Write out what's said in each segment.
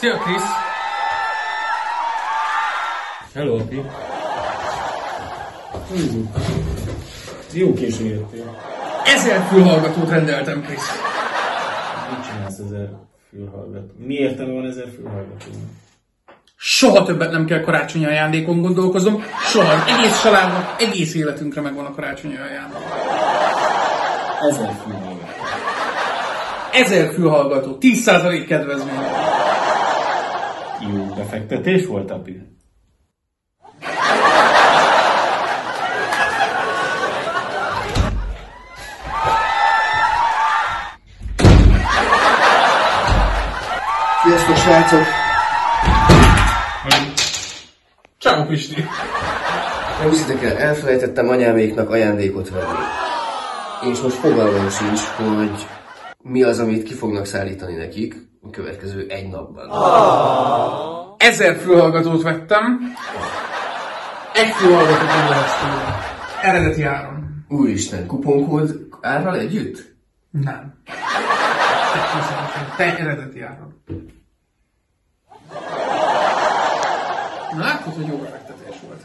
Szia, Krisz! Hello, api. Jó későn jöttél. Ezer fülhallgatót rendeltem, Krisz. Mit csinálsz ezer fülhallgató? Mi értelme van ezer fülhallgató? Soha többet nem kell karácsonyi ajándékon gondolkozom. Soha. Az egész családnak, egész életünkre megvan a karácsonyi ajándék. Ezer fülhallgató. Ezer fülhallgató, 10% kedvezmény. Befektetés volt, api? Sziasztok, srácok! Ciao, Pisti. Nem hiszitek el, elfelejtettem anyáméknak ajándékot venni. És most fogalmam sincs, hogy mi az, amit ki fognak szállítani nekik a következő egy napban. Ezer fülhallgatót vettem. Egy fülhallgatót tőle. Eredeti áron. Úristen, kuponkód árral együtt? Nem. Te eredeti áron. Na látod, hogy jó befektetés volt.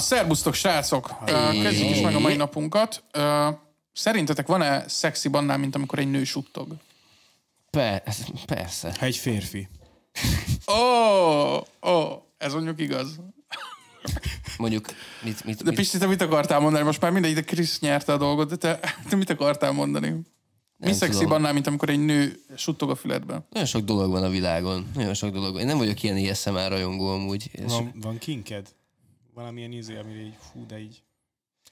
Szerbusztok, srácok! Kezdjük is meg a mai napunkat. Szerintetek van-e szexi annál, mint amikor egy nő suttog? Per, persze. Ha egy férfi. Ó, oh, oh, ez mondjuk igaz. Mondjuk, mit, mit, De mit, Pisti, te mit akartál mondani? Most már mindegy, de Krisz nyerte a dolgot, de te, te mit akartál mondani? Mi tudom. annál, mint amikor egy nő suttog a füledbe? Nagyon sok dolog van a világon. Nagyon sok dolog van. Én nem vagyok ilyen ASMR rajongó amúgy. Van, van kinked? Valamilyen izé, amire így, hú, de így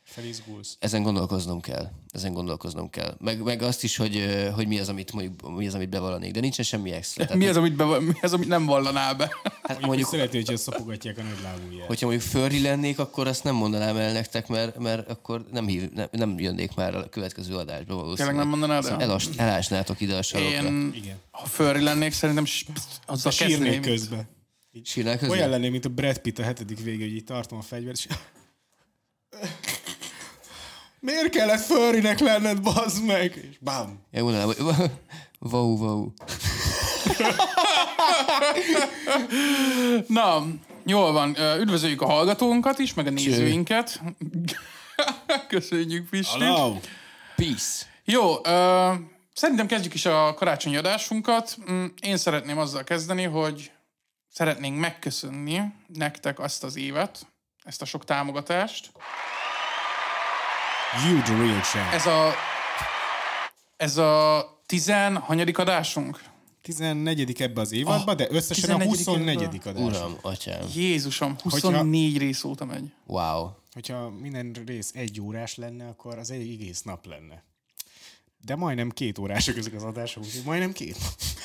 felizgulsz. ezen gondolkoznom kell. Ezen gondolkoznom kell. Meg, meg azt is, hogy, hogy mi az, amit mondjuk, mi az, amit bevallanék. De nincsen semmi extra. Tehát, Mi az, amit, be, mi az, amit nem vallanál be? hát Mondjuk, mondjuk, szereti, hogyha szopogatják a nagy lábúját. hogyha mondjuk furry lennék, akkor azt nem mondanám el nektek, mert, mert akkor nem, hív, nem, nem jönnék már a következő adásba valószínűleg. Tényleg nem mondanád el? Elas, elásnátok ide a sarokra. Én, Igen. ha furry lennék, szerintem azzal Sírnék kezdeném. közben. Sírnál közben? Olyan lennék, mint a Brad Pitt a hetedik vége, hogy így tartom a fegyvert, és... Miért kellett furrynek lenned, bazd meg? És bám. Ja, mondanám, hogy wow, wow. Na, jól van. Üdvözöljük a hallgatónkat is, meg a nézőinket. Köszönjük, Pisti. Hello. Peace. Jó, ö, szerintem kezdjük is a karácsonyi adásunkat. Mm, Én szeretném azzal kezdeni, hogy szeretnénk megköszönni nektek azt az évet, ezt a sok támogatást. You the real champ. Ez a, ez a tizen, hanyadik adásunk? 14. ebbe az évadba, de összesen a 14. 24. adás. Uram, atyám. Jézusom, 24 rész óta megy. Wow. Hogyha minden rész egy órás lenne, akkor az egy egész nap lenne. De majdnem két órások ezek az adások, úgyhogy majdnem két.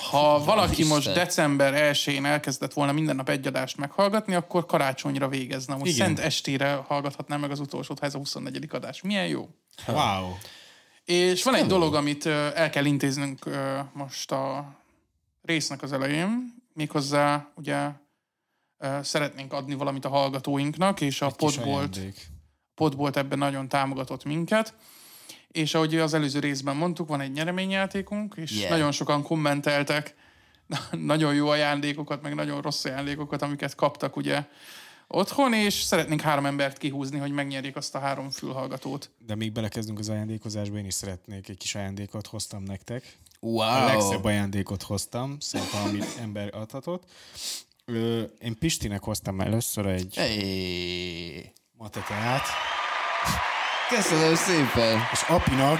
Ha valaki Isten. most december 1-én elkezdett volna minden nap egy adást meghallgatni, akkor karácsonyra végezne. Most Igen. szent estére hallgathatnám meg az utolsót, ha ez a 24. adás. Milyen jó. Wow. És van egy dolog, amit el kell intéznünk most a résznek az elején, méghozzá ugye szeretnénk adni valamit a hallgatóinknak, és a Podbolt. Podbolt ebben nagyon támogatott minket. És ahogy az előző részben mondtuk, van egy nyereményjátékunk, és Yeah. nagyon sokan kommenteltek nagyon jó ajándékokat, meg nagyon rossz ajándékokat, amiket kaptak ugye otthon, és szeretnénk három embert kihúzni, hogy megnyerjék azt a három fülhallgatót. De még belekezdünk az ajándékozásba, én is szeretnék egy kis ajándékot hoztam nektek. Wow. A legszebb ajándékot hoztam, szerintem, amit ember adhatott. Ö, én Pistinek hoztam először egy Hey. mateteát, Köszönöm szépen. és Apinak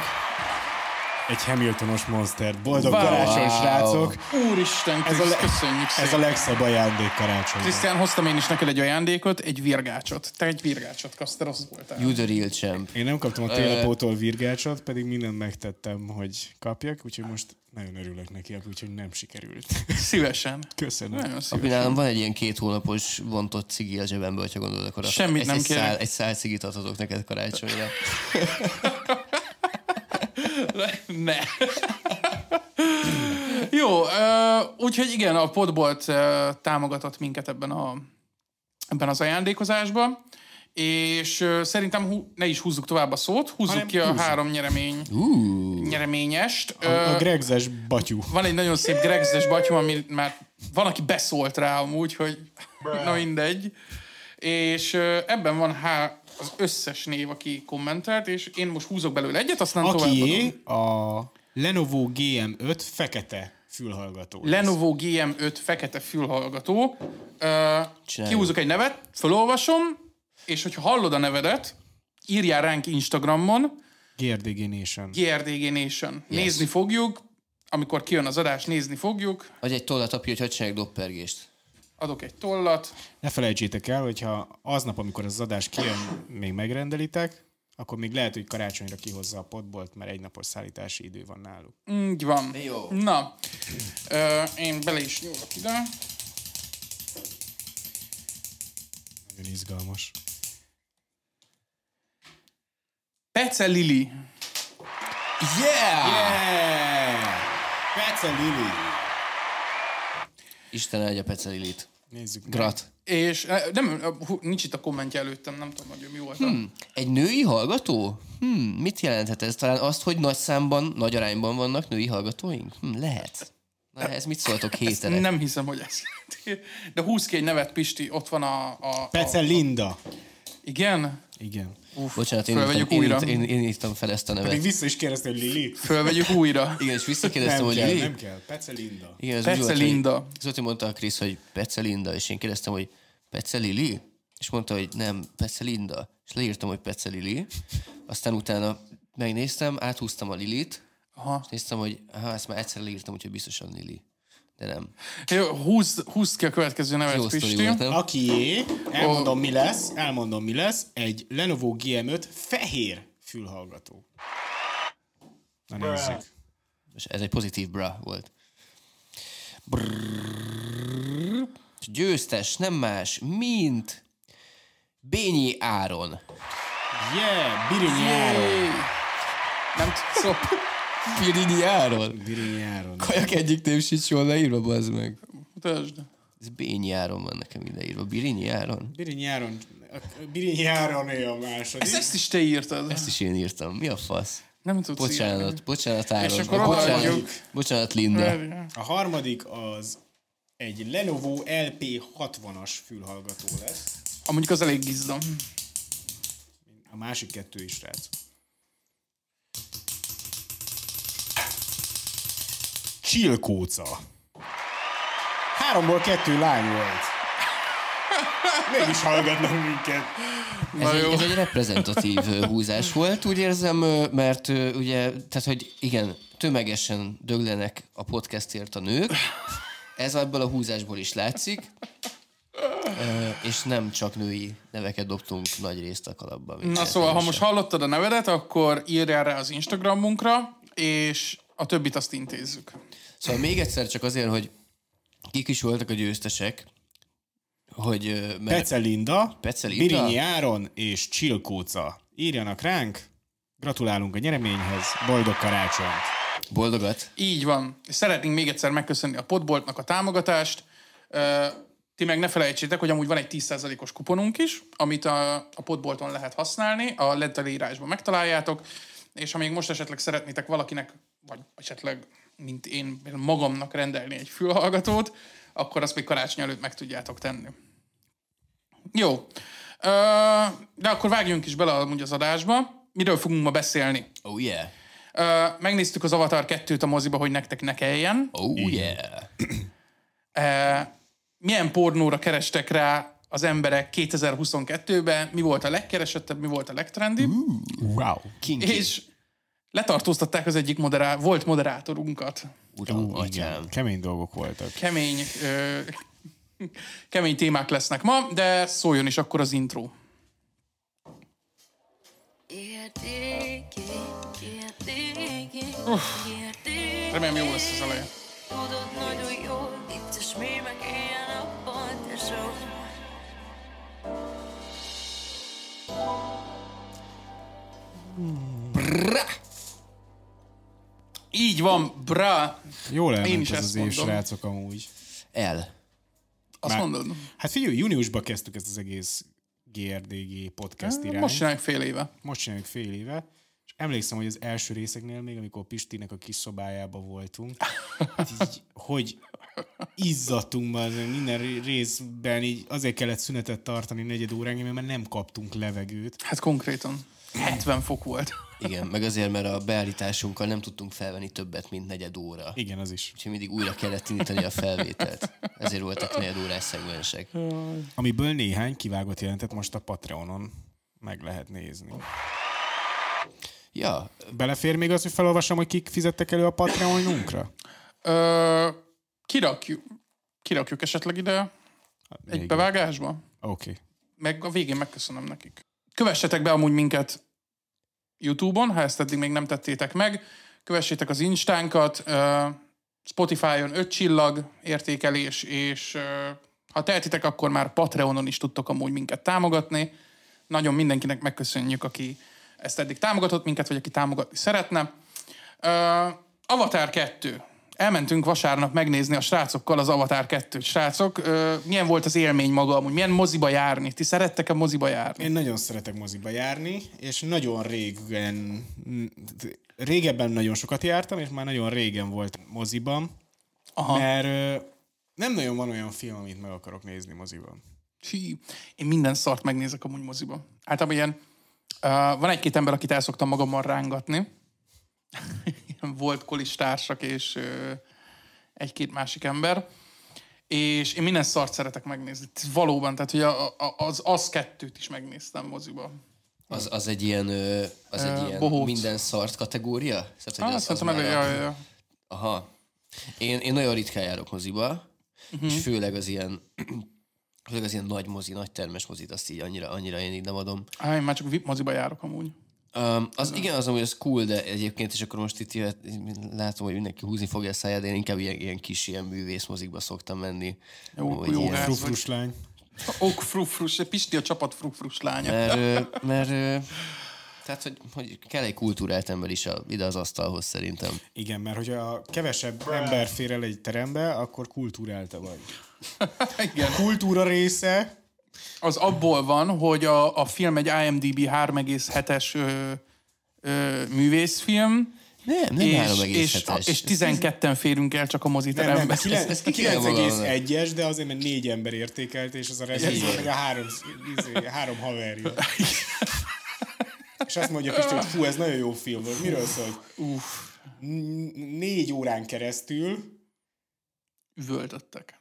egy Hamiltonos monstert. Boldog Wow. karácsony, srácok! Úristen, Ez a, le- köszönjük szépen. ez a legszebb ajándék karácsonyra. Krisztián, hoztam én is neked egy ajándékot, egy virgácsot. Te egy virgácsot kapsz, te rossz voltál. You the real champ. Én nem kaptam a télapótól virgácsot, pedig mindent megtettem, hogy kapjak, úgyhogy most nagyon örülök neki, úgyhogy nem sikerült. Szívesen. Köszönöm. Nagyon szívesen. nálam van egy ilyen két hónapos vontott cigi a zsebembe, hogyha gondolod, akkor Semmit egy, nem egy kérek. szál, egy szál cigit adhatok neked karácsonyra. Ne. Jó, úgyhogy igen, a Podbolt támogatott minket ebben a ebben az ajándékozásban, és szerintem hú, ne is húzzuk tovább a szót, húzzuk Hanem ki a húzzuk. három nyeremény, nyereményest. A, a Gregzes batyú. van egy nagyon szép gregzes batyom, ami már van, aki beszólt rá amúgy, hogy na mindegy. És ebben van há, az összes név, aki kommentelt, és én most húzok belőle egyet, aztán továbbadom. Akié a Lenovo GM5 fekete fülhallgató. Lenovo GM5 fekete fülhallgató. Csináljuk. kihúzok egy nevet, felolvasom, és hogyha hallod a nevedet, írjál ránk Instagramon, GRDG Nation. GRDG Nation. Nézni fogjuk, amikor kijön az adás, nézni fogjuk. Adj egy tollat, api, hogy csinálják doppergést. Adok egy tollat. Ne felejtsétek el, hogyha aznap, amikor az adás kijön, még megrendelitek, akkor még lehet, hogy karácsonyra kihozza a potbolt, mert egy napos szállítási idő van náluk. Így van. Jó. Na, ö, én bele is nyúlok ide. Nagyon izgalmas. Pece Lili. Yeah! Yeah! Pece Lili. Isten áldja Pece Lilit. Nézzük meg. Grat. És eh, nem, eh, nincs itt a kommentje előttem, nem tudom, hogy mi volt. Hmm. Egy női hallgató? Hmm, mit jelenthet ez? Talán azt, hogy nagy számban, nagy arányban vannak női hallgatóink? Hmm, lehet. Na, ehhez mit szóltok héterek? Nem hiszem, hogy ez. De húz ki egy nevet, Pisti, ott van a... a, Pece a Linda. Igen? Igen. Uf, Bocsánat, én írtam, én, újra. én, én, írtam fel ezt a Pedig nevet. vissza is kérdezte, hogy Lili. Fölvegyük újra. Igen, és visszakérdeztem, hogy kell, Lili? nem kell. Pece Linda. Igen, ez Pece úgy volt. Hogy, Zoti mondta a Krisz, hogy Pece Linda, és én kérdeztem, hogy Pece Lili? És mondta, hogy nem, Pece Linda. És leírtam, hogy Pece Lili. Aztán utána megnéztem, áthúztam a Lilit, Aha. és néztem, hogy aha, ezt már egyszer leírtam, úgyhogy biztosan Lili. De nem. Jó, húzd, húzd ki a következő nevet, Jó Pisti. volt? Akié, elmondom mi lesz, elmondom mi lesz, egy Lenovo GM5 fehér fülhallgató. Na nézzük. És ez egy pozitív bra volt. Brrrr. És Győztes, nem más, mint Bényi Áron. Yeah, Birinyi Áron. Nem t- szó. Birinyi Áron? Birinyi Áron. Kajak egyik név sincs jól leírva, bazd meg. Mutasd. Ez Bényi Áron van nekem ideírva. Birinyi Áron? Birinyi Áron. Birinyi Áron a második. Ezt, ezt is te írtad. Ezt is én írtam. Mi a fasz? Nem tudsz írni. Bocsánat, bocsánat Áron. akkor bocsánat, odaadjuk. bocsánat Linda. A harmadik az egy Lenovo LP60-as fülhallgató lesz. Amúgy az elég gizdom. A másik kettő is, srác. Csilkóca. Háromból kettő lány volt. Mégis hallgatnak minket. Ez egy, ez egy reprezentatív húzás volt, úgy érzem, mert ugye, tehát hogy igen, tömegesen döglenek a podcastért a nők, ez ebből a húzásból is látszik, és nem csak női neveket dobtunk nagy részt a kalapba. Na szóval, ha most hallottad a nevedet, akkor írjál rá az Instagramunkra, és a többit azt intézzük. Szóval még egyszer csak azért, hogy kik is voltak a győztesek, hogy... Mert Pece Linda, Pece Linda? Birinyi Áron és Csilkóca. Írjanak ránk, gratulálunk a nyereményhez, boldog karácsonyt! boldogat. Így van. És szeretnénk még egyszer megköszönni a Podboltnak a támogatást. Ti meg ne felejtsétek, hogy amúgy van egy 10%-os kuponunk is, amit a, a Podbolton lehet használni, a leírásban megtaláljátok, és ha még most esetleg szeretnétek valakinek, vagy esetleg, mint én magamnak rendelni egy fülhallgatót, akkor azt még karácsony előtt meg tudjátok tenni. Jó. De akkor vágjunk is bele amúgy az adásba. Miről fogunk ma beszélni? Oh yeah. Megnéztük az Avatar 2-t a moziba, hogy nektek ne kelljen. Oh yeah. Ö, Milyen pornóra kerestek rá az emberek 2022-ben? Mi volt a legkeresettebb, mi volt a legtrendibb? Wow! Kinky. És letartóztatták az egyik moderá- volt moderátorunkat. Uram. Kemény dolgok voltak. Kemény, ö, kemény témák lesznek ma, de szóljon is akkor az intro. Remélem jó lesz az eleje. Tudod nagyon jól, vicces mémek éjjel-nappal, tesó. Így van, bra! Jól Én elment is ez az év, mondom. srácok, amúgy. El. Azt mondod? Hát figyelj, júniusban kezdtük ezt az egész GRDG podcast irányt. Most csináljuk fél éve. most csináljuk fél éve, és emlékszem, hogy az első részeknél még, amikor Pistinek a kis szobájába voltunk, így, hogy izzadtunk már minden ré- részben, így azért kellett szünetet tartani negyed óránként, mert nem kaptunk levegőt. Hát konkrétan. 70 fok volt. Igen, meg azért, mert a beállításunkkal nem tudtunk felvenni többet, mint negyed óra. Igen, az is. Úgyhogy mindig újra kellett indítani a felvételt. Ezért voltak negyed órás szegmensek. Amiből néhány kivágott jelentet most a Patreonon meg lehet nézni. Ja, Belefér még az, hogy felolvasom, hogy kik fizettek elő a Patreonunkra? Ö, kirakjuk, kirakjuk esetleg ide egy Még- bevágásba? Oké. Okay. Meg a végén megköszönöm nekik. Kövessetek be amúgy minket YouTube-on, ha ezt eddig még nem tettétek meg. Kövessétek az Instánkat, Spotify-on 5 csillag értékelés, és ha tehetitek, akkor már Patreonon is tudtok amúgy minket támogatni. Nagyon mindenkinek megköszönjük, aki ezt eddig támogatott minket, vagy aki támogatni szeretne. Avatar 2. Elmentünk vasárnap megnézni a srácokkal az Avatar 2-t. Srácok, ö, milyen volt az élmény maga amúgy? Milyen moziba járni? Ti szerettek-e moziba járni? Én nagyon szeretek moziba járni, és nagyon régen, régebben nagyon sokat jártam, és már nagyon régen volt moziban, Aha. mert ö, nem nagyon van olyan film, amit meg akarok nézni moziban. Hí, én minden szart megnézek amúgy moziba. Általában ilyen, uh, van egy-két ember, akit el szoktam magammal rángatni. Volt kolistársak és egy-két másik ember. És én minden szart szeretek megnézni. Valóban, tehát hogy a, a, az, az kettőt is megnéztem moziba. az, az egy ilyen, az egy ilyen bohóc. minden szart kategória? Tehát, hogy Ah, az, az szerintem meg, már ja, a- ja, ja. Aha. Én, én nagyon ritkán járok moziba, uh-huh. és főleg az ilyen főleg az ilyen nagy mozi, nagy termes mozit, azt így annyira, annyira én így nem adom. Á, én már csak VIP moziba járok amúgy. Um, az igen, az amúgy az cool, de egyébként, és akkor most itt jöhet, látom, hogy mindenki húzni fogja a száját, de én inkább ilyen, ilyen kis ilyen művészmozikba szoktam menni. Jó, jó ilyen- vagy. Frufrus lány. Ok, frufrus, Pisti a csapat frufrus lánya. Mert, mert tehát, hogy, hogy kell egy kultúrált ember is a, ide az asztalhoz szerintem. Igen, mert hogyha kevesebb ember fér el egy terembe, akkor kultúrálta vagy. Igen. Kultúra része, az abból van, hogy a, a film egy IMDb 3,7-es ö, ö, művészfilm, Nem, nem és, és, 3,7-es. és 12-en férünk el csak a nem, nem, ki kéne magamnak. 9,1-es, de azért, mert négy ember értékelt, és az a rendező meg a három, izé, három haverja. És azt mondja Pisti, hogy fú, ez nagyon jó film volt. Miről szólt? N- Négy órán keresztül Üvöltöttek.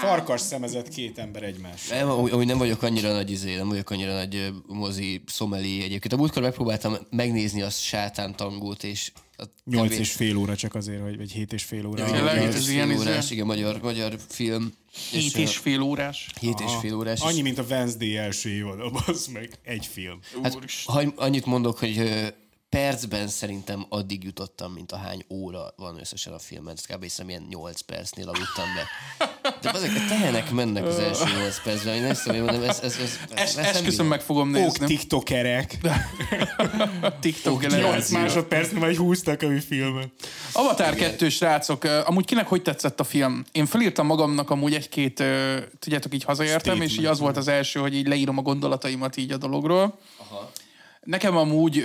Farkas szemezett két ember egymás. Nem, amúgy, nem vagyok annyira nagy izé, nem vagyok annyira nagy mozi szomeli egyébként. A múltkor megpróbáltam megnézni a sátán tangót, és a Nyolc kb. és fél óra csak azért, vagy, vagy hét és fél óra. Tényleg? A- Lehet, Nyolc ez ilyen izé- órás, igen, magyar, magyar film. Hét és fél órás. Hét és fél órás. Annyi, mint a Wednesday első évad, az meg egy film. Hát, ha annyit mondok, hogy percben szerintem addig jutottam, mint a hány óra van összesen a filmen. Ez kb. hiszem ilyen 8 percnél aludtam be. De ezek a tehenek mennek az első 8 percben. Én ezt mondom, ez, ez, ez, ezt nem esküszöm meg fogom Ók nézni. tiktokerek. TikTok 8 generáció. másodpercnél vagy húztak a mi filmet. Avatar 2 srácok, amúgy kinek hogy tetszett a film? Én felírtam magamnak amúgy egy-két, tudjátok, így hazaértem, és így az volt az első, hogy így leírom a gondolataimat így a dologról. Aha. Nekem amúgy,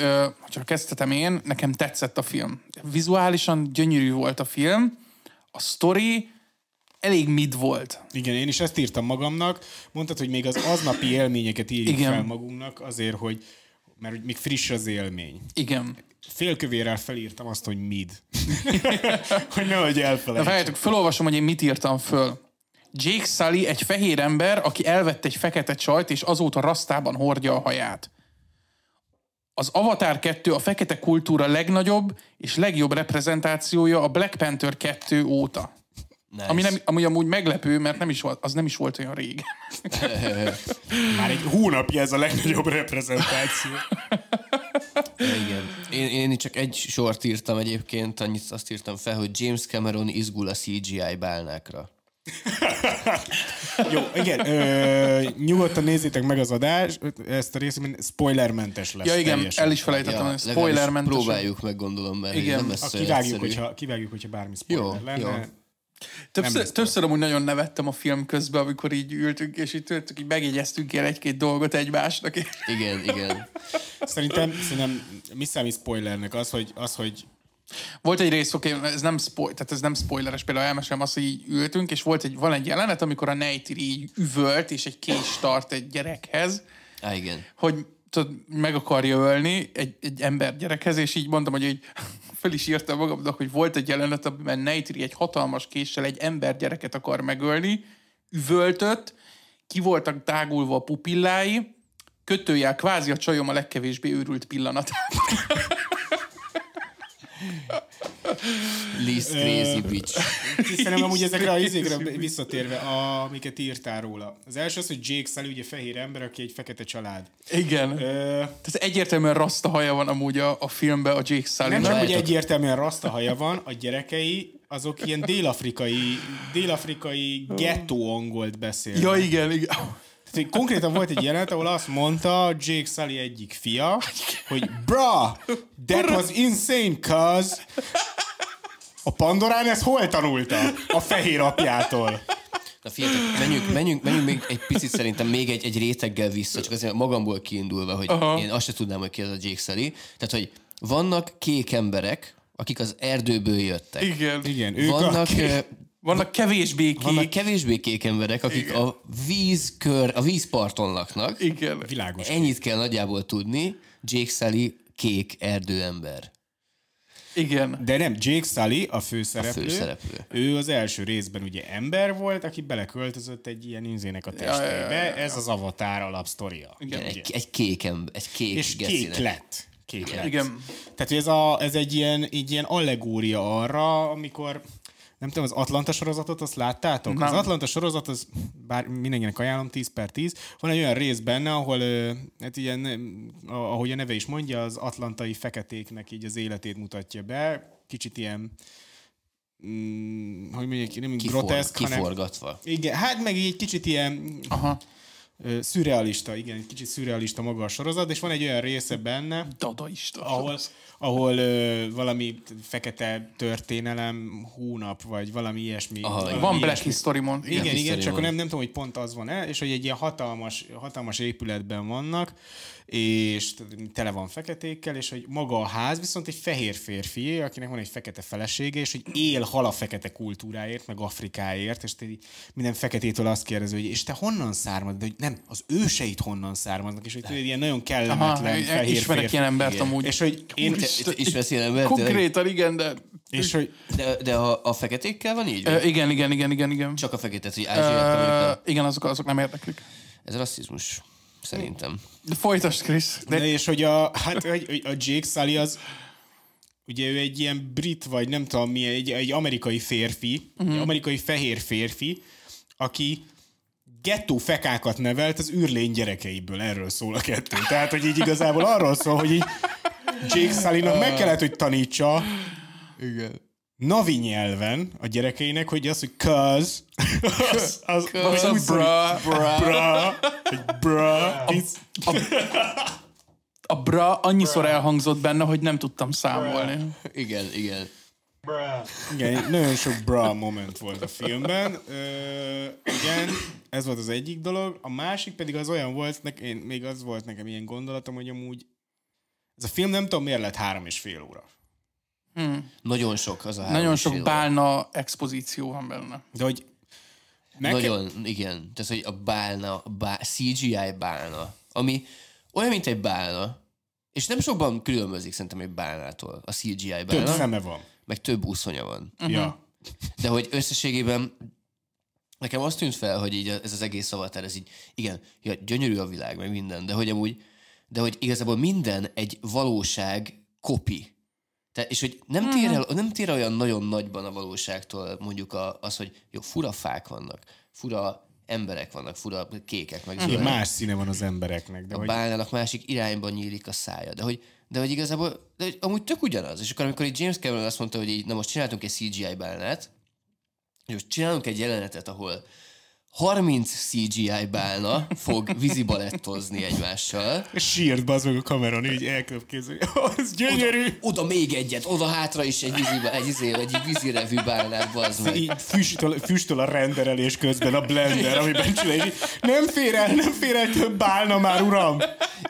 ha kezdhetem én, nekem tetszett a film. Vizuálisan gyönyörű volt a film, a story elég mid volt. Igen, én is ezt írtam magamnak. Mondtad, hogy még az aznapi élményeket írjuk Igen. fel magunknak azért, hogy mert hogy még friss az élmény. Igen. Félkövérrel felírtam azt, hogy mid. hogy nehogy elfelejtsd. várjátok, felolvasom, hogy én mit írtam föl. Jake Sully egy fehér ember, aki elvett egy fekete csajt, és azóta rasztában hordja a haját. Az Avatar 2 a fekete kultúra legnagyobb és legjobb reprezentációja a Black Panther 2 óta. Nice. Ami, nem, ami amúgy meglepő, mert nem is volt, az nem is volt olyan rég. Már egy hónapja ez a legnagyobb reprezentáció. Igen. Én, én csak egy sort írtam egyébként, annyit azt írtam fel, hogy James Cameron izgul a CGI bálnákra. Jó, igen, ö, nyugodtan nézzétek meg az adást, ezt a részt, mint spoilermentes lesz. Ja igen, teljesen. el is felejtettem, Ja, spoilermentes. próbáljuk meg, gondolom, mert Igen. nem A lesz olyan kivágjuk, egyszerű. hogyha, kivágjuk, hogyha bármi spoiler Jó, lenne. jó. Többször, lesz többször amúgy nagyon nevettem a film közben, amikor így ültünk, és így, tudtuk, így megjegyeztünk el egy-két dolgot egymásnak. Igen, igen. Szerintem, szerintem mi számít spoilernek? Az, hogy, az, hogy Volt egy rész, oké, ez nem, spoil, tehát ez nem spoileres, például elmesélem azt, hogy így ültünk, és volt egy, van egy jelenet, amikor a Neytiri így üvölt, és egy kés tart egy gyerekhez, Á, igen. hogy tudod, meg akarja ölni egy, egy ember gyerekhez, és így mondtam, hogy így fel is írtam magamnak, hogy volt egy jelenet, amiben Neytiri egy hatalmas késsel egy ember gyereket akar megölni, üvöltött, ki voltak tágulva a pupillái, kötőjel kvázi a csajom a legkevésbé őrült pillanat. Least crazy bitch. Szerintem amúgy ezekre a izékre visszatérve, a, amiket írtál róla. Az első az, hogy Jake Sully ugye fehér ember, aki egy fekete család. Igen. Ö, Tehát egyértelműen rasta haja van amúgy a, a filmben a Jake nem sully csak, hogy egyértelműen rasta haja van, a gyerekei azok ilyen dél-afrikai, dél-afrikai gettó angolt beszél. Ja, igen, igen. Tehát, konkrétan volt egy jelenet, ahol azt mondta Jake Sully egyik fia, hogy bra, that was insane, cuz. A Pandorán ezt hol tanulta? A fehér apjától. Na figyeljetek, menjünk, menjünk, menjünk még egy picit szerintem még egy, egy réteggel vissza, csak azért magamból kiindulva, hogy Aha. én azt se tudnám, hogy ki az a Jake Sully. Tehát, hogy vannak kék emberek, akik az erdőből jöttek. Igen. Igen, ők Vannak, a... ö, Vannak kevésbé kék. vannak kevésbé kék emberek, akik Igen. a vízkör, a vízparton laknak. Igen. Világos. Ennyit kell nagyjából tudni. Jake Sully kék erdőember. Igen. De nem, Jake Sully, a főszereplő, A főszereplő. ő az első részben ugye ember volt, aki beleköltözött egy ilyen inzének a testébe. ja, ja, ja. Ez az Avatar alapsztoria. Igen. Egy, egy kék ember, egy kék És gecinek. kék lett. Kék lett. Igen. Tehát ez, a, ez egy, ilyen, egy ilyen allegória arra, amikor nem tudom, az Atlanta sorozatot, azt láttátok? Nem. Az Atlanta sorozat, az bár mindenkinek ajánlom, 10 per 10. Van egy olyan rész benne, ahol, hát ilyen, ahogy a neve is mondja, az atlantai feketéknek így az életét mutatja be. Kicsit ilyen, mm, hogy mondjuk, nem Kifor, groteszk, hanem... kiforgatva. Igen, hát meg így egy kicsit ilyen Aha. Szürrealista, igen, egy kicsit szürrealista maga a sorozat, és van egy olyan része benne, Dadaista. ahol, ahol ö, valami fekete történelem hónap, vagy valami ilyesmi. Aha, valami Van Black ilyesmi. History mond. Igen, igen, history csak nem, nem tudom, hogy pont az van-e, és hogy egy ilyen hatalmas, hatalmas épületben vannak, és tele van feketékkel, és hogy maga a ház viszont egy fehér férfi, akinek van egy fekete felesége, és hogy él hal a fekete kultúráért, meg Afrikáért, és te minden feketétől azt kérdezi, hogy és te honnan származod, de hogy nem, az őseit honnan származnak, és hogy tudod, ilyen nagyon kellemetlen Aha, fehér ismerek férfi. ilyen embert Igen. amúgy. És hogy én, Te- te ismersz ilyen embert? Konkrétan igen, de... és hogy De, de a, a feketékkel van így? Ö, igen, igen, igen, igen, igen. Csak a feketet, hogy uh, igen, azok, azok nem érdeklik. Ez rasszizmus, szerintem. De folytasd, Krisz. De De, és hogy a, hát, hogy a Jake Sully az, ugye ő egy ilyen brit, vagy nem tudom milyen, egy, egy amerikai férfi, uh-huh. egy amerikai fehér férfi, aki gettó fekákat nevelt az űrlény gyerekeiből. Erről szól a kettő. Tehát, hogy így igazából arról szól, hogy így Jake Sullynak meg kellett, hogy tanítsa Igen. Navi nyelven a gyerekeinek, hogy az, hogy cuz, az, az, az bra? bra, hogy bra, it's, A bra annyiszor elhangzott benne, hogy nem tudtam számolni. Igen, igen. Igen, nagyon sok bra moment volt a filmben. Ö, igen, ez volt az egyik dolog. A másik pedig az olyan volt, nek, én, még az volt nekem ilyen gondolatom, hogy amúgy ez a film nem tudom miért lett három és fél óra. Nagyon sok az a három Nagyon sok óra. bálna expozíció van benne. De hogy meg Nagyon, igen. Tehát, hogy a bálna, a bá, CGI bálna, ami olyan, mint egy bálna, és nem sokban különbözik szerintem egy bálnától, a CGI több bálna, szeme van. meg több úszonya van. Uh-huh. Ja. De hogy összességében nekem azt tűnt fel, hogy így ez az egész avatar, ez így, igen, ja, gyönyörű a világ, meg minden, de hogy amúgy, de hogy igazából minden egy valóság kopi. Te, és hogy nem tér, el, nem tér olyan nagyon nagyban a valóságtól mondjuk a, az, hogy jó, fura fák vannak, fura emberek vannak, fura kékek, meg zöldek. más színe van az embereknek. De A hogy, bálnának másik irányban nyílik a szája. De hogy, de hogy igazából, de hogy amúgy tök ugyanaz. És akkor, amikor így James Cameron azt mondta, hogy így, na most csináltunk egy CGI bálnát, és most csinálunk egy jelenetet, ahol 30 CGI bálna fog vízibalettozni egymással. Sírt bazd meg a kameron, így elköpkéző. Az gyönyörű! Oda még egyet, oda hátra is egy, víziba, egy, izé, egy vízirevű bálnát, bazd meg. Így füstöl, füstöl a renderelés közben a blender, amiben csinálja, nem fér el, nem fér el több bálna már, uram!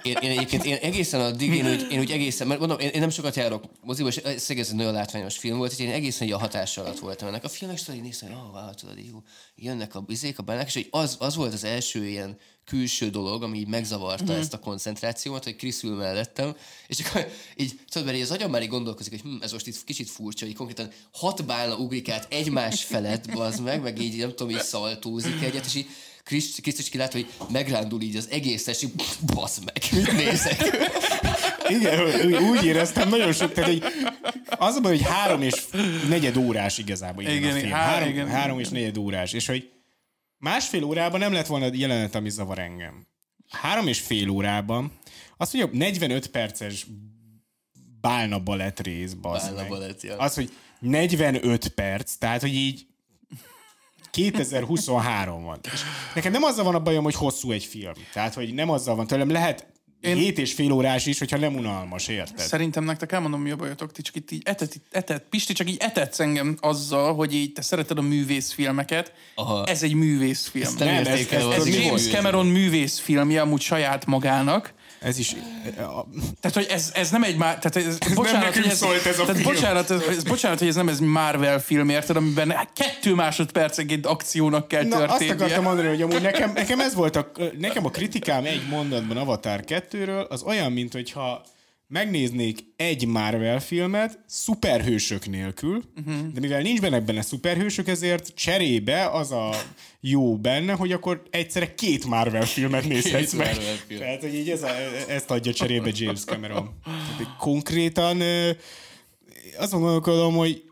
Én, én egyébként én egészen addig, én úgy, én úgy egészen, mert mondom, én, én nem sokat járok moziba, és ez ez egy nagyon látványos film volt, hogy én egészen így a hatás alatt voltam ennek a filmnek, és néztem, hogy oh, wow, tudod, jó, jönnek a bizék, a bának, és hogy az, az volt az első ilyen külső dolog, ami így megzavarta Mhm. mm-hmm. ezt a koncentrációmat, hogy Krisz ül mellettem, és akkor így, tudod, mert így az agyam már így gondolkozik, hogy hm, ez most itt kicsit furcsa, hogy konkrétan hat bálna ugrik át egymás felett, bazd meg, meg így nem tudom, így szaltózik egyet, és így Kriszt, Kriszt is kilát, hogy megrándul így az egész, és így basz meg, mit nézek. Igen, úgy- éreztem nagyon sok, tehát hogy az a baj, hogy három és negyed órás igazából igen, Igen, a film. há- Három, igen. három és negyed órás, és hogy másfél órában nem lett volna jelenet, ami zavar engem. Három és fél órában, azt mondja, 45 perces bálna balett rész, Bálna balett, ja. Az, hogy 45 perc, tehát, hogy így 2023 van. És nekem nem azzal van a bajom, hogy hosszú egy film. Tehát, hogy nem azzal van tőlem, lehet Én... 7 és fél órás is, hogyha nem unalmas, érted? Szerintem nektek elmondom, mi a bajotok. Ti csak itt így etet, etet, Pisti csak így etetsz engem azzal, hogy így te szereted a művészfilmeket. Aha. Ez egy művészfilm. Ezt nem Nem, ez- ez- Ez mi James? Cameron művészfilmje amúgy saját magának. Ez is... a- Tehát, hogy ez, ez nem egy már... Tehát ez, bocsánat, nekünk hogy ez, szólt ez a tehát film. bocsánat, ez, ez, bocsánat, hogy ez nem ez Marvel film, érted, amiben kettő másodpercenként akciónak kell Na, azt történnie. akartam mondani, hogy amúgy nekem, nekem ez volt a, nekem a kritikám egy mondatban Avatar 2-ről, az olyan, mint hogyha megnéznék egy Marvel filmet szuperhősök nélkül, uh-huh. de mivel nincs benne benne szuperhősök, ezért cserébe az a jó benne, hogy akkor egyszerre két Marvel filmet nézhetsz meg. Marvel film. Tehát, hogy így ez a, ezt adja cserébe James Cameron. Tehát, konkrétan azon gondolkodom, hogy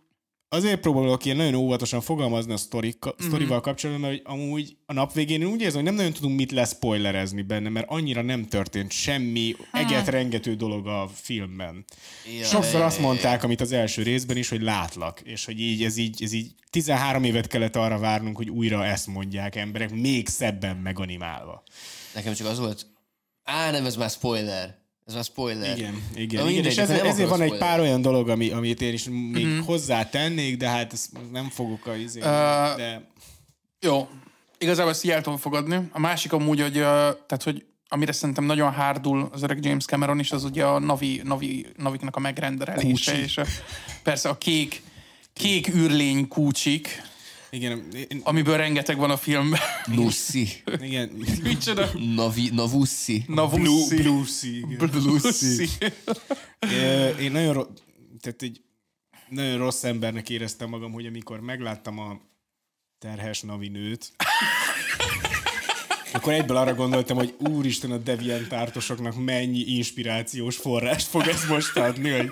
azért próbálok ilyen nagyon óvatosan fogalmazni a sztorika, sztorival kapcsolatban, mert hogy amúgy a nap végén én úgy érzem, hogy nem nagyon tudunk mit leszpoilerezni benne, mert annyira nem történt semmi eget rengető dolog a filmben. Ja, Sokszor azt mondták, amit az első részben is, hogy látlak, és hogy így ez így, ez így 13 évet kellett arra várnunk, hogy újra ezt mondják emberek, még szebben meganimálva. Nekem csak az volt... Á, nem, ez már spoiler. Ez már spoiler. Igen, igen, Na mindegy, és ezért, ezért van egy pár olyan dolog, ami, amit én is még uh-huh. hozzá tennék, de hát ezt nem fogok a izé, uh, de Jó. Igazából ezt így el tudom fogadni. A másik amúgy, hogy, ö, tehát, hogy amire szerintem nagyon hárdul az öreg James Cameron is, az ugye a Navi, Navi, Naviknak a megrendelése, Kúcsi. és a, persze a kék, kék űrlény kúcsik, igen, én, amiből rengeteg van a filmben. Nussi. igen. Micsoda? Navi, navussi. Navussi. Bluesy. Ö, Én nagyon, ro- tehát egy nagyon rossz embernek éreztem magam, hogy amikor megláttam a terhes Navi nőt, akkor egyből arra gondoltam, hogy úristen a deviant ártosoknak mennyi inspirációs forrást fog ez most adni, hogy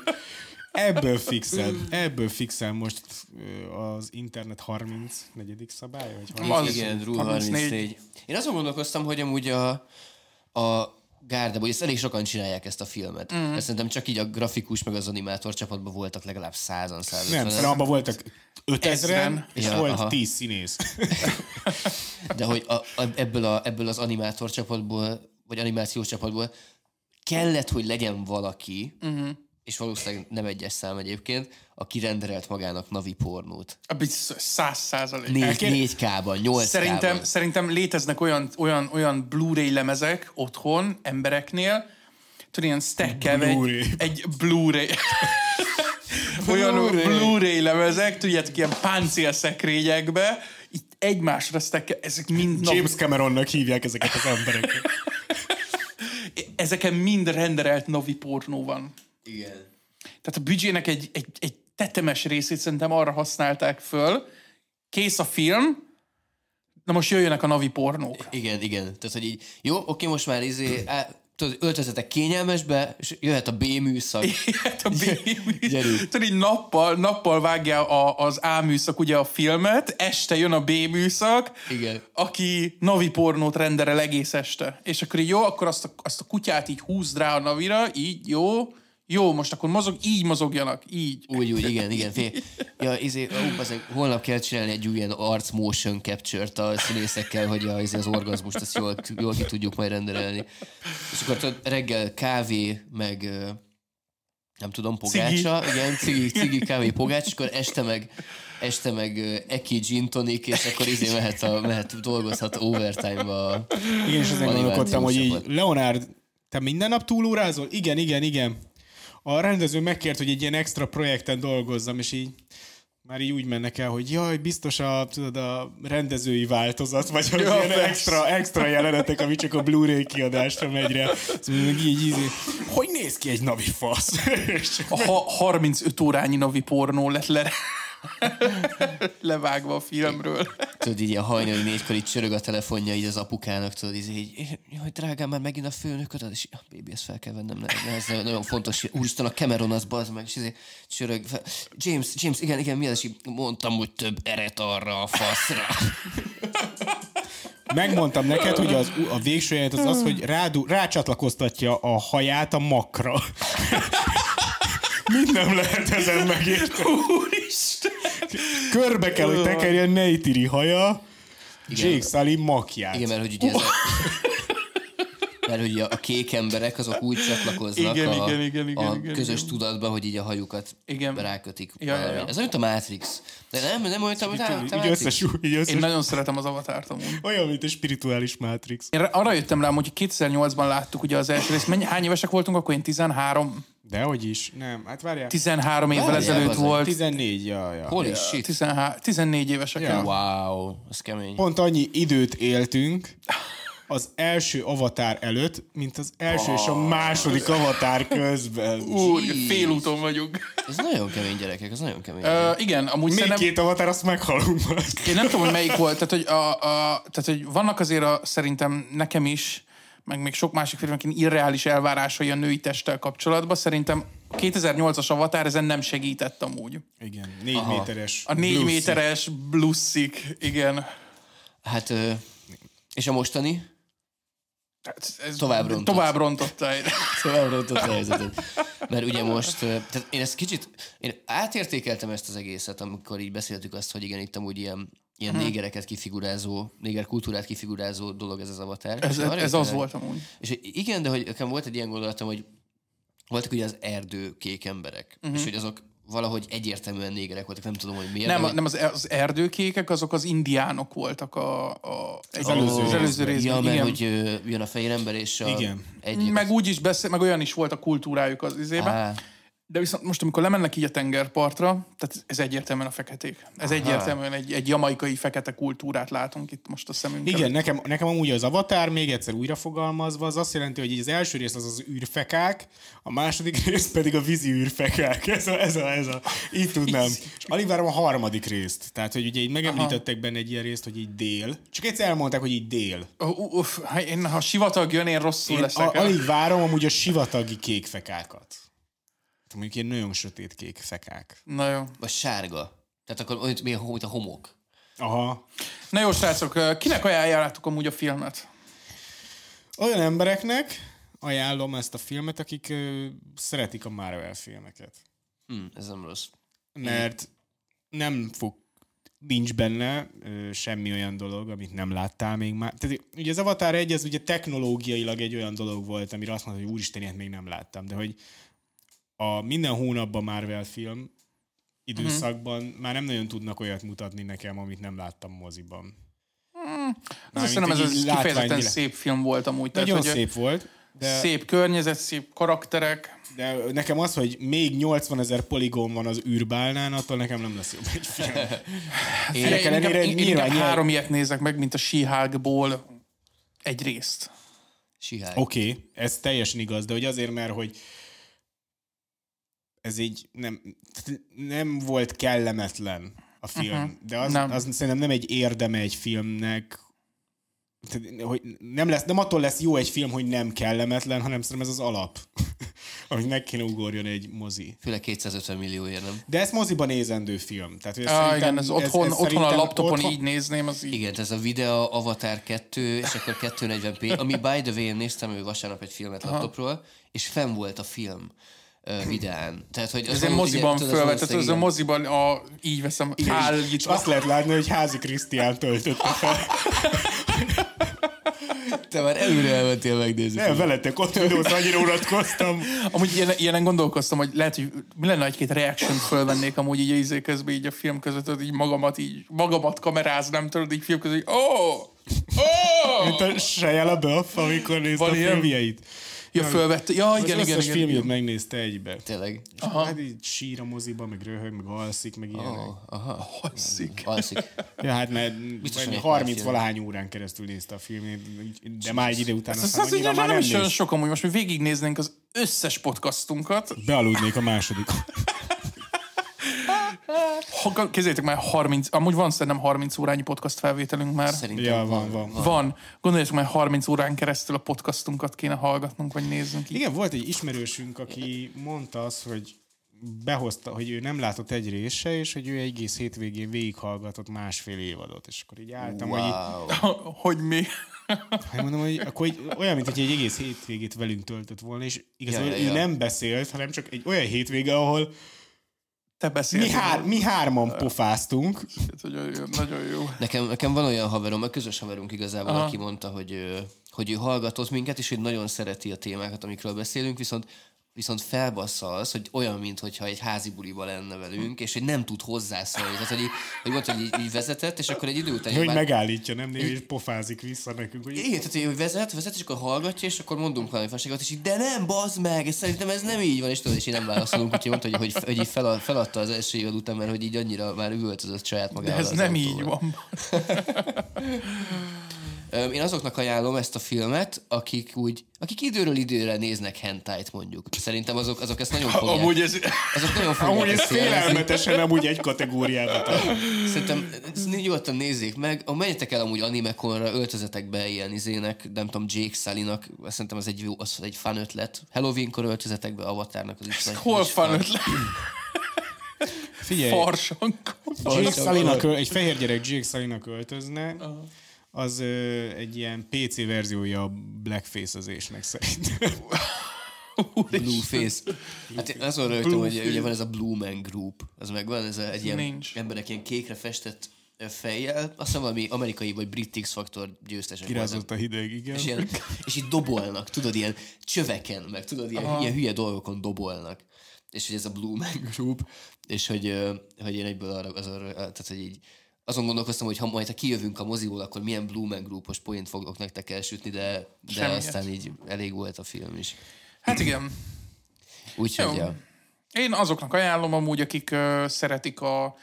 ebből fixel, ebből fixel most az internet 34. szabálya, vagy 30? Az- Igen, Rule 34. 34. Én azon gondolkoztam, hogy amúgy a, a gárdából, és ezt elég sokan csinálják ezt a filmet. Mm. Ezt szerintem csak így a grafikus meg az animátor csapatban voltak legalább százan, százan. Nem, szerintem abban voltak 5000 Ezren. és Ja, volt aha. 10 színész. De hogy a, a, ebből, a, ebből az animátor csapatból, vagy animációs csapatból kellett, hogy legyen valaki, uh-huh. És valószínűleg nem egyes szám egyébként, aki renderelt magának navi pornót. A biztos, száz százalék. Négy, Elkér- 4K-ban, 8K-ban. Szerintem, szerintem léteznek olyan, olyan, olyan Blu-ray lemezek otthon embereknél, tudod, ilyen stackelve egy, egy Blu-ray. olyan Blu-ray. Blu-ray lemezek, tudjátok, ilyen páncélszekrényekbe, itt egymásra stackel, ezek mind James Cameronnak hívják ezeket az embereket. ezeken mind renderelt navi pornó van. Igen. Tehát a büdzsének egy, egy, egy tetemes részét szerintem arra használták föl, kész a film, na most jöjjönek a navi pornók. Igen, igen. Tehát, hogy így, jó, oké, most már izé, á, tudod, öltözetek kényelmesbe, és jöhet a B műszak. Hát a B Gyerünk. Tudod, így nappal, nappal vágja a, az A műszak ugye a filmet, este jön a B műszak, Igen. aki navi pornót renderel egész este. És akkor így jó, akkor azt a, azt a kutyát így húzd rá a navira, így jó, Jó, most akkor mozog, így mozogjanak, így. Úgy, úgy, igen, igen. Fél. Ja, izé, ó, bazeg, holnap kell csinálni egy ilyen arc motion capture-t a színészekkel, hogy a, izé, az orgazmust azt jól, jól ki tudjuk majd rendelni. És akkor tudod, reggel kávé, meg nem tudom, pogácsa, igen, cigi, cigi, kávé, pogács, és akkor este meg, este meg eki gin tonic, és akkor izé mehet, a, mehet dolgozhat overtime-ba. Igen, és Animációs gondolkodtam, hogy így. Leonard, te minden nap túlórázol? Igen, igen, igen. A rendező megkért, hogy egy ilyen extra projekten dolgozzam, és így már így úgy mennek el, hogy jaj, biztos a, tudod, a rendezői változat, vagy az Ja, ilyen extra, extra jelenetek, ami csak a Blu-ray kiadásra megy rá. Szóval meg így, így, hogy néz ki egy navi fasz? A ha- 35 órányi navi pornó lett le... levágva a filmről. Tudod, így a hajnali négykor így csörög a telefonja így az apukának, tudod, így, így jaj, drágám, már megint a főnök adod, és ah, baby, ezt fel kell vennem, ne, ne, ez nagyon fontos, úristen, a Cameron az bazd meg, és izé, csörög, fel. James, James, igen, igen, mi az, és így mondtam, hogy több eret arra a faszra. megmondtam neked, hogy az, a végső az az, hogy rádú, rácsatlakoztatja a haját a makra. Mit nem lehet ezen megérteni? Úristen! Körbe kell, hogy tekerjen Neytiri haja, Jake Sully makját. Igen, mert hogy ugye ez a, mert hogy a, kék emberek azok úgy csatlakoznak Igen, a, igen, igen, igen, a igen, közös igen. tudatba, hogy így a hajukat Igen. rákötik. Ja, ja, ja. Ez olyan, mint a Matrix. De nem, nem olyan, mint a Matrix. így összes, így összes, Én nagyon szeretem az avatárt amúgy. olyan, mint egy spirituális Matrix. Én arra jöttem rá, hogy 2008-ban láttuk ugye az első részt. Mennyi, hány évesek voltunk akkor? Én 13, Dehogy is. Nem, hát várjál. 13 évvel Várjál, ezelőtt volt. 14, ja, ja. Holy shit. 13, 14 évesek. Ja. Ja. Wow, ez kemény. Pont annyi időt éltünk az első avatár előtt, mint az első és a második avatár közben. Úr, félúton vagyunk. Ez nagyon kemény gyerekek, ez nagyon kemény. Uh, igen, amúgy Még szerintem... két avatár, azt meghalunk majd. Én nem tudom, hogy melyik volt. Tehát, hogy, a, a, tehát, hogy vannak azért a, szerintem nekem is, meg még sok másik filmnek irreális elvárásai a női testtel kapcsolatban. Szerintem a 2008-as Avatar ezen nem segített amúgy. Igen, négy méteres. A négy bluesy. méteres blusszik, igen. Hát, és a mostani? Hát Ez Tovább rontott. Tovább rontotta. Tovább rontott a helyzetet. Mert ugye most, tehát én ezt kicsit, én átértékeltem ezt az egészet, amikor így beszéltük azt, hogy igen, itt amúgy ilyen, ilyen Mhm. négereket kifigurázó, néger kultúrát kifigurázó dolog ez az avatar. Ez, ez jöttem az volt amúgy. És igen, de hogy nekem volt egy ilyen gondolatom, hogy voltak ugye az erdő kék emberek, uh-huh. és hogy azok valahogy egyértelműen négerek voltak, nem tudom, hogy miért. Nem, de nem az, az erdőkékek, azok az indiánok voltak a, a, egy, előző az előző részben. Ja, mert igen. hogy ö, jön a fehér ember, és a Igen. Egy, Meg úgy is beszél, meg olyan is volt a kultúrájuk az izében. Á, De viszont most, amikor lemennek így a tengerpartra, tehát ez egyértelműen a feketék. Ez egyértelműen egy, egy jamaikai fekete kultúrát látunk itt most a szemünk Igen, nekem, nekem amúgy az avatár, még egyszer újra fogalmazva, az azt jelenti, hogy így az első rész az az űrfekák, a második rész pedig a vízi űrfekák. Ez a, ez a, ez a, így tudnám. És alig várom a harmadik részt. Tehát, hogy ugye így megemlítettek benne egy ilyen részt, hogy így dél. Csak egyszer elmondták, hogy így dél. Uh, uh, ha én, ha sivatag jön, én rosszul Én leszek. a, alig várom amúgy a sivatagi kék fekákat. Tehát mondjuk ilyen nagyon sötét kék fekák. Na jó. vagy sárga. Tehát akkor olyan, mint a- homok. Aha. Na jó, srácok, kinek ajánljátok amúgy a filmet? Olyan embereknek ajánlom ezt a filmet, akik ö, szeretik a Marvel filmeket. Hm, ez nem rossz. mert nem fog nincs benne ö, semmi olyan dolog, amit nem láttál még már. Tehát ugye az Avatar 1, ez ugye technológiailag egy olyan dolog volt, amire azt mondta, hogy úristen, ilyet még nem láttam, de hogy a minden hónapban Marvel film időszakban uh-huh. már nem nagyon tudnak olyat mutatni nekem, amit nem láttam moziban. Ez szerintem ez az kifejezetten szép film volt amúgy. Nagyon hogy szép volt, de, Szép környezet, szép karakterek. de nekem az, hogy még 80 ezer poligón van az űrbálnán, attól nekem nem lesz jobb egy film. Én, Ennek én, ellenére én, én nyilván három ilyet nézek meg, mint a She-Hulkból egy részt. Oké, okay, ez teljesen igaz, de hogy azért, mert hogy ez így nem, nem volt kellemetlen a film, uh-huh. de az, Nem. nem. az szerintem nem egy érdeme egy filmnek, tehát, hogy nem, lesz, nem attól lesz jó egy film, hogy nem kellemetlen, hanem szerintem ez az alap, amit meg kéne ugorjon egy mozi. Főleg 250 millióért, nem? De ez moziban nézendő film. Tehát, hogy ez Ah, igen, ez otthon, ez otthon a laptopon otthon- így nézném, az így. Igen, ez a videó Avatar 2, és akkor 240p, ami by the way, én néztem ő vasárnap egy filmet laptopról, és fenn volt a film. Videán. Tehát, hogy az Ez egy való- moziban igen, az fölvetett, ez a moziban a, így veszem, És állítva. azt lehet látni, hogy házi Krisztián töltötte fel. igen. Te már előre elmentél megnézni. Nem, veletek ott videóz, annyira unatkoztam. Amúgy ilyen, ilyenen gondolkoztam, hogy lehet, hogy mi lenne, egy-két reaction fölvennék amúgy így a izé közben, így a film között, tudod, így magamat, így magamat kameráznám, tudod, így film között, hogy ó, ó! Mint a Shia LaBeouf, amikor nézte Van a ilyen? Ja, fölvette. Ja, igen, az igen, igen. filmjét igen. megnézte egybe. Tényleg. Aha. Hát így sír a moziba, meg röhög, meg alszik, meg ilyenek. Oh, aha. Alszik. Alszik. Ja, hát mert Biztos, vagy hogy 30 egy valahány órán keresztül nézte a filmét, de már egy idő után Ez aztán az, annyira az már nem, is olyan néz. sok, amúgy most mi végignéznénk az összes podcastunkat. Bealudnék a második. Ha, kézzétek már 30, amúgy van szerintem 30 órányi podcast felvételünk már. Szerintem Ja, van, van. Van. Gondoljátok már 30 órán keresztül a podcastunkat kéne hallgatnunk, vagy néznünk. Így. Igen, volt egy ismerősünk, aki mondta azt, hogy behozta, hogy ő nem látott egy része, és hogy ő egész hétvégén végighallgatott másfél évadot, és akkor így álltam, hogy így, Wow. hogy mi? hát mondom, hogy akkor így, olyan, mint hogy egy egész hétvégét velünk töltött volna, és igazából Ja, ja, ja, ja, ja. ő nem beszélt, hanem csak egy olyan hétvége, ahol Te mi, beszéltél. hár, mi hárman pofáztunk, Nagyon jó, nagyon jó. Nekem, nekem van olyan haverom, a közös haverunk igazából, Aha. aki mondta, hogy, hogy ő hallgatott minket, és hogy nagyon szereti a témákat, amikről beszélünk, viszont viszont felbassza az, hogy olyan, mintha egy házi buliba lenne velünk, és hogy nem tud hozzászólni. Tehát, hogy, így- hogy mondta, hogy így, így vezetett, és akkor egy idő után... hogy már- megállítja, nem név, és pofázik vissza nekünk, hogy igen, tehát hogy vezet, vezet, és akkor hallgatja, és akkor mondunk valami fasságot, és így, de nem, bazd meg, és szerintem ez nem így van, és tudod, és így nem válaszolunk, úgyhogy mondta, hogy, hogy, hogy így fel, feladta az első évad után, mert hogy így annyira már üvöltözött saját De magával. ez az nem autóban. így van. Én azoknak ajánlom ezt a filmet, akik úgy, akik időről időre néznek hentájt mondjuk. Szerintem azok, azok ezt nagyon fogják. Amúgy ez... azok nagyon fogják amúgy ez félelmetesen amúgy egy kategóriába tart. Szerintem nyugodtan nézzék meg. A menjetek el amúgy animekonra, öltözetek be ilyen izének, nem tudom, Jake Sully-nak, szerintem az egy, az egy fan ötlet. Halloweenkor öltözetek be Avatarnak az is. Hol van ötlet? Figyelj, Farsankon. Jake Sully-nak, egy fehér gyerek Jake Sully-nak öltözne, az ö, egy ilyen PC verziója a blackface-özésnek szerintem. Blueface. Hát én azon rögtem, hogy ugye van ez a Blue Man Group. Az megvan, ez a, egy ilyen Nincs. emberek ilyen kékre festett fejjel. Azt hiszem valami amerikai vagy brit X-faktor győztesek. Kirázott a hideg, igen. És, ilyen, és így dobolnak, tudod, ilyen csöveken, meg tudod, ilyen, ilyen hülye dolgokon dobolnak. És hogy ez a Blue Man Group, és hogy, hogy én egyből arra, az arra, tehát hogy így azon gondolkoztam, hogy ha majd ha kijövünk a moziból, akkor milyen Blue Man Groupos poént fogok nektek elsütni, de, de Semmiet. aztán így elég volt a film is. Hát igen. Úgyhogy, ja. Én azoknak ajánlom amúgy, akik uh, szeretik a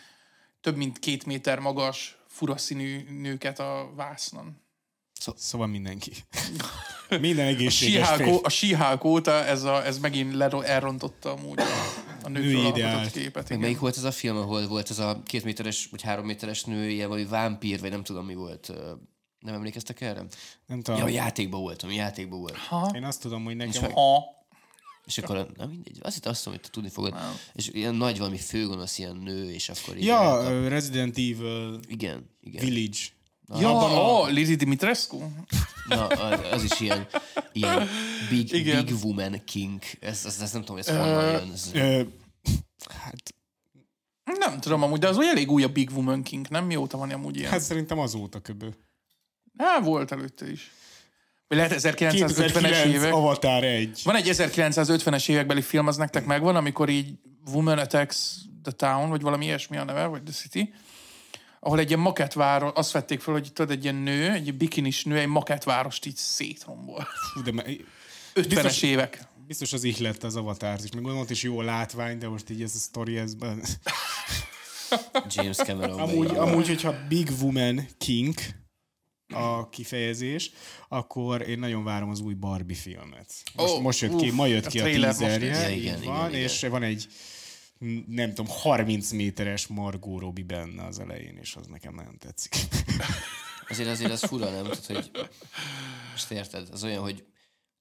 több mint két méter magas, furaszínű nőket a vásznon. Szóval mindenki. Minden egészséges Síhálk, férfi. ó- a síhálk óta ez, a, ez megint ler- elrontotta amúgy a, a Női nőkről ideált. képet. Meg Igen. melyik volt ez a film, ahol volt ez a két méteres, vagy három méteres nő, ilyen valami vámpír, vagy nem tudom mi volt. Nem emlékeztek erre? Nem Ja, a tudom. játékban voltam, játékban volt. Én azt tudom, hogy nekem... Ha. És akkor, na mindegy, azt hittem azt mondom, hogy te tudni fogod. És ilyen nagy valami főgonosz ilyen nő, és akkor Ja, ö, Resident Evil igen, igen. Village. Ja, oh, Lizzie Dimitrescu? Na, az, az is ilyen, ilyen big, Igen. big woman king. Ez, ez, ez nem tudom, ez honnan jön. Ez, Ö, hát, Nem tudom amúgy, de az olyan elég új a Big Woman King, nem? Mióta van amúgy ilyen? hát szerintem azóta köbő. Hát volt előtte is. Vagy lehet 1950-es 2009 évek. Avatar 1. Van egy 1950-es évekbeli film, az nektek megvan, amikor így Woman Attacks the Town, vagy valami ilyesmi a neve, vagy The City, ahol egy ilyen makettváros, azt vették fel, hogy tudod, egy ilyen nő, egy bikinis nő, egy makettvárost így szétrombol. Fú, de me- 50-es Biztos- évek. biztos az ihlet az Avatar is. Meg gondolom, is jó a látvány, de most így ez a sztori, ez... James Cameron. Amúgy, amúgy, hogyha Big Woman King a kifejezés, akkor én nagyon várom az új Barbie filmet. Most, Ó, most jött ki, uff, ma a jött ki a trailer most teaserje, néztem. Ja, így igen, van, igen, és van egy nem tudom, 30 méteres Margot Robbie benne az elején, és az nekem nagyon tetszik. Azért azért az fura, nem? Tehát, hogy most érted? Az olyan, hogy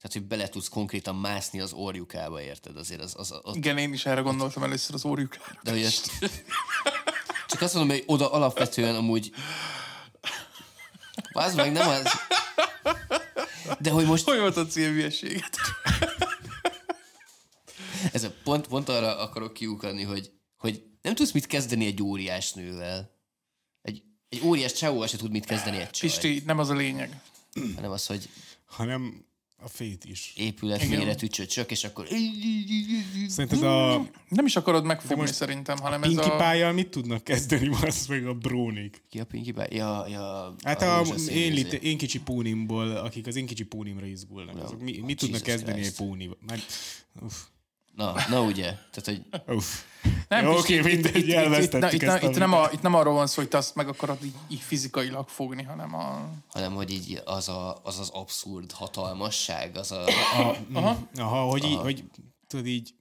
tehát, hogy bele tudsz konkrétan mászni az orjukába, érted? Azért az, az, az Igen, én is erre gondoltam először az óriukára. de hogy ezt, csak azt mondom, hogy oda alapvetően amúgy az meg nem az. De hogy most Hogy volt a célhülyeséget? Ez a pont, pont arra akarok kiukadni, hogy, hogy nem tudsz mit kezdeni egy óriás nővel. Egy, egy óriás csávóval se tud mit kezdeni egy csaj. Pisti, nem az a lényeg. Hanem az, hogy hanem a fét is. épület Igen. méretű csöcsök, és akkor... Szerinted a Nem is akarod megfogni most szerintem, hanem ez a... Pie-jal mit tudnak kezdeni, az meg a brónik? Ki a Pinkie Pie? Ja, ja. Hát a, rózsaszín én, lit, én kicsi pónimból, akik az én kicsi pónimra izgulnak, azok mi, mit tudnak Jesus kezdeni Christ. egy pónival? Már, uff, Na, na ugye. Tehát, hogy uff. Nem, Jó, oké, itt- mindegy, itt- elvesztettük itt, ezt itt, a itt, nem a, itt nem arról van szó, hogy te azt meg akarod így, így fizikailag fogni, hanem a... hanem hogy így az a, az, az abszurd hatalmasság, az a... Aha, Aha hogy, így, hogy tudod így,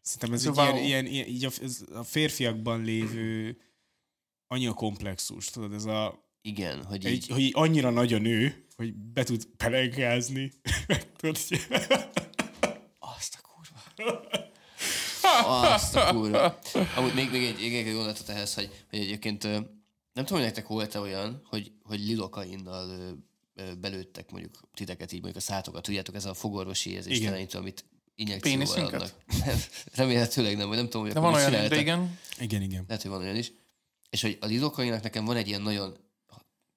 szerintem ez Szóval- egy ilyen, ilyen, ilyen így a, ez a férfiakban lévő anyakomplexus, tudod, ez a, Igen, hogy egy, így... hogy így annyira nagy a nő, hogy be tud pelenkázni. tudod, így- Azt a kurva. Azt a kurva. Amúgy még, még egy, még egy gondolatot ehhez, hogy, hogy egyébként nem tudom, hogy nektek volt-e olyan, hogy, hogy ö, belőttek mondjuk titeket így mondjuk a szátokat, tudjátok, ez a fogorvosi érzéstelenítő, amit injekcióval adnak. Remélhetőleg nem, vagy nem tudom, hogy De van olyan, de igen. igen, igen. Lehet, hogy van olyan is. És hogy a lidokainak nekem van egy ilyen nagyon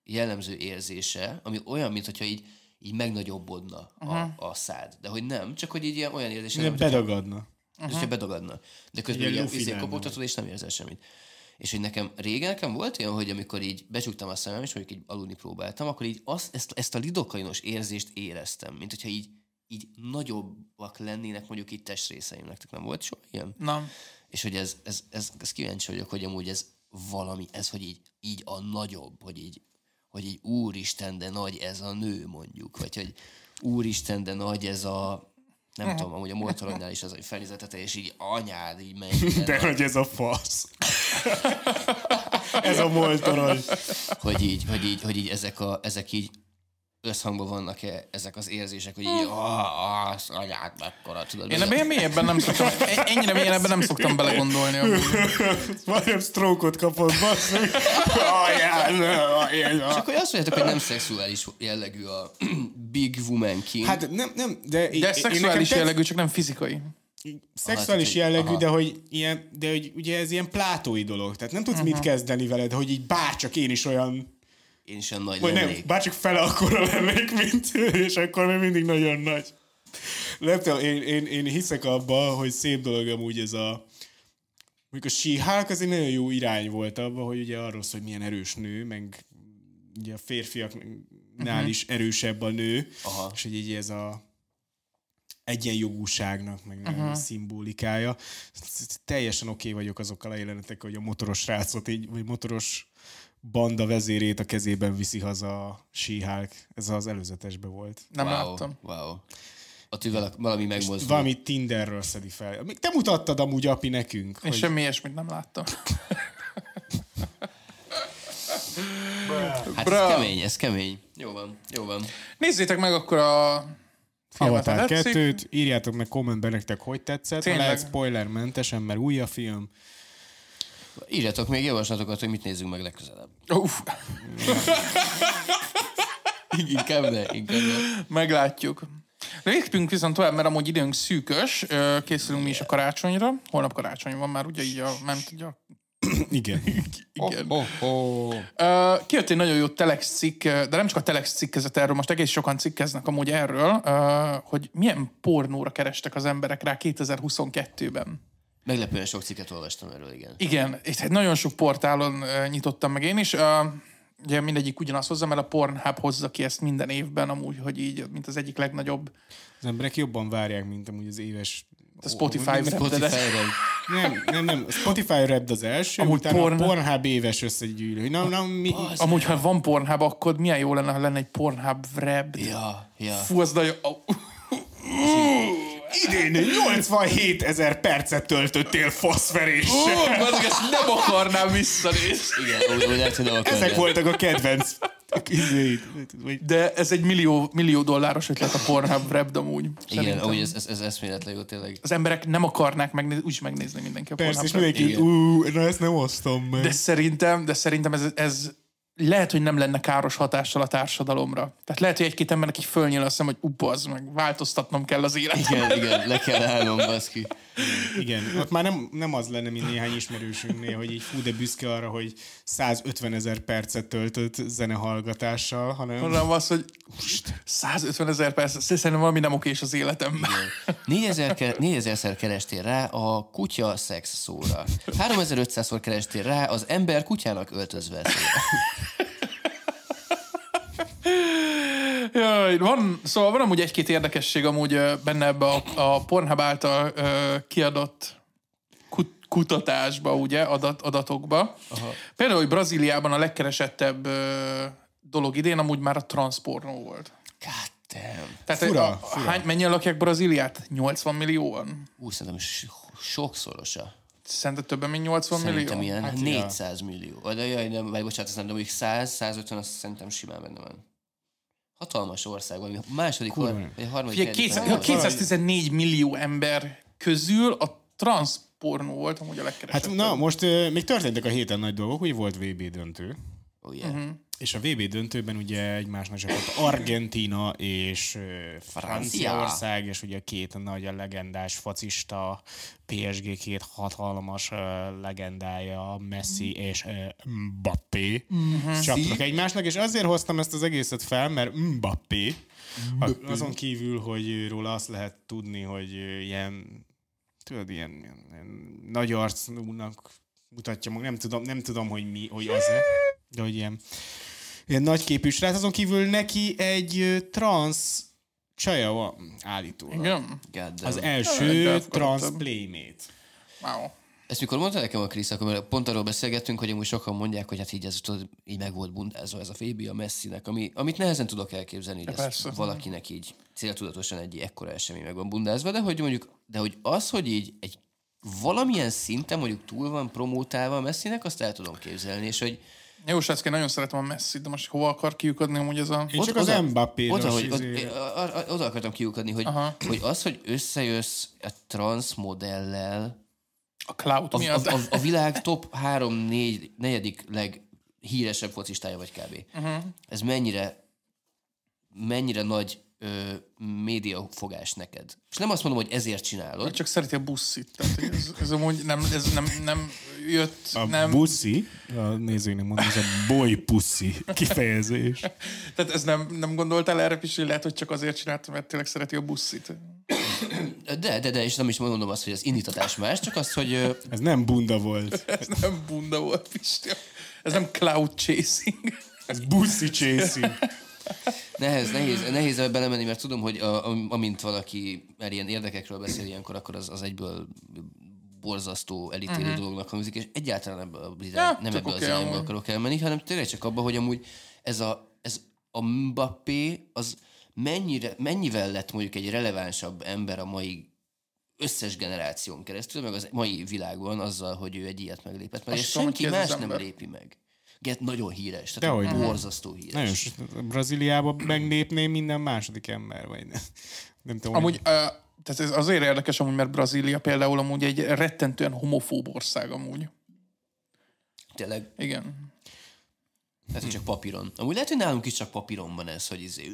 jellemző érzése, ami olyan, mintha így, így megnagyobbodna a, a szád. De hogy nem, csak hogy így ilyen olyan Ilyen nem, bedagadna. és hogyha bedagadna. De közben Ilyen vagy. kopogtatod, és nem érzel semmit. És hogy nekem régen nekem volt olyan, hogy amikor így becsuktam a szemem, és mondjuk így aludni próbáltam, akkor így azt, ezt, ezt a lidokainos érzést éreztem, mint hogyha így, így nagyobbak lennének mondjuk itt testrészeim. Nektek nem volt soha ilyen? Na, És hogy ez, ez, ez, ez kíváncsi vagyok, hogy amúgy ez valami, ez, hogy így, így a nagyobb, hogy így, hogy így úristen, de nagy ez a nő mondjuk, vagy hogy úristen, de nagy ez a nem tudom, amúgy a moltoronnál is az, hogy felnézetete, és így anyád, így megy. De hogy ez a fasz. ez a moltoros. hogy így, hogy így, hogy így ezek, a, ezek így összhangban vannak-e ezek az érzések, hogy így, ah, az anyád mekkora, tudod. én ebben mélyebben nem szoktam, en- ennyire mélyen ebben nem szoktam belegondolni. Majdnem stroke-ot kapott, basszony. Ajaj, És akkor azt mondjátok, hogy nem szexuális jellegű a Big Woman King. Hát nem, nem, de... De szexuális jellegű, csak nem fizikai. Szexuális jellegű, aha. de hogy, ilyen, de hogy ugye ez ilyen plátói dolog. Tehát nem tudsz uh-huh. mit kezdeni veled, hogy így bárcsak én is olyan, Én is olyan nagy vagy nem, lennék. bárcsak fele akkora lennék, mint ő, és akkor még mindig nagyon nagy. Nem tudom, én, én, én hiszek abba, hogy szép dolog amúgy ez a Mondjuk a síhálk az egy nagyon jó irány volt abban, hogy ugye arról szól, hogy milyen erős nő, meg ugye a férfiaknál uh-huh. is erősebb a nő, Aha. és hogy így ez a egyenjogúságnak, meg uh-huh. szimbolikája. Teljesen oké okay vagyok azokkal a jelenetekkel, hogy a motoros srácot, így, vagy motoros banda vezérét a kezében viszi haza a síhálk. Ez az előzetesben volt. Nem wow, láttam. Wow. Ott ő vala- valami megmozdul. Valami Tinderről szedi fel. Még te mutattad amúgy, api, nekünk. Én semmi ilyesmit nem láttam. Hát Bra. ez kemény, ez kemény. Jó van, jó van. Nézzétek meg akkor a filmet, Avatar tetszik. 2-t, írjátok meg kommentben nektek, hogy tetszett. Tényleg. Ha lehet spoilermentesen, mert új a film. Írjatok még javaslatokat, hogy mit nézzünk meg legközelebb. Uff, Inkább ne, inkább ne. meglátjuk. Lépjünk viszont tovább, mert amúgy időnk szűkös. Készülünk mi is a karácsonyra. Holnap karácsony van már, ugye így a, ment ugye a Igen. igen. Oh, oh. Ö, kijött egy nagyon jó Telex cikk, de nem csak a Telex cikkezett erről, most egész sokan cikkeznek amúgy erről, hogy milyen pornóra kerestek az emberek rá 2022-ben. Meglepően sok cikket olvastam erről, igen. Igen, itt egy nagyon sok portálon nyitottam meg én is. Ugye mindegyik ugyanazt hozza, mert a Pornhub hozza ki ezt minden évben amúgy, hogy így, mint az egyik legnagyobb. Az emberek jobban várják, mint amúgy az éves... A Spotify nem, Spotify nem, nem, nem. Spotify Wrapped az első, Amúgy utána porn- a Pornhub éves összegyűlő. Na, na, mi... Amúgy, ha van Pornhub, akkor milyen jó lenne, ha lenne egy Pornhub Wrapped. Ja, ja. Fú, az nagyon... Idén 87 ezer percet töltöttél faszveréssel. Bazd, ezt nem akarnám visszanézni. Igen, úgy, úgy lehet, hogy. Ezek voltak a kedvenc De ez egy millió, millió dolláros ötlet a Pornhub Wrapped amúgy. Igen, úgy ez, ez, ez eszméletlen jó tényleg. Az emberek nem akarnák megnézni, úgyis megnézni mindenki a Persze, és mindenki, ú, na ezt nem osztom meg. De szerintem, de szerintem ez, ez lehet, hogy nem lenne káros hatással a társadalomra. Tehát lehet, hogy egy-két embernek így fölnyíl azt hiszem, hogy az meg változtatnom kell az életet. Igen, igen, le kell állnom, baszki. Igen, ott már nem, nem az lenne, mint néhány ismerősünknél, hogy így fú, de büszke arra, hogy 150 ezer percet töltött zenehallgatással, hanem Hanem az, hogy 150 ezer perc, szerintem valami nem okés az életemben. 4000 ke- 4000-szer kerestél rá a kutya szex szóra. 3500-szor kerestél rá az ember kutyának öltözve szóra. Jaj, van, szóval van amúgy egy-két érdekesség amúgy benne ebbe a, a Pornhub által ö, kiadott kut, kutatásba, ugye, adat, adatokba. Aha. Például, hogy Brazíliában a legkeresettebb ö, dolog idén amúgy már a transpornó volt. God damn. Tehát Fura, a, a, hány, mennyien lakják Brazíliát? 80 millióan? Ú, szerintem so- sokszorosa. Szerinted többen, mint 80 Szerintem millió? ilyen Hát, 400 millió. De jaj, nem, vagy bocsánat, azt nem, de mondjuk 100, 150, azt szerintem simán benne van. Hatalmas ország, vagy a második, Kurva. or, vagy a harmadik, Ugye 200, legnagyobb. 214 millió ember közül a transpornó volt amúgy a Hát legkeresettebb. na, most uh, még történtek a héten nagy dolgok, hogy volt VB döntő, Oh, yeah. Mhm. És a VB döntőben ugye egymásnak csapott Argentina és Franciaország, és ugye két nagy a legendás focista PSG két hatalmas legendája, Messi és uh, Mbappé. Csaptak egymásnak, és azért hoztam ezt az egészet fel, mert Mbappé, a- azon kívül, hogy róla azt lehet tudni, hogy ilyen tudod, ilyen, ilyen, ilyen nagy arcúnak mutatja mag, nem tudom, nem tudom, hogy mi, hogy az-e, de hogy ilyen, ilyen nagy képű srác, azon kívül neki egy trans csaja van állítólag. Igen? Az első trans playmate. Wow. Ezt mikor mondta nekem a Krisz, akkor mert pont arról beszélgettünk, hogy amúgy sokan mondják, hogy hát így ez tudod, így meg volt bundázva ez a Fébi a Messinek, ami, amit nehezen tudok elképzelni, hogy ez persze. valakinek így céltudatosan egy ekkora esemény meg van bundázva, de hogy mondjuk, de hogy az, hogy így egy valamilyen szinten mondjuk túl van promótálva a Messinek, azt el tudom képzelni, és hogy Jó, srác, én nagyon szeretem a messi de most hova akar kiukadni amúgy ez a... Én csak az Mbappé-ros oda, hogy, ott, izé- a- a- oda akartam kiukadni, hogy, Aha. hogy az, hogy összejössz a trans modellel, A cloud a, mi a, az? a, a világ top 3-4 negyedik leghíresebb focistája vagy kb. Uh-huh. Ez mennyire mennyire nagy ö, médiafogás neked. És nem azt mondom, hogy ezért csinálod. Csak szereti a buszit. Tehát, ez, ez amúgy nem, ez nem, nem jött, A nem, buszi, a nézőinek mondom, ez a boy pussy kifejezés. tehát ez nem, nem gondoltál erre, Pisi, lehet, hogy csak azért csináltam, mert tényleg szereti a buszit. De, de, de, és nem is mondom azt, hogy az indítatás más, csak azt, hogy Ez nem bunda volt. Ez nem bunda volt, Pisti. Ez nem cloud chasing. Ez bussy chasing. nehéz, nehéz, nehéz ebbe belemenni, mert tudom, hogy a, am- amint valaki már ilyen érdekekről beszél ilyenkor, akkor az, az egyből borzasztó elítélő uh-huh. dolognak hangzik, és egyáltalán ebből a irány, Ja, nem ebből az oké, irányba akarok elmenni, hanem tényleg csak abba, hogy amúgy ez a, ez a Mbappé az mennyire, mennyivel lett mondjuk egy relevánsabb ember a mai összes generáción keresztül, meg az mai világban azzal, hogy ő egy ilyet meglépett, mert és senki az más nem ember. lépi meg. Get nagyon híres, tehát Dehogy borzasztó híres. Nagyon s- Brazíliába meglépné minden második ember, vagy nem. Nem tudom, Amúgy, hogy... uh, tehát ez azért érdekes amúgy, mert Brazília például amúgy egy rettentően homofób ország amúgy. Tényleg Igen. Tehát, hogy csak papíron. Amúgy lehet, hogy nálunk is csak papíron van ez, hogy izé...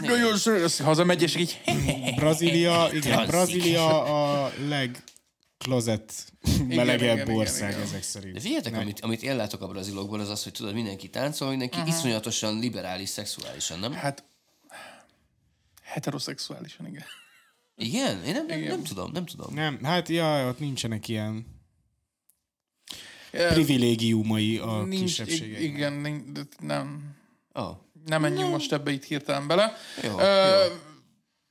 Nagyon szeretsz, hazamegy, és így Brazília, igen. Brazília a legklozett melegebb igen, ország igen. ezek szerint. De figyeljetek, amit, amit én látok a brazilokból, az az, hogy tudod, mindenki táncol, mindenki uh-huh. iszonyatosan liberális szexuálisan, nem? Hát heteroszexuálisan, igen. Igen? Én nem, nem, nem tudom, nem tudom. Nem, hát ja, ott nincsenek ilyen privilégiumai a Nincs, kisebbségeknek. igen, nem, Oh. nem menjünk most ebbe itt hirtelen bele. Jó, Ö, jó.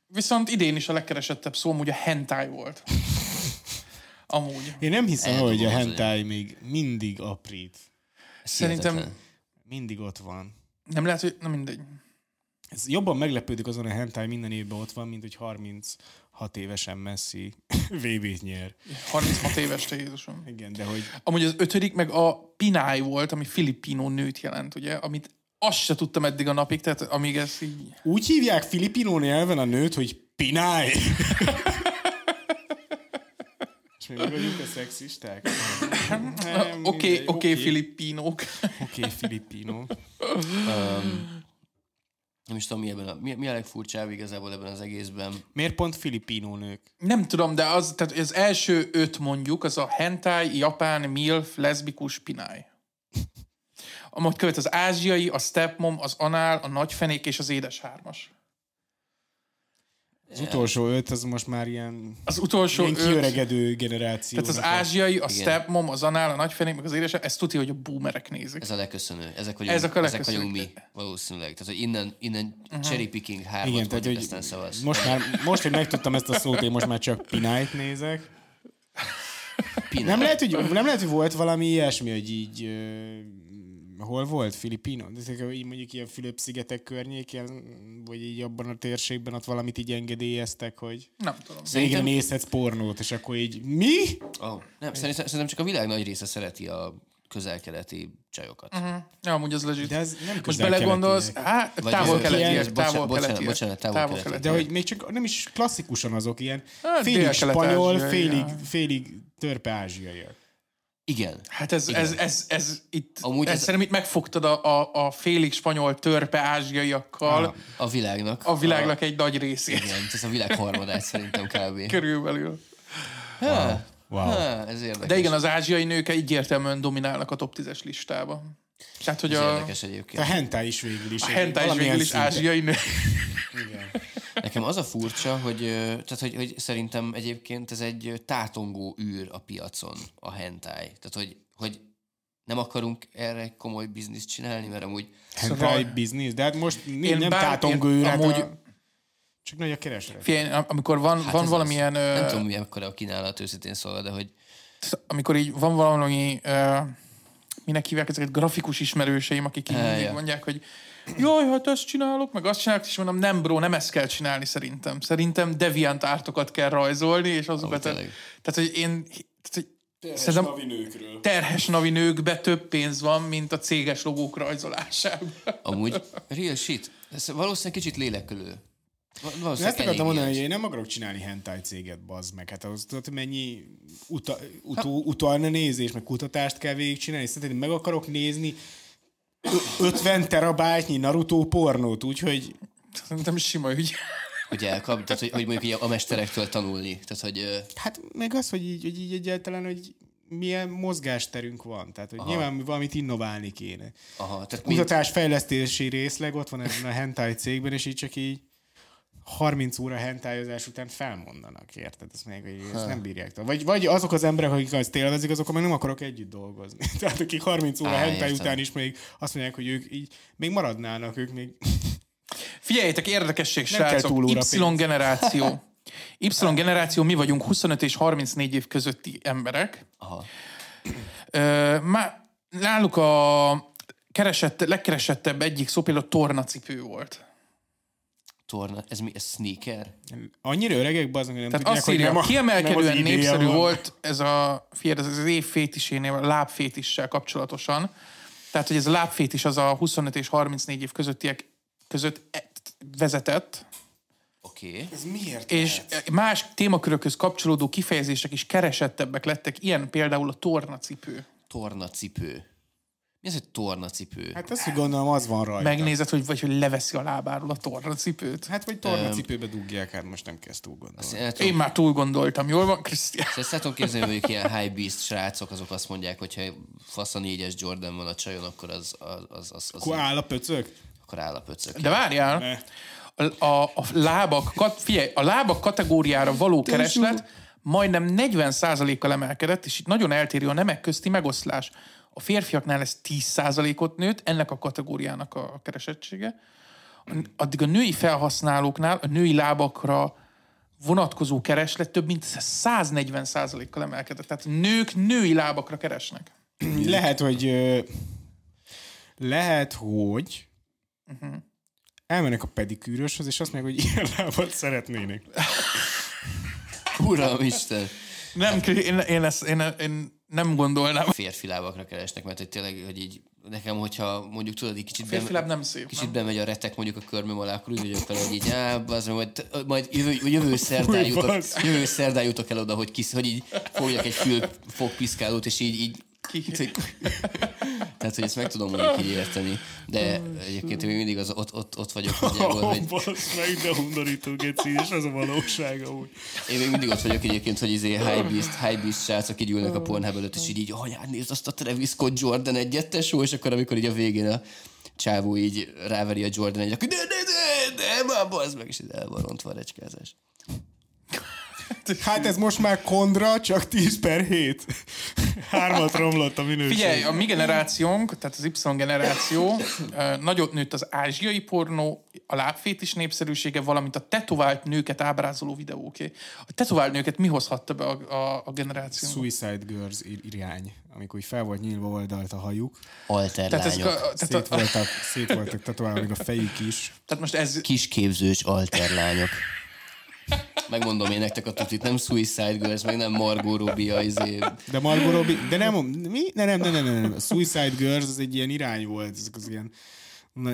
Viszont idén is a legkeresettebb szó amúgy a hentai volt. Amúgy. Én nem hiszem, El hogy a hentai még mindig aprít. Szerintem. Mindig ott van. nem lehet, hogy... Na mindegy. Ez jobban meglepődik azon, hogy a hentai minden évben ott van, mint hogy 36 évesen Messi VB-t nyer. 36 éves, te Jézusom. Igen, de hogy Amúgy az ötödik meg a Pinay volt, ami filipino nőt jelent, ugye? Amit azt se tudtam eddig a napig, tehát amíg ez így... úgy hívják filipinó nyelven a nőt, hogy Pinay. És Mi vagyunk a szexisták? Oké, oké, filippínók. Oké, filippino. Nem is tudom, mi, ebben a, mi, mi a legfurcsább igazából ebben az egészben. Miért pont filippino nők? Nem tudom, de az, tehát az első öt mondjuk, az a hentai, japán, milf, leszbikus, pináj. Amott követ az ázsiai, a stepmom, az anál, a nagyfenék és az édes hármas. Az utolsó öt, az most már ilyen, Az utolsó ilyen öt, kiöregedő generáció. tehát az ázsiai, a stepmom, az anál, a nagyfenék, meg az édes, ezt tudja, hogy a boomerek nézik. Ez a leköszönő. Ezek vagyunk, Ezek a ezek leköszönő. vagyunk mi, valószínűleg. Tehát, hogy innen, innen uh-huh. cherry picking hármat Igen, Igen, tehát, hogy aztán szavaz. most, már, most, hogy megtudtam ezt a szót, én most már csak Pinájt nézek. Pinál. Nem lehet, hogy, nem lehet, hogy volt valami ilyesmi, hogy így... Hol volt? Filipino? Így mondjuk ilyen Fülöp-szigetek környékén, vagy így abban a térségben ott valamit így engedélyeztek, hogy Nem tudom. Szerintem- nézhetsz pornót, és akkor így mi? Oh, nem, szerintem, szerintem csak a világ nagy része szereti a közel-keleti csajokat. Uh-huh. Ja, amúgy az legit. De ez nem Most belegondolsz, hát távol ilyen- keletiek, bocsánat, távol távol-keletiek. De hogy még csak nem is klasszikusan azok ilyen Hát, félig spanyol, félig, félig törpe ázsiaiak. Igen. Hát ez, ez, ez, ez, itt, Amúgy ez, ez- szerintem itt megfogtad a, a, a félig spanyol törpe ázsiaiakkal Ah. A világnak. a világnak egy nagy részét. Igen, ez a világ harmadát szerintem kb. Körülbelül. Ha, Wow. ha, ez érdekes. De igen, az ázsiai nők egyértelműen dominálnak a top 10-es listában. Tehát, hogy ez a, érdekes egyébként. A hentai is végül is. a hentai is végül is szinten. ázsiai nő. Igen. Nekem az a furcsa, hogy, ö, tehát, hogy, hogy szerintem egyébként ez egy ö, tátongó űr a piacon, a hentai. Tehát, hogy, hogy nem akarunk erre komoly bizniszt csinálni, mert amúgy Hentai Szóval- business, de hát most én nem bár- tátongó én űr, hát amúgy- a... Csak nagy a kereslet. Figyelj, am- amikor van, hát van valamilyen... Az. ö, Nem tudom, milyen a kínálat őszintén szólva, de hogy amikor így van valami, uh, minek hívják ezeket, grafikus ismerőseim, akik így Há, mindig mondják, hogy jaj, hát ezt csinálok, meg azt csinálok, és mondom, nem bro, nem ezt kell csinálni szerintem. Szerintem deviant ártokat kell rajzolni, és azokat... tényleg. tehát, hogy én... Tehát, hogy szerintem nőkről. terhes navi nőkbe több pénz van, mint a céges logók rajzolásában. amúgy real shit. Ez valószínűleg kicsit lélekölő. Val- Én Valószínűleg ezt akartam mondani, hogy én nem akarok csinálni hentai céget, bazd meg. Hát ahhoz tudod, hogy mennyi uta, utó, utalna nézés, meg kutatást kell végigcsinálni. Szerinted én meg akarok nézni ö- 50 terabájtnyi Naruto pornót, úgyhogy Szerintem sima ügy. Hogy elkap, tehát hogy, hogy mondjuk így a mesterektől tanulni. Tehát, hogy hát meg az, hogy így, hogy így egyáltalán, hogy milyen mozgásterünk van. Tehát, hogy Aha. nyilván valamit innoválni kéne. aha, tehát mint, Kutatás fejlesztési részleg ott van ezen a hentai cégben, és így csak így 30 óra hentályozás után felmondanak, érted? Ezt, még, hogy ezt nem bírják. tovább. Vagy, vagy azok az emberek, akik azt élvezik, azokkal meg nem akarok együtt dolgozni. Tehát akik 30 óra Á, hentály értem. után is még azt mondják, hogy ők így még maradnának, ők még... Figyeljetek, érdekesség, Nem kell srácok. Y pénz. generáció. Y generáció, mi vagyunk 25 és 34 év közötti emberek. aha, Ö, má, náluk a keresett, legkeresettebb egyik szó például tornacipő volt. Torna, ez mi, ez sneaker? Annyira öregek, bazd meg, hogy nem Tehát tudják, azt írja, hogy nem a, kiemelkedően nem népszerű van. volt ez a, figyelj, ez az év fétisénél, a lábfétissel kapcsolatosan. Tehát, hogy ez a lábfétis az a 25 és 34 év közöttiek között e- vezetett, Oké. Okay. Ez miért és lehet? más témakörökhöz kapcsolódó kifejezések is keresettebbek lettek, ilyen például a tornacipő. Tornacipő. Mi az, hogy tornacipő? Hát, azt, hogy gondolom, az van rajta. Megnézed, hogy vagy hogy leveszi a lábáról a tornacipőt. Hát vagy tornacipőbe dugják, hát most nem kezd túl gondolni. Tudom, Én már túl gondoltam, jól van, Krisztián? Ezt el tudom képzelni, hogy ilyen high beast srácok, azok azt mondják, hogy ha fasz a négyes Jordan van a csajon, akkor az, az, az, az, az Akkor áll a pöcök? akkor áll a pöcök. De várjál, Ne. a, a, a lábak, kat, figyelj, a lábak kategóriára való kereslet majdnem 40%-kal emelkedett, és itt nagyon eltérő a nemek közti megoszlás. A férfiaknál ez 10%-ot nőtt, ennek a kategóriának a keresettsége. Addig a női felhasználóknál a női lábakra vonatkozó kereslet több mint 140%-kal emelkedett. Tehát nők női lábakra keresnek. Lehet, hogy lehet, hogy Mhm. elmennek a pedikűröshöz, és azt mondják, hogy ilyen lábat szeretnének. Uram Isten! Nem, Kri- én, én, ezt, én, én Nem gondolnám. férfi lábakra keresnek, mert hogy tényleg, hogy így nekem, hogyha mondjuk tudod, így kicsit, Férfi láb nem szép, kicsit nem? bemegy a retek mondjuk a körmöm alá, akkor úgy vagyok vele, hogy így, á, az, majd, majd jövő, jövő, szerdán jutok, jövő szerdán jutok el oda, hogy, kis, hogy így fogjak egy fül fogpiszkálót, és így, így Ki- tehát, hogy ezt meg tudom mondjuk így érteni. De egyébként én még mindig az, ott, ott, ott vagyok nagyjából, hogy Basz meg, de undorító geci, és az a valóság amúgy. Én még mindig ott vagyok egyébként, hogy izé high beast, high beast srácok így ülnek a Pornhub előtt, és így, így anyád, nézd azt a Travis Scott Jordan egyet, tesó, és akkor amikor így a végén a csávó így ráveri a Jordan egy, akkor de, de, de, de, már bazd meg, és így el van rontva a recskázás. Hát ez most már kondra, csak 10 per 7. Hármat romlott a minőség. Figyelj, a mi generációnk, tehát az Y generáció, nagyot nőtt az ázsiai pornó, a lábfétis népszerűsége, valamint a tetovált nőket ábrázoló videóké. A tetovált nőket mi hozhatta be a, a, a generáció? Suicide Girls ir- irány, amikor így fel volt nyílva oldalt a hajuk. Alter Tehát, lányok. a, tehát, Szét a, voltak, szét voltak tetoválva, még a fejük is. tehát most ez, Kisképzős alter lányok. Megmondom én nektek a tutit, nem Suicide Girls, meg nem Margot Robbie, a izé, De Margot Robbie, de nem, mi? Ne, nem, nem, nem, nem, nem. A Suicide Girls az egy ilyen irány volt, ezek az ilyen, na,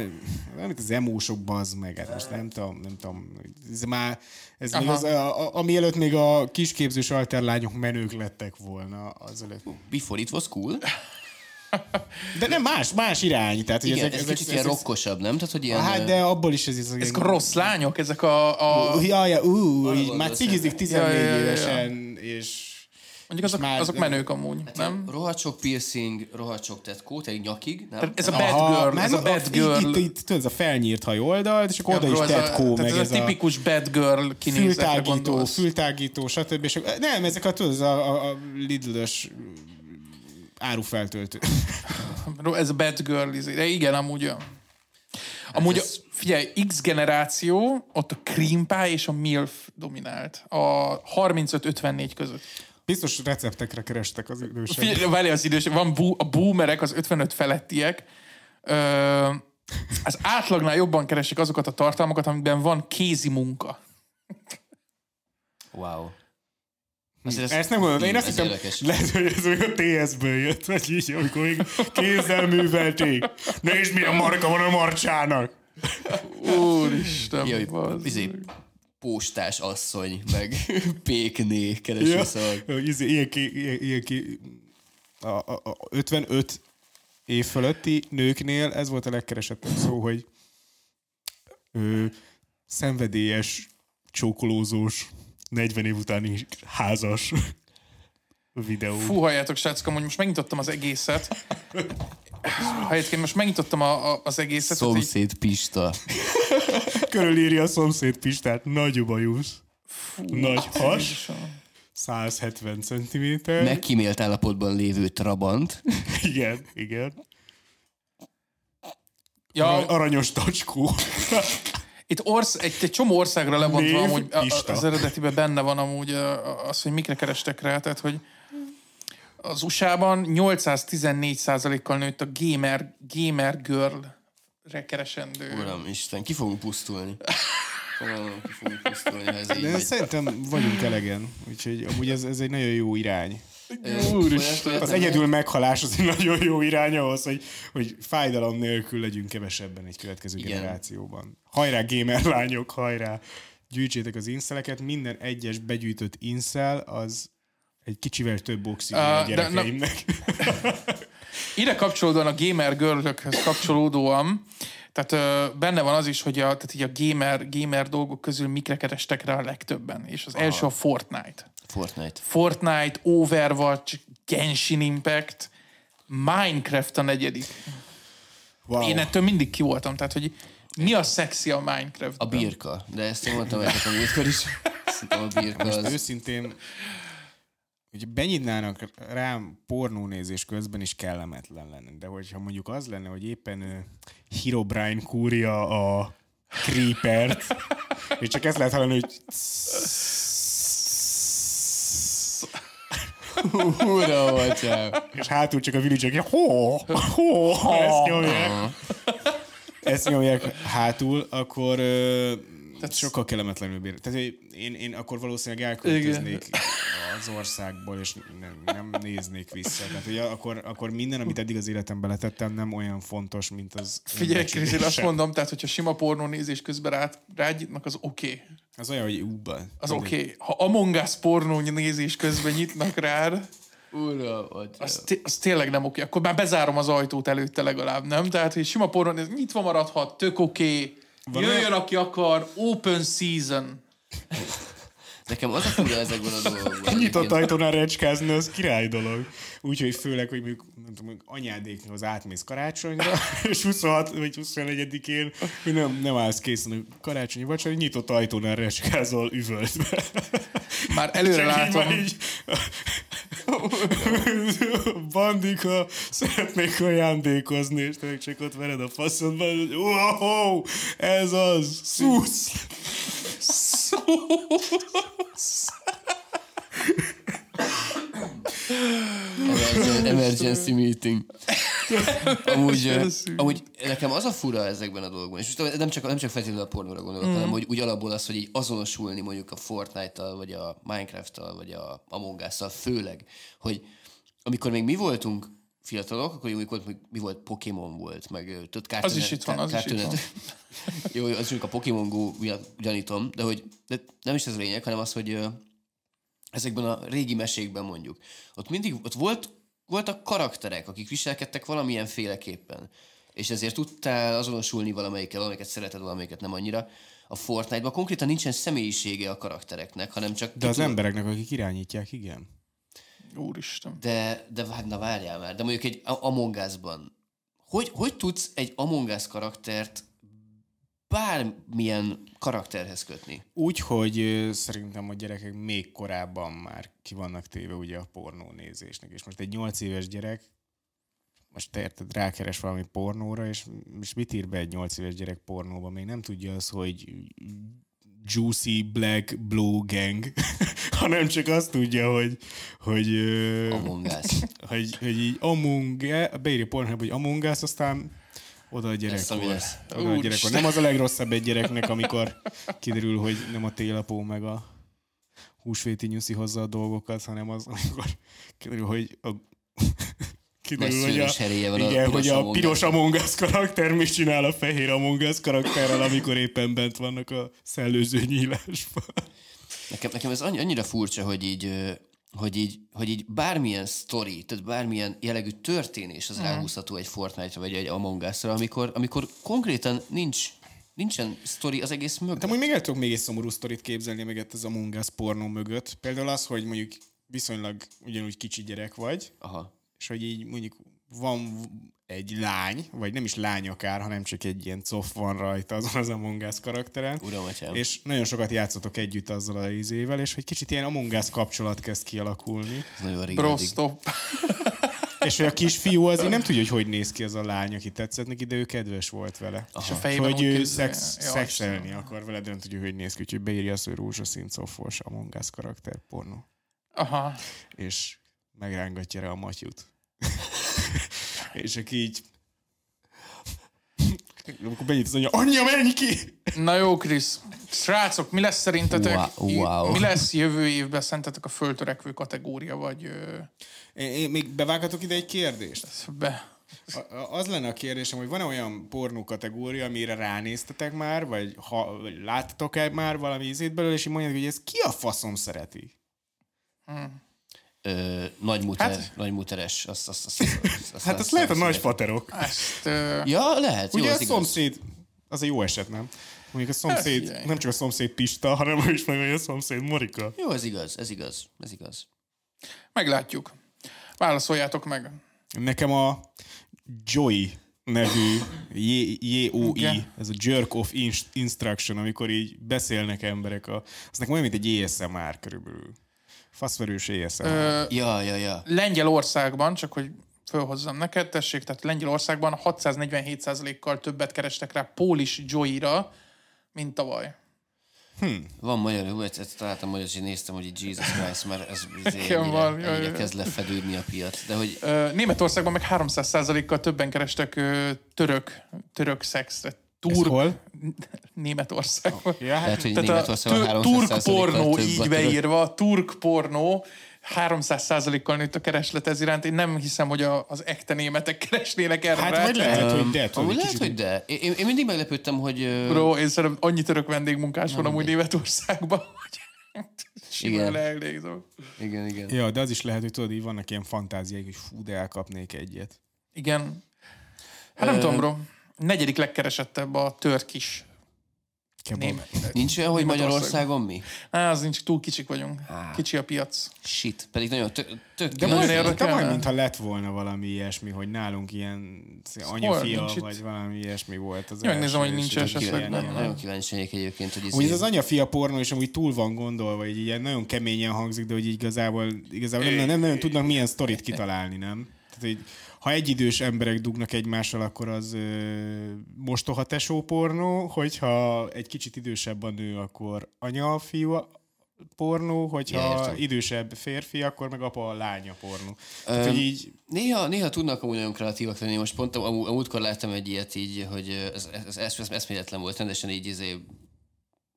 amit az emósok bazd meg, hát most nem tudom, nem tudom, ez már, ez még az, a, a, ami előtt még a kisképzős alterlányok menők lettek volna, az előtt. Before it was cool. De nem más, más irány, tehát hogy Igen, ezek, ez ezek, kicsit ilyen ezek, rokkosabb, nem? Tehát, hogy ilyen... Hát, de abból is ez, ez, ezek a rossz lányok, ezek a, a Ja, ja, ú, így már cigizik 14 Ja, ja, ja, ja. évesen, és mondjuk azok, már- azok menők amúgy, nem? Rohadt sok piercing, rohadt sok tetkó, egy nyakig, nem? Tehát ez a bad girl, már ez a bad itt- girl. Itt, itt, tudod, ez a felnyírt haj oldalt, és akkor oda Ja, is bro, ez a- tetkó, tehát meg ez a tipikus bad girl kinézetre fültágító, fültágító, stb. És nem, ezek a, tudod, ez a, a, a Lidl-ös árufeltöltő. Ez a bad girl, izé. de igen, amúgy olyan. Amúgy, Hát ez- figyelj, X generáció, ott a cream pie és a MILF dominált. A 35-54 között. Biztos receptekre kerestek az idősek. Figyelj, várj az idős, van bu, a boomerek, az 55 felettiek. Ö, az átlagnál jobban keresik azokat a tartalmakat, amikben van kézi munka. Wow. Azért Ezt nem gondolom, én azt ez hittem, érdekes. lehet, hogy ez a TS-ből jött, vagy így, amikor még kézzel művelték. Nézd, milyen marka van a marcsának. Úristen, Jaj, izé, postás asszony, meg pékné kereső Ja, szavak. izé, ilyen ki, ilyen, ilyen ki, a, a, a 55 év fölötti nőknél ez volt a legkeresettebb szó, hogy ő, szenvedélyes, csókolózós, 40 év utáni házas videó. Fú, halljátok, srácok, amúgy most megnyitottam az egészet. Helyetként most megnyitottam a, a, az egészet. tehát így- Szomszéd Pista. Körülírja a szomszéd Pistát, nagy bajusz, nagy has, Jézusom. 170 cm. Megkímélt állapotban lévő Trabant. Igen, igen. Ja, Aranyos tacskó. Itt orsz, egy, egy csomó országra lebontva amúgy a- az eredetiben benne van amúgy az, hogy mikre kerestek rá, tehát hogy az USA-ban 814%-kal nőtt a gamer, gamer girl-re keresendő. Uram, Isten, ki fogunk pusztulni. Ki fogunk pusztulni, ha ez így De megy. szerintem vagyunk elegen, úgyhogy amúgy ez, ez egy nagyon jó irány. Úristen. Az egyedül meghalás az egy nagyon jó irány ahhoz, hogy, hogy fájdalom nélkül legyünk kevesebben egy következő Igen. generációban. Hajrá gamer lányok, hajrá! Gyűjtsétek az inszeleket, minden egyes begyűjtött inszel az egy kicsivel több oxigén Ah, a gyerekeimnek. Ide kapcsolódóan a gamer girl kapcsolódóan, tehát ö, benne van az is, hogy a, tehát így a gamer, gamer dolgok közül mikre kerestek rá a legtöbben. És az első a Fortnite. Fortnite. Fortnite, Overwatch, Genshin Impact, Minecraft a negyedik. Wow. Én ettől mindig ki voltam, tehát hogy mi a szexi a Minecraft? A birka. De ezt én mondtam nektek a múltkor is. Szerintem a birka Most az... őszintén, hogy benyitnának rám pornónézés közben is kellemetlen lenne. De hogyha mondjuk az lenne, hogy éppen uh, Herobrine kúrja a Creepert, és csak ezt lehet hallani, hogy Ura, atyám. és hátul csak a village ho, ho, ezt nyomják. Ezt nyomják hátul, akkor uh, tehát sokkal kellemetlenül bír. Tehát én, én akkor valószínűleg elköltöznék az országból, és nem, nem néznék vissza. Tehát, hogy akkor, akkor minden, amit eddig az életembe letettem, nem olyan fontos, mint az Figyelj, Krisz, én azt mondom, tehát, hogyha sima pornó nézés közben rád, rád az oké. Okay. Az olyan, hogy úba. Az oké. Okay. Ha Among Us pornó nézés közben nyitnak rád, Uram, az, té- az tényleg nem oké. Akkor már bezárom az ajtót előtte legalább, nem? Tehát, hogy sima pornó néz, nyitva maradhat, tök oké. Jöjjön, aki akar, open season. Nekem az a fura ezekben a dolgokban. Nyitott egyébként. ajtónál recskázni, az király dolog. Úgyhogy főleg, hogy mondjuk, nem tudom, mondjuk anyádékhoz átmész karácsonyra, és 26 vagy 24-én hogy nem, nem állsz készen a karácsonyi vacsora, nyitott ajtónál recskázol üvöltve. Már előre látom. így, Bandika, szeretnék ajándékozni, és te csak ott vered a faszodban, hogy wow, ez az, szusz. Emergen- Emergency meeting. Amúgy, amúgy nekem az a fura ezekben a dolgokban, és most nem csak, nem csak feltétlenül a pornóra gondolok, mm. hanem hogy úgy alapból az, hogy így azonosulni mondjuk a Fortnite-tal, vagy a Minecraft-tal, vagy a Among Us-tal, főleg, hogy amikor még mi voltunk fiatalok, akkor amikor mi volt, Pokémon volt, meg tudod, Cartoon, is itt van, az is Cartoon itt van. Jó, jó, az mondjuk a Pokémon Go miatt gyanítom, de hogy de nem is ez a lényeg, hanem az, hogy ezekben a régi mesékben mondjuk, ott mindig ott volt, voltak karakterek, akik viselkedtek valamilyen féleképpen, és ezért tudtál azonosulni valamelyikkel, valamelyiket szereted, valamelyiket nem annyira. A Fortnite-ban konkrétan nincsen személyisége a karaktereknek, hanem csak... De az embereknek, akik irányítják, igen. Úristen. De, de hát na várjál már, de mondjuk egy Among Us-ban, hogy, hogy tudsz egy Among Us karaktert bármilyen karakterhez kötni? Úgy, hogy szerintem a gyerekek még korábban már ki vannak téve ugye a pornónézésnek, és most egy 8 éves gyerek most te érted, rákeres valami pornóra, és, és mit ír be egy 8 éves gyerek pornóba? Még nem tudja az, hogy Juicy Black Blue Gang, hanem csak azt tudja, hogy, hogy, Among Us. hogy, hogy így Among beírja Pornhub, hogy Among Us, aztán oda a gyerekkor. Oda a gyerekkor. Nem az a legrosszabb egy gyereknek, amikor kiderül, hogy nem a télapó meg a húsvéti nyuszi hozza a dolgokat, hanem az, amikor kiderül, hogy a kiderül, hogy a, van a igen, piros hogy a piros. Among Us karakter mit csinál a fehér Among Us karakterrel, amikor éppen bent vannak a szellőző nyílásban. Nekem, nekem ez annyi- annyira furcsa, hogy így, hogy így, hogy így bármilyen sztori, tehát bármilyen jellegű történés az ráhúzható egy Fortnite-ra, vagy egy Among Us-ra, amikor, amikor konkrétan nincs, nincsen sztori az egész mögött. De amúgy még el tudok még egy szomorú sztorit képzelni meg ez az Among Us pornó mögött. Például az, hogy mondjuk viszonylag ugyanúgy kicsi gyerek vagy, Aha. És hogy így mondjuk van egy lány, vagy nem is lány akár, hanem csak egy ilyen coff van rajta azon az Among Us karakteren. Uram, atyám. És nagyon sokat játszotok együtt azzal a izével, és hogy kicsit ilyen Among Us kapcsolat kezd kialakulni. Ez nagyon régen. Bro, stop. És hogy a kisfiú az így nem tudja, hogy hogy néz ki az a lány, aki tetszett neki, de ő kedves volt vele. És a fejében hogy ő szex, Ja, szexelni akar vele, de nem tudja, hogy néz ki, úgyhogy beírja azt, hogy rózsaszín coffos Among Us karakter pornó. Aha. És megrángatja rá a matyút. és aki így amikor benyit az anyja, anyja, menj ki! Na jó, Krisz. Srácok, mi lesz szerintetek? Wow, wow. Mi lesz jövő évben szerintetek a föltörekvő kategória, vagy ö, Én, én még bevághatok ide egy kérdést? be? A- Az lenne a kérdésem, hogy van-e olyan pornó kategória, amire ránéztetek már, vagy, ha, vagy láttatok-e már valami ízét belőle, és így mondjátok, hogy ez ki a faszom szereti? Ö, nagy, muter, Hát- nagy muteres. Azt, azt, azt, azt, azt, Hát azt lehet a nagy faterok. Ezt, ö, Ja, lehet. Ugye jó, a az igaz. szomszéd, az egy jó eset, nem? Mondjuk a szomszéd, figyelj. nem csak a szomszéd Pista, hanem ő is meg a szomszéd Morika. Jó, ez igaz, ez igaz, ez igaz. meglátjuk. Válaszoljátok meg. Nekem a Joy nevű J- J-O-I, Igen. ez a Jerk of Inst- Instruction, amikor így beszélnek emberek, a, az nekem olyan, mint egy ASMR körülbelül. Faszverős ASMR. Ö, Ja, ja, ja. Lengyelországban, csak hogy fölhozzam neked, tessék, tehát Lengyelországban 647%-kal többet kerestek rá Polish Joy-ra, mint tavaly. Van magyar, jó, ezt, ezt találtam magyar, és én néztem, hogy Jesus Christ, mert ez ennyire, van, ennyire jaj. kezd lefedődni a piac. De hogy Ö, Németországban meg 300%-kal többen kerestek ö, török, török szexet, Ez Turk hol? Németországban. Ja, hát Tehát a Németországban 300 turk pornó így a beírva, turk pornó, 300%-kal nőtt a kereslet ez iránt. Én nem hiszem, hogy a, az ekte németek keresnének erre Hát vagy lehet, hogy de. Amúgy lehet, kicsit- hogy de. Én, én mindig meglepődtem, hogy... Bro, én szerintem annyi török vendégmunkás van amúgy Németországban, hogy Igen. leelégzem. Igen, igen. Ja, de az is lehet, hogy tudod, így vannak ilyen fantáziák, hogy fú, de elkapnék egyet. Igen. Hát nem tudom, bro. Negyedik legkeresettebb a törkis Kebab. Nincs olyan, hogy. Magyarországon mi? Á, az nincs, túl kicsik vagyunk. Kicsi a piac. Shit. Pedig nagyon tök, tök De Nagyon most, érdekel, de majd, mintha lett volna valami ilyesmi, hogy nálunk ilyen anyafia, itt? vagy valami ilyesmi volt az Jó, megnézem, hogy és nincs esetleg Nagyon kíváncsi vagyok egyébként, hogy Úgy ez az anyafia pornó is amúgy túl van gondolva, hogy ilyen nagyon keményen hangzik, de hogy igazából, igazából nem, nem nagyon tudnak milyen sztorit kitalálni, nem? Tehát, hogy ha egyidős emberek dugnak egymással, akkor az ö, mostoha tesó pornó, hogyha egy kicsit idősebb a nő, akkor anya-fiú pornó, hogyha értem. idősebb férfi, akkor meg apa lánya pornó. Tehát, hogy így Néha, néha tudnak amúgy nagyon kreatívak lenni. Most pont a, a, a múltkor láttam egy ilyet így, hogy ez, ez, ez, ez eszméletlen volt. Rendesen így izé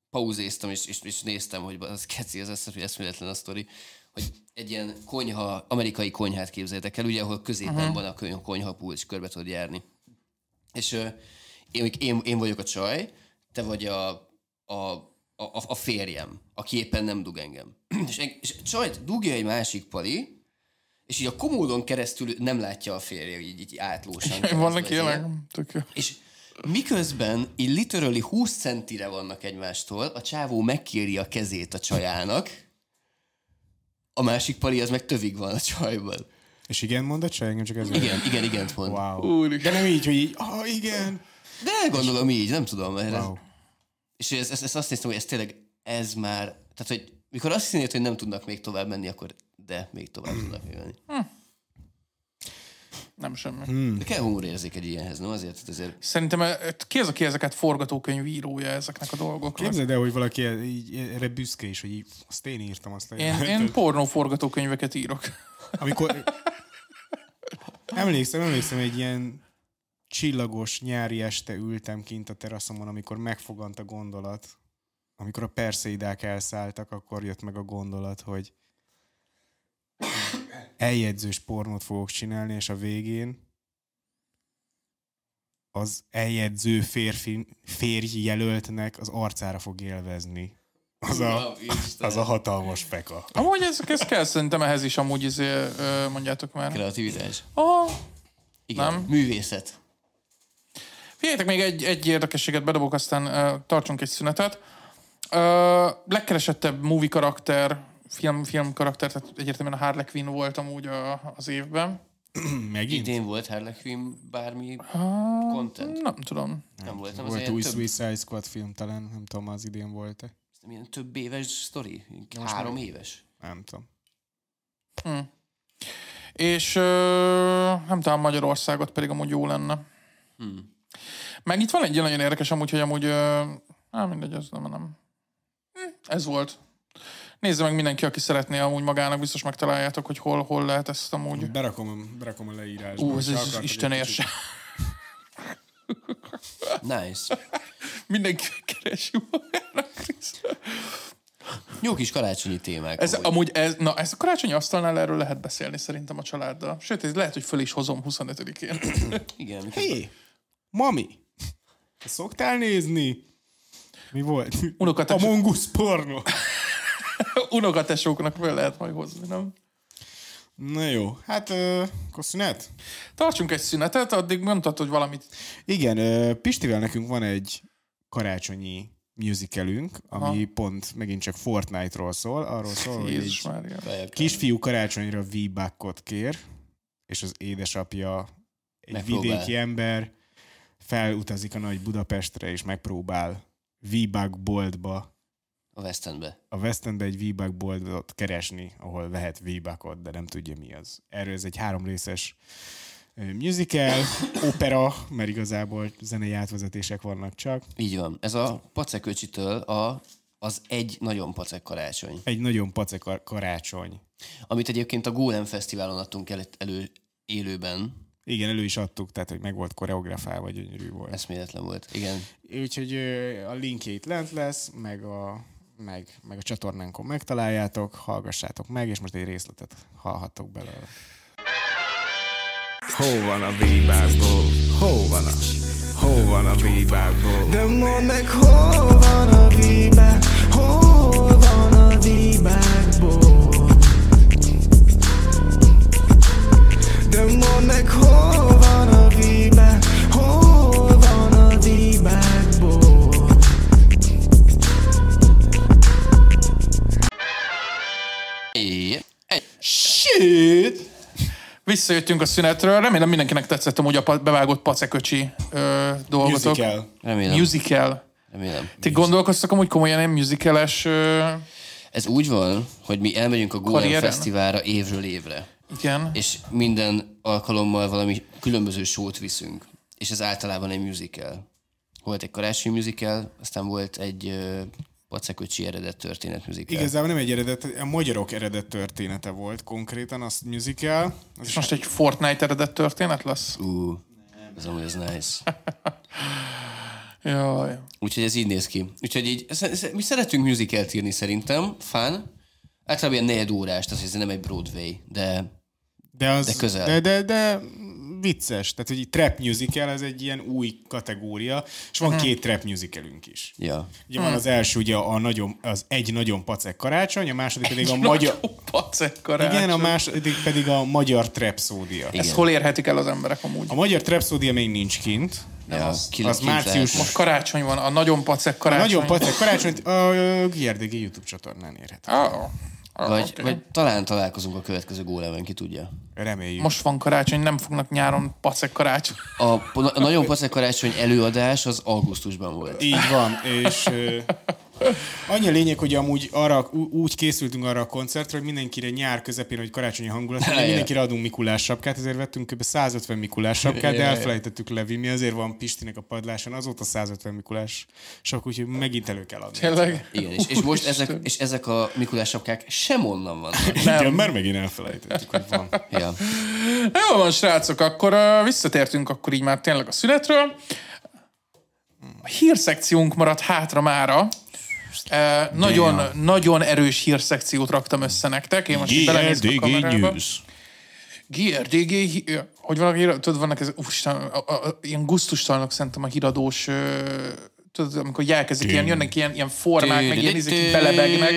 pauzéztam, és, és, és néztem, hogy az keci, az esz- eszméletlen a sztori, hogy egy ilyen konyha, amerikai konyhát képzeljetek el, ugye, ahol középen uh-huh. van a köny- konyha pulcs, körbe tudod járni. És én, én, én vagyok a csaj, te vagy a, a, a, a férjem, aki éppen nem dug engem. és, és csajt dugja egy másik pali, és így a komódon keresztül nem látja a férje, így, így átlósan. Vannak ilyenek? És miközben így literally 20 centire vannak egymástól, a csávó megkéri a kezét a csajának, a másik pali az meg tövig van a csajban. És igen, mondod se? Engem csak ez Igen, igen, igen mond. Wow. De nem így, hogy így, ah, igen. De gondolom így, nem tudom. Mert ez, Wow. és ez, ez, ez azt néztem, hogy ez tényleg, ez már, tehát hogy mikor azt hinnéd, hogy nem tudnak még tovább menni, akkor de még tovább tudnak menni. Nem semmi. Hmm. De kell humorérzék egy ilyenhez, nem? Azért, hogy azért Szerintem eh, ki az, aki ezeket forgatókönyvírója ezeknek a dolgoknak? Képzeld el, hogy valaki így, erre büszke is, hogy így, azt én írtam, azt Én, én pornó forgatókönyveket írok. Amikor... Emlékszem, emlékszem, egy ilyen csillagos nyári este ültem kint a teraszomon, amikor megfogant a gondolat. Amikor a perszeidák elszálltak, akkor jött meg a gondolat, hogy eljegyzős pornót fogok csinálni, és a végén az eljegyző férfi, férj jelöltnek az arcára fog élvezni. Az a, az a hatalmas feka. Amúgy ez, ez kell szerintem ehhez is amúgy izé, mondjátok már. kreativitás. Ah, Igen, Nem. művészet. Figyeljetek, még egy, egy érdekességet bedobok, aztán uh, tartsunk egy szünetet. Uh, legkeresettebb movie karakter, film, film karakter, tehát egyértelműen a Harley Quinn volt amúgy a, az évben. Megint? Idén volt Harley Quinn bármi content? Nem tudom. Nem volt, nem Volt új több, Suicide Squad film talán, nem tudom, az idén volt-e. nem ilyen több éves sztori? Három éves? Nem tudom. És uh, nem tudom, Magyarországot pedig amúgy jó lenne. Hmm. Meg itt van egy nagyon érdekes amúgy, hogy amúgy... Uh, nem mindegy, ez nem, nem. Hm, Ez volt. Nézze meg mindenki, aki szeretné amúgy magának, biztos megtaláljátok, hogy hol, hol lehet ezt amúgy. Berakom, berakom a leírásba. Ú, ez, ez akartok Isten érse. Nice. Mindenki keresi magának. Jó kis karácsonyi témák. Ez amúgy. amúgy, ez, na, ez a karácsonyi asztalnál erről lehet beszélni szerintem a családdal. Sőt, ez lehet, hogy föl is hozom 25-én. Igen, Hé, hey, mami, te szoktál nézni? Mi volt? Unokatesó. A mongusz porno. Unokatesóknak föl lehet majd hozni, nem? Na jó, hát uh, akkor szünet? Tartsunk egy szünetet, addig mondtad, hogy valamit. Igen, uh, Pistivel nekünk van egy karácsonyi musicalünk, ami Aha. pont megint csak Fortnite-ról szól. Arról szól, hogy egy Mária. kisfiú karácsonyra V-Buckot kér, és az édesapja egy Megpróbál. vidéki ember felutazik a nagy Budapestre, és megpróbál V-Buck boltba a West Endbe. a West Endbe egy V-Buck boltot keresni, ahol vehet V-Buckot, de nem tudja mi az. Erről ez egy három részes ö, musical, opera, mert igazából zenei átvezetések vannak csak. Így van. Ez a paceköcsitől a, az egy nagyon pacek karácsony. Egy nagyon pacek kar- karácsony. Amit egyébként a Golem Fesztiválon adtunk el, elő élőben. Igen, elő is adtuk, tehát hogy meg volt koreografálva, gyönyörű volt. Eszméletlen volt. Igen. Úgyhogy a linkjét lent lesz, meg a, meg, meg a csatornánkon megtaláljátok, hallgassátok meg, és most egy részletet hallhattok belőle. Hol van a bíbákból? Hol van a? Hol van a bíbákból? De mondd meg, hol van a bíbák? Hol van a bíbákból? De mondd meg, hol van Shit! Visszajöttünk a szünetről. Remélem mindenkinek tetszett amúgy a bevágott paceköcsi ö, dolgotok. Musical. remélem. Musical. remélem. Ti gondolkoztak amúgy komolyan egy musicales... Ö, Ez úgy van, hogy mi elmegyünk a Golem Karrieren? Fesztiválra évről évre. igen. És minden alkalommal valami különböző sót viszünk. És ez általában egy musical. Volt egy karácsonyi musical, aztán volt egy paceköcsi eredet történet musical. Igazából nem egy eredet, a magyarok eredet története volt konkrétan, az musical. Az is Most egy Fortnite eredet történet lesz? Ú, ez amúgy az nice. Jaj. Úgyhogy ez így néz ki. Úgyhogy így, ez, ez, mi szeretünk musicalt írni szerintem, fun. Általában ilyen negyed órás, tehát ez nem egy Broadway, de De, az, De közel. De, de, de vicces. Tehát, hogy egy trap musical, ez egy ilyen új kategória, és van két trap musicalünk is. ja. Ugye van az első, ugye a nagyon, az egy nagyon pacek karácsony, a második pedig a magyar... Pacek karácsony. Igen, a második pedig a magyar trapszódia. Ezt hol érhetik el az emberek amúgy? A magyar trapszódia még nincs kint. ja az- ki- az március-. Most karácsony van, a nagyon pacek A karácsony. nagyon pacek karácsonyt a GRDG YouTube csatornán érhet. Oh. Vagy, okay. vagy talán találkozunk a következő gólemen, ki tudja. Reméljük. Most van karácsony, nem fognak nyáron pacek karácsony. A, a nagyon pacek karácsony előadás az augusztusban volt. Így van, és ö, annyi a lényeg, hogy amúgy arra, úgy készültünk arra a koncertre, hogy mindenkire nyár közepén, hogy karácsonyi hangulat, hogy mindenkire adunk Mikulás sapkát, ezért vettünk kb. 150 Mikulás sapkát, de elfelejtettük levinni, azért van Pistinek a padláson, azóta 150 Mikulás sapka, úgyhogy megint elő kell adni. Tényleg? Igen, és, és most ezek, és ezek a Mikulás sapkák sem onnan vannak. Igen, mert megint elfelejtettük, hogy van. Ja. Jó van, srácok, akkor uh, visszatértünk akkor így már tényleg a szünetről. A hírszekciónk maradt hátra mára. Uh, nagyon, nagyon erős hírszekciót raktam össze nektek. Én most így belenézek a kamerába. GRDG, hi- ö, hogy van a hír, tudod, vannak ez, úristen, a, a, a, ilyen gusztustalanok szerintem a híradós, tudod, amikor elkezdik ilyen, jönnek ilyen, ilyen formák, meg ilyen izék, belebegnek,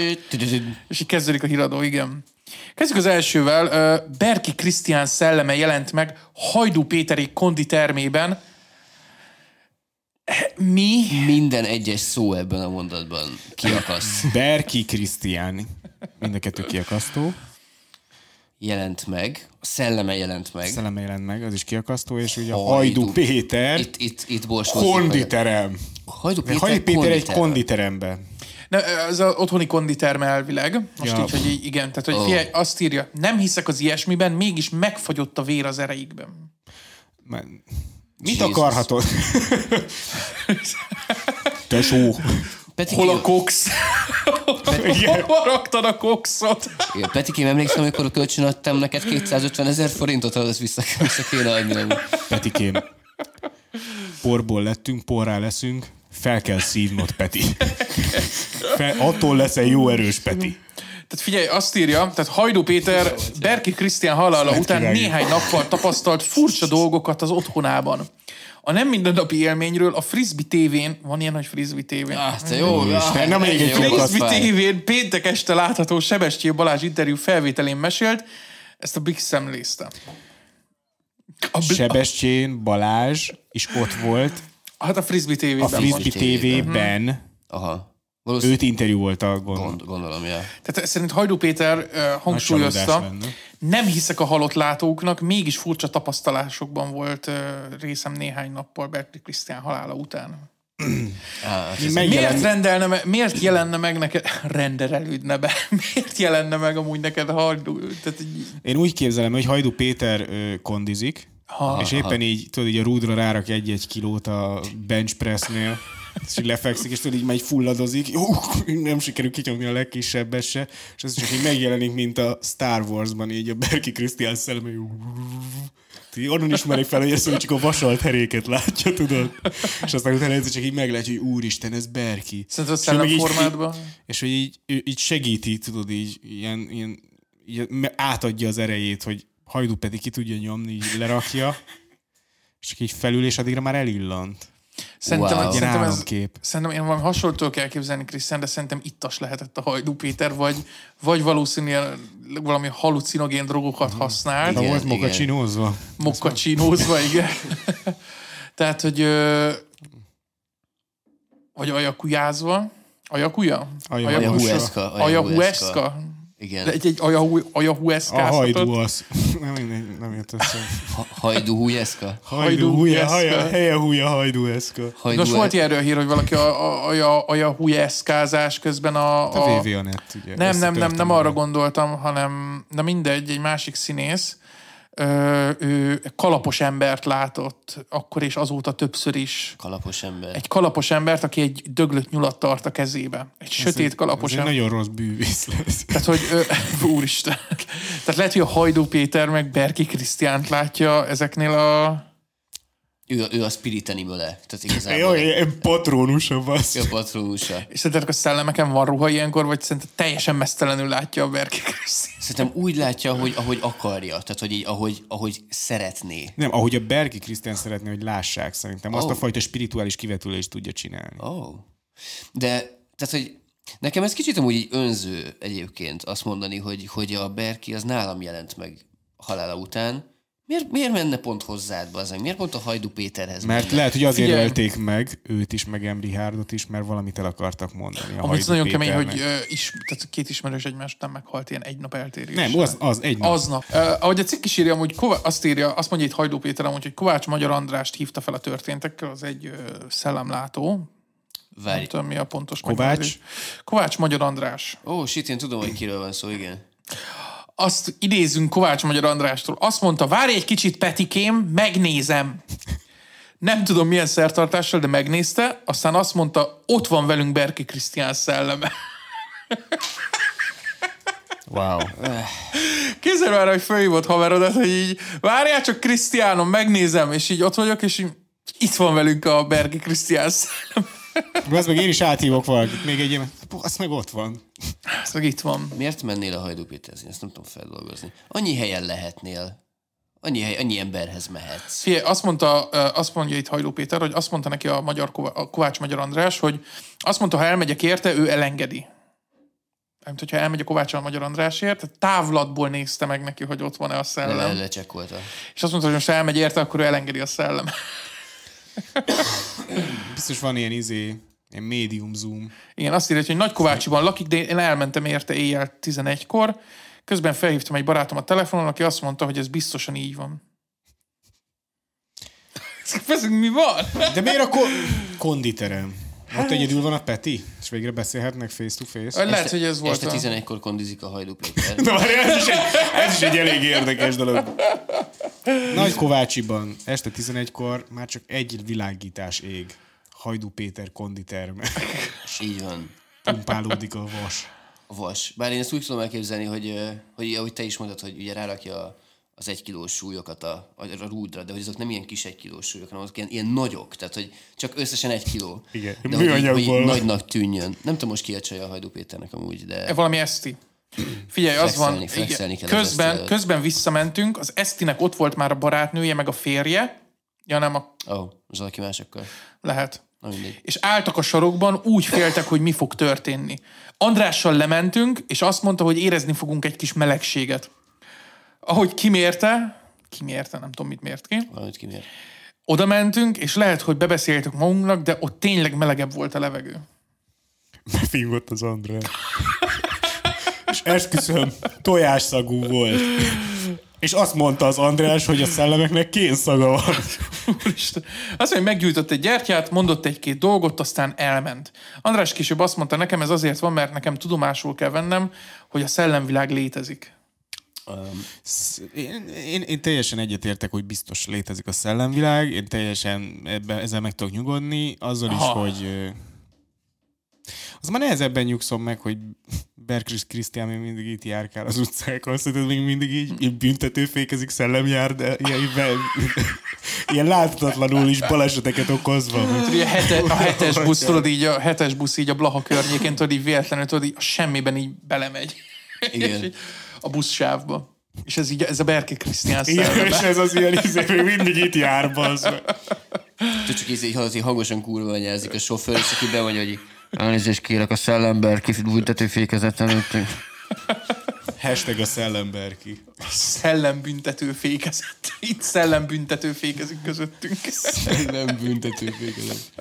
és így kezdődik a híradó, igen. Kezdjük az elsővel. Berki Krisztián szelleme jelent meg Hajdú Péterék konditermében. Mi? Minden egyes szó ebben a mondatban kiakaszt. Berki Krisztián. Mind a kettő kiakasztó. Jelent meg, a szelleme jelent meg. Szelleme jelent meg, az is kiakasztó, és ugye a. Hajdú Péter Itt, itt, itt konditerem. Hajdú Péter, Hajdú Péter egy konditer. konditeremben. Ne, ez az otthoni konditerm elvileg. Most Ja. így, hogy így, igen. Tehát, hogy Ó. figyelj, azt írja, nem hiszek az ilyesmiben, mégis megfagyott a vér az ereikben. Már- Mit Jesus. akarhatod? Tesó. Petikém, Hol a kox? Hol raktad a kokszot? Igen, Petikém, emlékszem, amikor kölcsönadtam neked 250 ezer forintot, ahhoz vissza, vissza kéne adni. Petikém. Porból lettünk, porrá leszünk. Fel kell szívnod, Peti. Fel, attól leszel jó erős, Peti. Tehát figyelj, azt írja, tehát Hajdú Péter Berki Krisztián halála után néhány nappal tapasztalt furcsa dolgokat az otthonában. A nem mindennapi élményről a Frisbee tévén, van ilyen, hogy Frisbee tévén? Ah, te jó, Isten, nem még egy jó, Frisbee tévén péntek este látható Sebestyén Balázs interjú felvételén mesélt, ezt a Big szemlézte. A, Bl- Sebestyén Balázs is ott volt hát a Frisbee a tévében. Frisbee tévében. TV-ben. Aha. Őt interjú volt a gond. gond, gondolom, ja. Tehát szerint Hajdú Péter uh, hangsúlyozta, nem hiszek a halott látóknak, mégis furcsa tapasztalásokban volt uh, részem néhány nappal Berki Krisztián halála után. Mi Miért, rendelne me, miért jelenne meg neked, renderelődne be, miért jelenne meg amúgy neked Hajdú? Tehát így, én úgy képzelem, hogy Hajdú Péter ö, kondizik, ha, és éppen így, tudod, így a rúdra rárak egy-egy kilót a bench pressnél, és így lefekszik, és tudod, így megy fulladozik, jó, nem sikerül kinyomni a legkisebbet se, és ez csak így megjelenik, mint a Star Wars-ban, így a Berki Krisztián szelleme, így onnan ismerik fel, hogy ezt csak a vasalt heréket látja, tudod? És aztán utána egyszer csak így meglátja, hogy úristen, ez Berki. Szerintem a szellemformádban? És hogy így, így segíti, tudod, így, ilyen, ilyen, így átadja az erejét, hogy Hajdú pedig ki tudja nyomni, így lerakja, és csak így felül, és addigra már elillant. Szerintem, Wow. szerintem, ez, álomkép. szerintem én valami hasonlót tudok elképzelni, Krisztián, de szerintem ittas lehetett a Hajdú Péter, vagy, vagy valószínűleg valami halucinogén drogokat használt, De Igen, volt igen. mokacsinózva. mokkacsinózva, igen. Tehát, hogy ö, vagy ajakujázva. Ajakuja? Ajahueszka. Ajahueszka, Ajahueszka? Igen. Egy, egy ajahu, A az. Nem, mindegy, nem jött össze. Ha- Hajdú hújeszka? Hajdú, húja, Hajdúeszka. haja, helye húja, hajdú eszka. Hajdú Nos, volt ilyenről hír, hogy valaki a, a, a, a közben a... A a VV Anett, ugye. nem, nem, nem, nem arra gondoltam, hanem, na mindegy, egy másik színész, ő kalapos embert látott akkor és azóta többször is. Kalapos ember. Egy kalapos embert, aki egy döglött nyulat tart a kezébe. Egy sötét kalapos Ez egy ember. nagyon rossz bűvész lesz. Tehát, hogy ö, úristen. Tehát lehet, hogy a Hajdú Péter meg Berki Krisztiánt látja ezeknél a... Ő, ő a spirit animal Tehát igazából Jó, ilyen patrónusa, bassz. ő a patronusa. És szerintetek a szellemeken van ruha ilyenkor, vagy szerintem teljesen mesztelenül látja a Berki Krisztiánt? Szerintem úgy látja, hogy ahogy akarja. Tehát, hogy így, ahogy, ahogy szeretné. Nem, ahogy a Berki Krisztián szeretné, hogy lássák, szerintem azt Ó. a fajta spirituális kivetülést tudja csinálni. Oh. De, tehát, hogy nekem ez kicsit amúgy így önző egyébként azt mondani, hogy, hogy a Berki az nálam jelent meg halála után. Miért, miért menne pont hozzád, bazdmeg? Miért pont a Hajdú Péterhez Mert menne? lehet, hogy azért Figyelj. ölték meg őt is, meg Emri Hárdot is, mert valamit el akartak mondani. A Hajdú nagyon kemény, Péternek. hogy ö, is, tehát két ismerős egymás után meghalt ilyen egy nap eltérés. Nem, az, az egy nap. Aznap. Uh, ahogy a cikk is írja, amúgy Kova, azt írja, azt mondja itt Hajdú Péter, amúgy, hogy Kovács Magyar Andrást hívta fel a történtekkel, az egy uh, szellemlátó. Nem Várj. tudom, mi a pontos Kovács? megnevezés. Kovács Magyar András. Ó, oh, shit, én tudom, hogy kiről van szó, igen. Azt idézünk Kovács Magyar Andrástól. Azt mondta, várj egy kicsit, Petikém, megnézem. Nem tudom milyen szertartással, de megnézte, aztán azt mondta, ott van velünk Berki Krisztián szelleme. Wow. Képzelj már, hogy fölhívott haverodat, hogy így, várjál csak Krisztiánom, megnézem, és így ott vagyok, és így, itt van velünk a Bergi Krisztián szellem. Az meg én is áthívok valakit, még egy ilyen, azt meg ott van. Ez meg itt van. Miért mennél a? Én Ezt nem tudom feldolgozni. Annyi helyen lehetnél. Annyi, hely, annyi emberhez mehetsz. Figyelj, azt mondta, azt mondja itt Hajló Péter, hogy azt mondta neki a, magyar, Kova- a Kovács Magyar András, hogy azt mondta, ha elmegyek érte, ő elengedi. Nem hogyha elmegy a Kovács a Magyar Andrásért, távlatból nézte meg neki, hogy ott van-e a Le, szellem. lecsekkolta. És azt mondta, hogy most elmegy érte, akkor ő elengedi a szellem. Biztos van ilyen izé, ilyen medium zoom. Igen, azt írja, hogy Nagy Kovácsiban lakik, de én elmentem érte éjjel 11-kor. Közben felhívtam egy barátom a telefonon, aki azt mondta, hogy ez biztosan így van. Feszünk, mi van? De miért a ko- konditerem? Ott egyedül van a Peti, és végre beszélhetnek face to face. Lehet, hogy ez volt. Este A... 11-kor kondizik a Hajdú Péter. De már ez is, egy, ez is egy elég érdekes dolog. Nagy Kovácsiban este 11-kor már csak egy világítás ég. Hajdú Péter konditerme. Így van. Pumpálódik a vas. A vas. Bár én ezt úgy tudom elképzelni, hogy, hogy ahogy te is mondtad, hogy ugye rárakja a- az egy kilós súlyokat a, a, a rúdra, de hogy azok nem ilyen kis egy kilós súlyok, hanem azok ilyen, ilyen nagyok, tehát hogy csak összesen egy kiló. Igen, De hogy, így- hogy így nagynak tűnjön. Nem tudom most ki a csaj a Hajdú Péternek amúgy, de Valami eszti. Figyelj, az van, igen, közben, közben visszamentünk, az Esztinek ott volt már a barátnője, meg a férje, ja nem, a, Ó, oh, az valaki másokkal. lehet. Na mindegy. És álltak a sarokban, úgy féltek, hogy mi fog történni. Andrással lementünk, és azt mondta, hogy érezni fogunk egy kis melegséget. Ahogy kimérte, kimérte, nem tudom, mit mért ki, Valamit kimér. oda mentünk, és lehet, hogy bebeszéltük magunknak, de ott tényleg melegebb volt a levegő. Befingott az André. És esküszöm, tojásszagú volt. És azt mondta az András, hogy a szellemeknek kénszaga van. Úristen. Azt mondja, meggyújtott egy gyertyát, mondott egy-két dolgot, aztán elment. András később azt mondta nekem, ez azért van, mert nekem tudomásul kell vennem, hogy a szellemvilág létezik. Sz- Én, én, én teljesen egyetértek, hogy biztos létezik a szellemvilág, én teljesen ebben, ezzel meg tudok nyugodni, azzal is, Aha. hogy az már nehezebben nyugszom meg, hogy Berkris Krisztián még mindig itt járkál az utcákon, szerinted még mindig így, így büntetőfékezik szellemjár, de ilyen, ilyen, ilyen láthatatlanul is baleseteket okozva. Tudod, a, hete, a hetes busz, tudod így, a hetes busz így a Blaha környékén, tudod így véletlenül, tudod így a semmiben így belemegy. Igen. A buszsávba. És ez így, ez a Berke Krisztián Igen, és ez az ilyen izé, még mindig itt jár, bazd. Tudod, csak így, így hangosan kurva anyázik a sofőr, és aki bemondja, hogy elnézést kérek a szellember büntetőfékezet előtt. Hashtag a szellemberki. Szellembüntető fékezett. Itt szellembüntető fékezik közöttünk. Nem büntetőfékezet.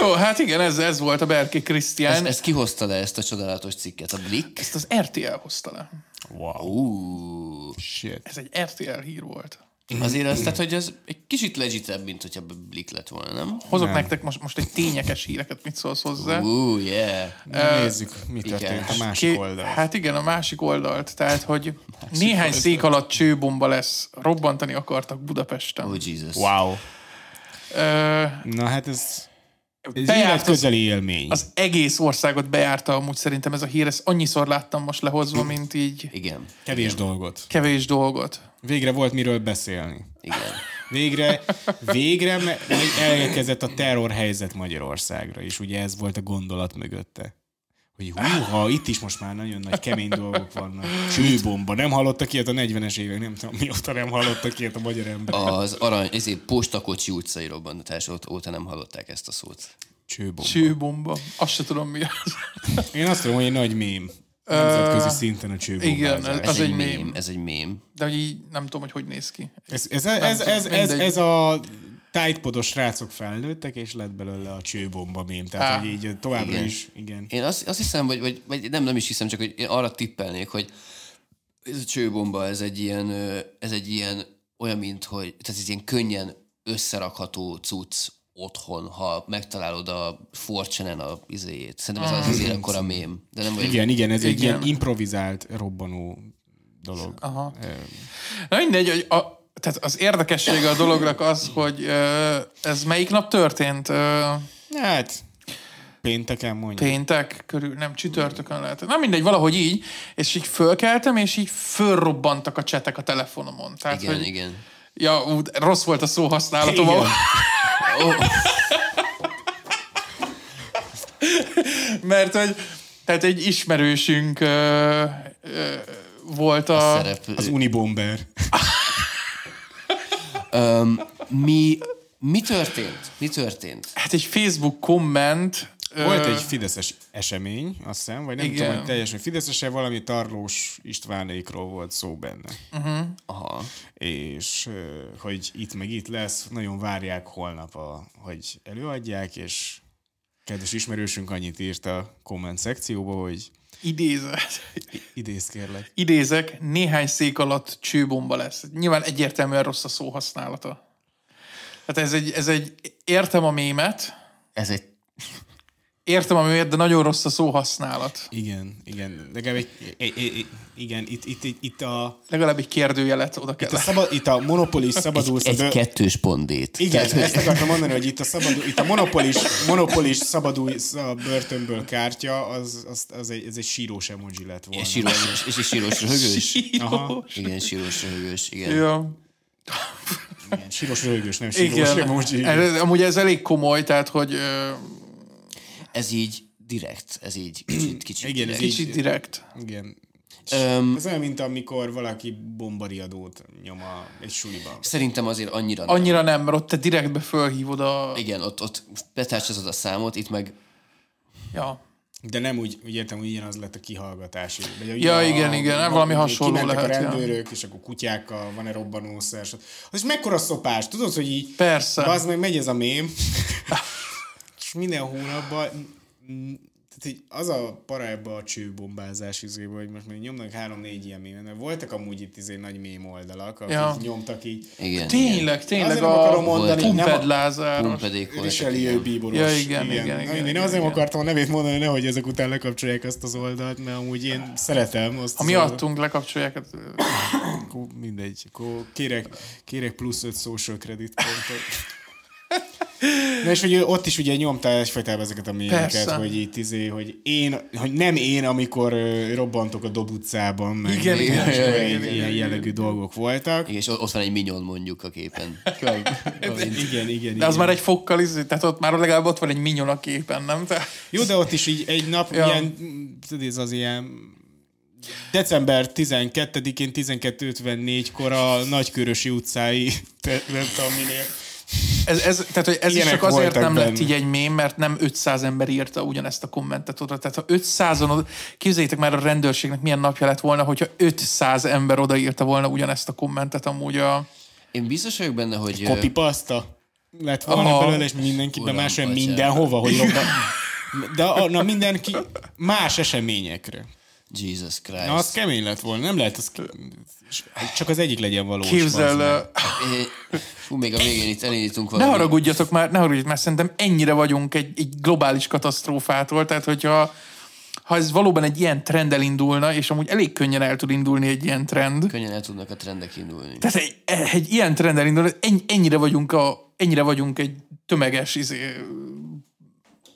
Jó, hát igen, ez, ez volt a Berke Krisztián. Ezt, Ezt, ezt kihozta le ezt a csodálatos cikket? A Blick? ezt az RTL hozta le. Wow. Ú, Shit. Ez egy RTL hír volt. Azért azt, tehát, hogy ez egy kicsit legitebb, mint hogyha Blick lett volna, nem? Hozok Nem. nektek most, most egy tényekes híreket, mit szólsz hozzá. Ú, yeah. Na, nézzük, mi igen. történt a másik Ké- oldal. Hát igen, a másik oldalt. Tehát, hogy néhány szék alatt csőbomba lesz. Robbantani akartak Budapesten. Oh, Jesus. Wow. Ö, Na hát ez, ez Bejárt az- közeli élmény. az egész országot bejárta amúgy szerintem ez a hír. Ezt annyiszor láttam most lehozva, mint így Igen, Kevés dolgot. kevés dolgot. Végre volt miről beszélni. igen. Végre, végre elkezdett a terrorhelyzet Magyarországra, és ugye ez volt a gondolat mögötte. Hogy húha, itt is most már nagyon nagy kemény dolgok vannak. Csőbomba. Nem hallottak ilyet a 40-es évek, nem tudom mióta nem hallottak ilyet a magyar ember. Az arany, ezért postakocsi utcai robbantás óta, óta nem hallották ezt a szót. Csőbomba. Csőbomba. Azt se tudom mi az. Én azt tudom, hogy egy nagy mém. Nemzetközi szinten a csőbombázás. igen, Ez Az egy mém. mém. Ez egy mém. De hogy így nem tudom, hogy hogy néz ki. Ez, ez, ez, ez, ez, ez, ez a tájtpodos srácok felnőttek, és lett belőle a csőbomba mém. Tehát, Á. hogy így továbbra Igen. is, igen. Én azt, azt hiszem, vagy, vagy, vagy nem, nem is hiszem, csak hogy én arra tippelnék, hogy ez a csőbomba, ez egy ilyen, ez egy ilyen olyan, mint hogy, tehát ez ilyen könnyen összerakható cucc otthon, ha megtalálod a fortune a izéjét. Szerintem ez az azért akkor a mém. De nem vagyok Igen, igen, ez egy Igen. ilyen improvizált, robbanó dolog. Aha. Na mindegy, hogy a, tehát az érdekessége a dolognak az, hogy ez melyik nap történt? Hát, pénteken mondjuk. péntek körül, nem csütörtökön lehet. Na mindegy, valahogy így, és így fölkeltem, és így fölrobbantak a csetek a telefonomon. Tehát, Igen, hogy, igen. Ja, rossz volt a szóhasználatom. Igen. Mert hogy tehát egy ismerősünk ö, ö, volt a... Szerep. Az Unibomber. Öm, mi, mi történt? Mi történt? Hát egy Facebook komment... Volt egy fideszes esemény, azt hiszem, vagy nem Igen. tudom, hogy teljesen fideszese, valami Tarlós Istvánékról volt szó benne. Aha. És hogy itt meg itt lesz, nagyon várják holnap, a, hogy előadják, és kedves ismerősünk annyit írt a komment szekcióba, hogy Idézet. idéz kérlek. Idézek, néhány szék alatt csőbomba lesz. Nyilván egyértelműen rossz a szóhasználata. Tehát ez egy, ez egy, értem a mémet, Ez egy értem a mémet, de nagyon rossz a szóhasználat. Igen, igen. Legalább egy, egy, egy, egy, igen, itt, itt, itt, itt a, Legalább egy kérdőjelet oda kell. itt a, szabad, itt a monopolis szabadulsz. egy kettős pondét. Igen, Tehát, ezt akartam mondani, hogy itt a, szabadul, itt a monopolis, monopolis szabadulsz a börtönből kártya, az, az, az egy, ez egy sírós emoji lett volna. És sírós, és egy sírós röhögős. Aha. Igen, sírós röhögős, igen. Ja. Igen, sírós röhögős, nem sírós Igen. emoji. Ez, amúgy ez elég komoly, tehát hogy ö, Ez így direkt, ez így kicsit, kicsit Igen, direkt. kicsit direkt. Igen. Öm, Ez olyan, mint amikor valaki bombariadót nyom a, egy suliban. Szerintem azért annyira nem. Annyira nem, mert ott te direktbe fölhívod a... Igen, ott, ott betárcsázod a számot, itt meg Ja. De nem úgy, úgy értem, hogy ugyanaz lett a kihallgatás. Vagy ugye Ja, a- igen, igen, valami hasonló lehet, a ja. rendőrök, és akkor kutyákkal van-e robbanószer. Az is mekkora szopás, tudod, hogy így... Persze. Az meg megy ez a mém, és minden hónapban Tehát így az a para ebbe a csőbombázás izébe, hogy most még nyomnak három-négy ilyen mémet, mert voltak amúgy itt izé nagy mém oldalak, akik Ja. nyomtak így. Igen. Tényleg, tényleg Azért nem a akarom mondani, nem a- Pumped Lázáros. Richelieu igen. bíboros. Ja, igen, igen, igen, Na, Én igen, azért igen. akartam a nevét mondani, nehogy ezek után lekapcsolják azt az oldalt, mert amúgy én szeretem azt Ha az mi oldalt. adtunk, lekapcsolják. hát, mindegy, akkor kérek, kérek plusz 5 social credit pontot. Na és hogy ott is ugye nyomtál egyfajtában ezeket a Persze. hogy itt izé, hogy én, hogy nem én, amikor robbantok a Dob utcában, meg Igen, igen, igen, olyan igen, ilyen jellegű dolgok voltak. Igen, és ott van egy minyon mondjuk a képen. Igen, igen, De az igen. már egy fokkal, izé, tehát ott már legalább ott van egy minyon a képen, nem? Te... Jó, de ott is így egy nap Ja. ilyen, tudod, ez az ilyen december 12-én 12.54-kor a Nagykörösi utcái, nem tudom minél. Ez, ez, tehát, hogy ez is csak azért nem lett benne. így egy mém, mert nem 500 ember írta ugyanezt a kommentet oda. Tehát ha 500-on, képzeljétek már a rendőrségnek milyen napja lett volna, hogyha 500 ember odaírta volna ugyanezt a kommentet amúgy a... Én biztos vagyok benne, hogy... Kopipaszta lett volna Aha. belőle, és mindenki Uram, bemásolja mindenhova, hogy robban. De a, na mindenki más eseményekre. Jesus Christ. Na, az kemény lett volna. Nem lehet, az, csak az egyik legyen valós. Képzel, Fú, még a végén itt elindítunk ne valami. haragudjatok már, ne haragudjatok már, szerintem ennyire vagyunk egy, egy globális katasztrófától, tehát hogyha ha ez valóban egy ilyen trend elindulna, és amúgy elég könnyen el tud indulni egy ilyen trend, Könnyen el tudnak a trendek indulni. Tehát egy, egy ilyen trend elindul, ennyi, ennyire vagyunk, a, ennyire vagyunk egy tömeges izé,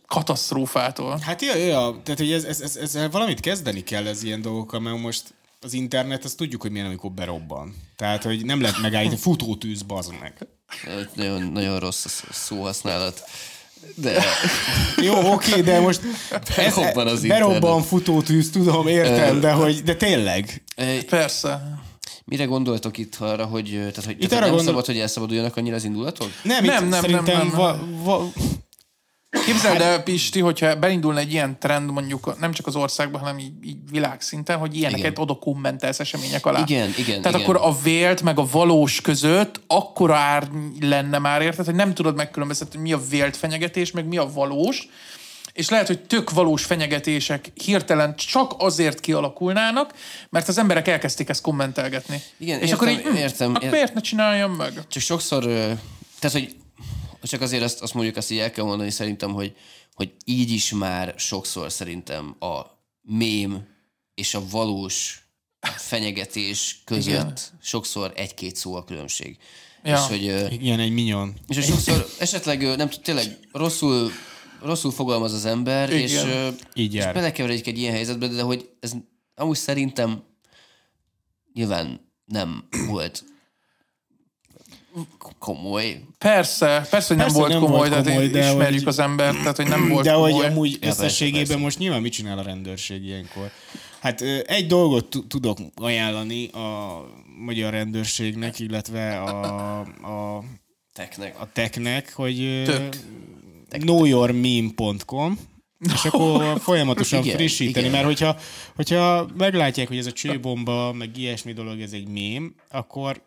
katasztrófától. Hát ja, ja, tehát hogy ez, ez, ez, ezzel valamit kezdeni kell ez ilyen dolgokkal, mert most az internet, azt tudjuk, hogy milyen, amikor berobban. Tehát, hogy nem lehet megállítani, futótűz, bazd meg. Nagyon, nagyon rossz a szó- szóhasználat. De Jó, oké, de most ez, Berobban az berobban futótűz, tudom, értem, de hogy, de tényleg. ö, Persze. mire gondoltok itt arra, hogy, tehát, hogy Itt tehát arra nem gondol- szabad, hogy elszabaduljanak annyira az indulatok? Nem, Nem, itt nem, szerintem nem, nem, Va, va, Képzeld el, Pisti, hogyha beindulna egy ilyen trend mondjuk nem csak az országban, hanem így, így világszinten, hogy ilyeneket Igen. oda kommentelsz események alá. Igen, igen, Tehát igen. akkor a vélt meg a valós között akkora ár lenne már, érted, hogy nem tudod megkülönböztetni, hogy mi a vélt fenyegetés, meg mi a valós, és lehet, hogy tök valós fenyegetések hirtelen csak azért kialakulnának, mert az emberek elkezdték ezt kommentelgetni. Igen, és értem, akkor így, hm, értem, ér- miért ne csináljam meg? Csak sokszor, tehát hogy csak azért azt, azt mondjuk, azt így el kell mondani szerintem, hogy, hogy így is már sokszor szerintem a mém és a valós fenyegetés között Igen. sokszor egy-két szó a különbség. Ja. És hogy, ö, ilyen egy minyon. és hogy sokszor esetleg nem tud, tényleg rosszul, rosszul fogalmaz az ember, Igen. és, Így és belekeveredik egy ilyen helyzetbe, de hogy ez amúgy szerintem nyilván nem volt komoly. Persze, persze, hogy nem Persze, volt nem komoly, volt komoly, én- de ismerjük hogy- az embert, tehát hogy nem volt De hogy komoly. amúgy Ja, persze, összességében persze. most nyilván mit csinál a rendőrség ilyenkor? Hát egy dolgot tu- tudok ajánlani a magyar rendőrségnek, illetve a, a, Teknek. a technek, hogy Tök. knowyourmeme.com és akkor folyamatosan Igen, frissíteni, igen. mert hogyha, hogyha meglátják, hogy ez a csőbomba, meg ilyesmi dolog, ez egy mém, akkor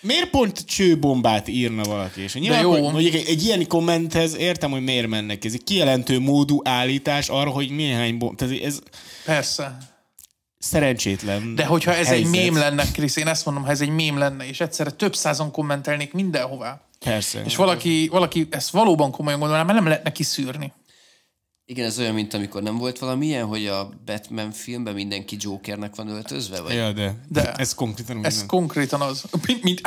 miért pont csőbombát írna valaki? És nyilván, jó. hogy mondjuk egy, egy ilyen kommenthez értem, hogy miért mennek. Ez egy kijelentő módú állítás arra, hogy néhány bomb... Tehát ez Persze. szerencsétlen De hogyha ez helyzet. egy mém lenne, Krisz, én ezt mondom, ha ez egy mém lenne, és egyszerre több százan kommentelnék mindenhová, Persze. és valaki, valaki ezt valóban komolyan gondolná, mert nem lehetne kiszűrni. Igen, ez olyan, mint amikor nem volt valamilyen, hogy a Batman filmben mindenki Jokernek van öltözve, vagy Ja, de, De. ez konkrétan úgy Ez nem. konkrétan az. Mint, mint,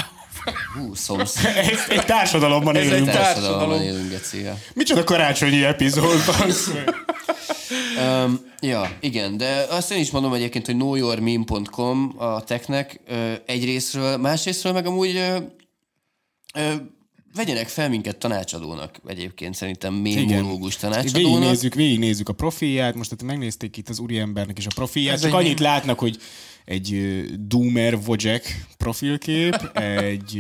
hú, szomsz. Ez egy társadalomban Ez egy élünk. tár- Társadalomban társadalom. élünk, Gecél. Micsoda karácsonyi epizódban. Um, ja, igen, de azt én is mondom egyébként, hogy knowyourmeme.com a technek egyrésztről, másrésztről meg amúgy ö, ö, vegyenek fel minket tanácsadónak egyébként, szerintem mémológus tanácsadónak. Végignézzük, végignézzük a profilját, most tehát megnézték itt az úriembernek is a profilját, Ez csak egy annyit mém. látnak, hogy egy Doomer Wojek profilkép, egy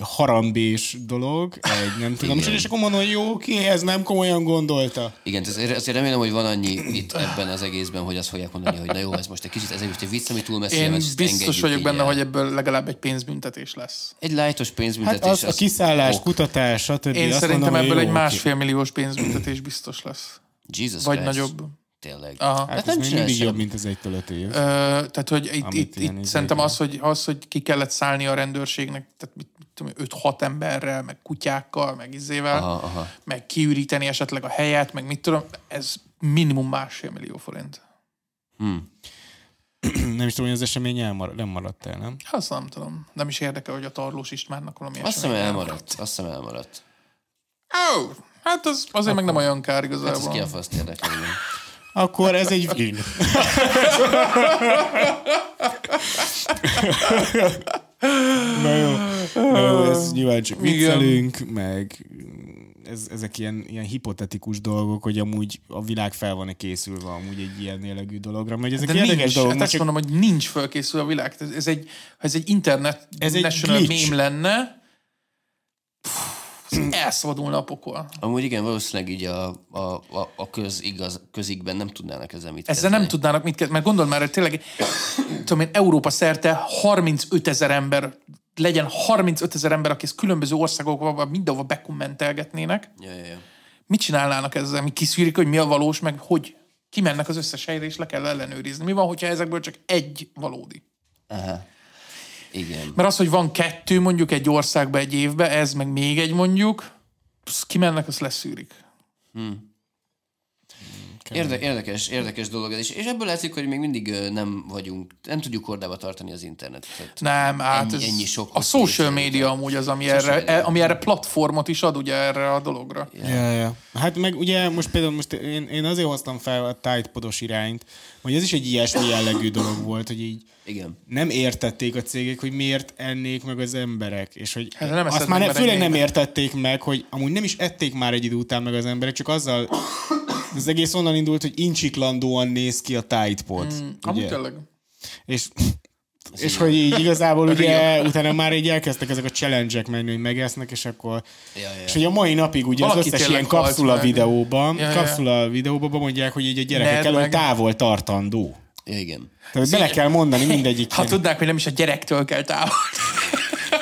harambés dolog, egy nem tudom, Igen. és akkor mondom, hogy jó, ki ez nem komolyan gondolta. Igen, azért, azért remélem, hogy van annyi itt ebben az egészben, hogy azt fogják mondani, hogy na jó, ez most egy kicsit, ez egy, most egy vicc, ami túl messzire én biztos vagyok így benne, el. hogy ebből legalább egy pénzbüntetés lesz. Egy lájtos Hát pénzbüntetés. az, a kiszállás, ok. kutatás, stb. Én azt szerintem mondom, ebből jó, egy másfél milliós pénzbüntetés biztos lesz. Jesus vagy Christ. nagyobb. Tényleg. Aha. Hát ez nem még mindig jobb, mint az egytől öt év. Ö, tehát, hogy itt, itt, itt izé- szerintem az hogy, az, hogy ki kellett szállni a rendőrségnek, tehát mit, mit tudom, én, 5-6 emberrel, meg kutyákkal, meg izével, Aha, aha. meg kiüríteni esetleg a helyet, meg mit tudom, ez minimum másfél millió forint. Nem is tudom, hogy az esemény elmar- nem maradt el, nem? Azt nem tudom. Nem is érdekel, hogy a Tarlós Istvánnak valami Azt hiszem esemény elmaradt. Azt hiszem elmaradt. Ó, hát az azért meg nem olyan kár Hát igazából. ez ki a faszt érdekel. Igen. Akkor ez egy win. Na jó. Na jó, ez nyilván csak Igen. viccelünk, meg ez, ezek ilyen, ilyen hipotetikus dolgok, hogy amúgy a világ fel van-e készülve amúgy egy ilyen jellegű dologra, mert ezek De érdekes nincs, dolgok. hát azt csak- mondom, hogy nincs fölkészül a világ. Ez, ez egy, ha ez egy internet Ez egy national glitch. meme lenne, pff, elszabadulna a pokol. Amúgy igen, valószínűleg így a, a, a, a közigaz, közigben nem tudnának ezzel mit Ezzel nem kezdeni. tudnának mit kezdeni, mert gondold már, hogy tényleg, tudom én, Európa szerte 35 ezer ember, legyen 35 ezer ember, aki ezt különböző országokban mindenhova bekommentelgetnének. Ja, ja, ja. Mit csinálnának ezzel? Mi kiszűrik, hogy mi a valós, meg hogy kimennek az összes helyre, és le kell ellenőrizni. Mi van, hogyha ezekből csak egy valódi? Aha. Igen. Mert az, hogy van kettő mondjuk egy országban egy évben, ez meg még egy mondjuk, kimennek, azt leszűrik. Érde, érdekes, érdekes dolog ez is. És ebből látszik, hogy még mindig nem vagyunk, nem tudjuk kordába tartani az internetet. Nem, hát Ennyi- ez ennyi sok a social után. amúgy az, ami erre, media. e- ami erre platformot is ad ugye erre a dologra. Ja, ja. Hát meg ugye most például most én, én azért hoztam fel a Tidepodos irányt, hogy ez is egy ilyesmi jellegű dolog volt, hogy így Igen. nem értették a cégek, hogy miért ennék meg az emberek, és hogy Hát nem azt már meg, ne, mert főleg nem értették meg, hogy amúgy nem is ették már egy idő után meg az emberek, csak azzal az egész onnan indult, hogy incsiklandóan néz ki a Tidepod. Mm, amúgy tényleg. És, és hogy így igazából ugye utána már így elkezdtek ezek a challenge-ek menni, hogy megesznek, és akkor Ja, ja. és hogy a mai napig ugye Valaki az összes ilyen kapszula videóban, Ja, ja, kapszula videóban mondják, hogy így a gyerekek elől meg. távol tartandó. igen. Tehát bele kell mondani mindegyik. Ha tudnák, hogy nem is a gyerektől kell távol.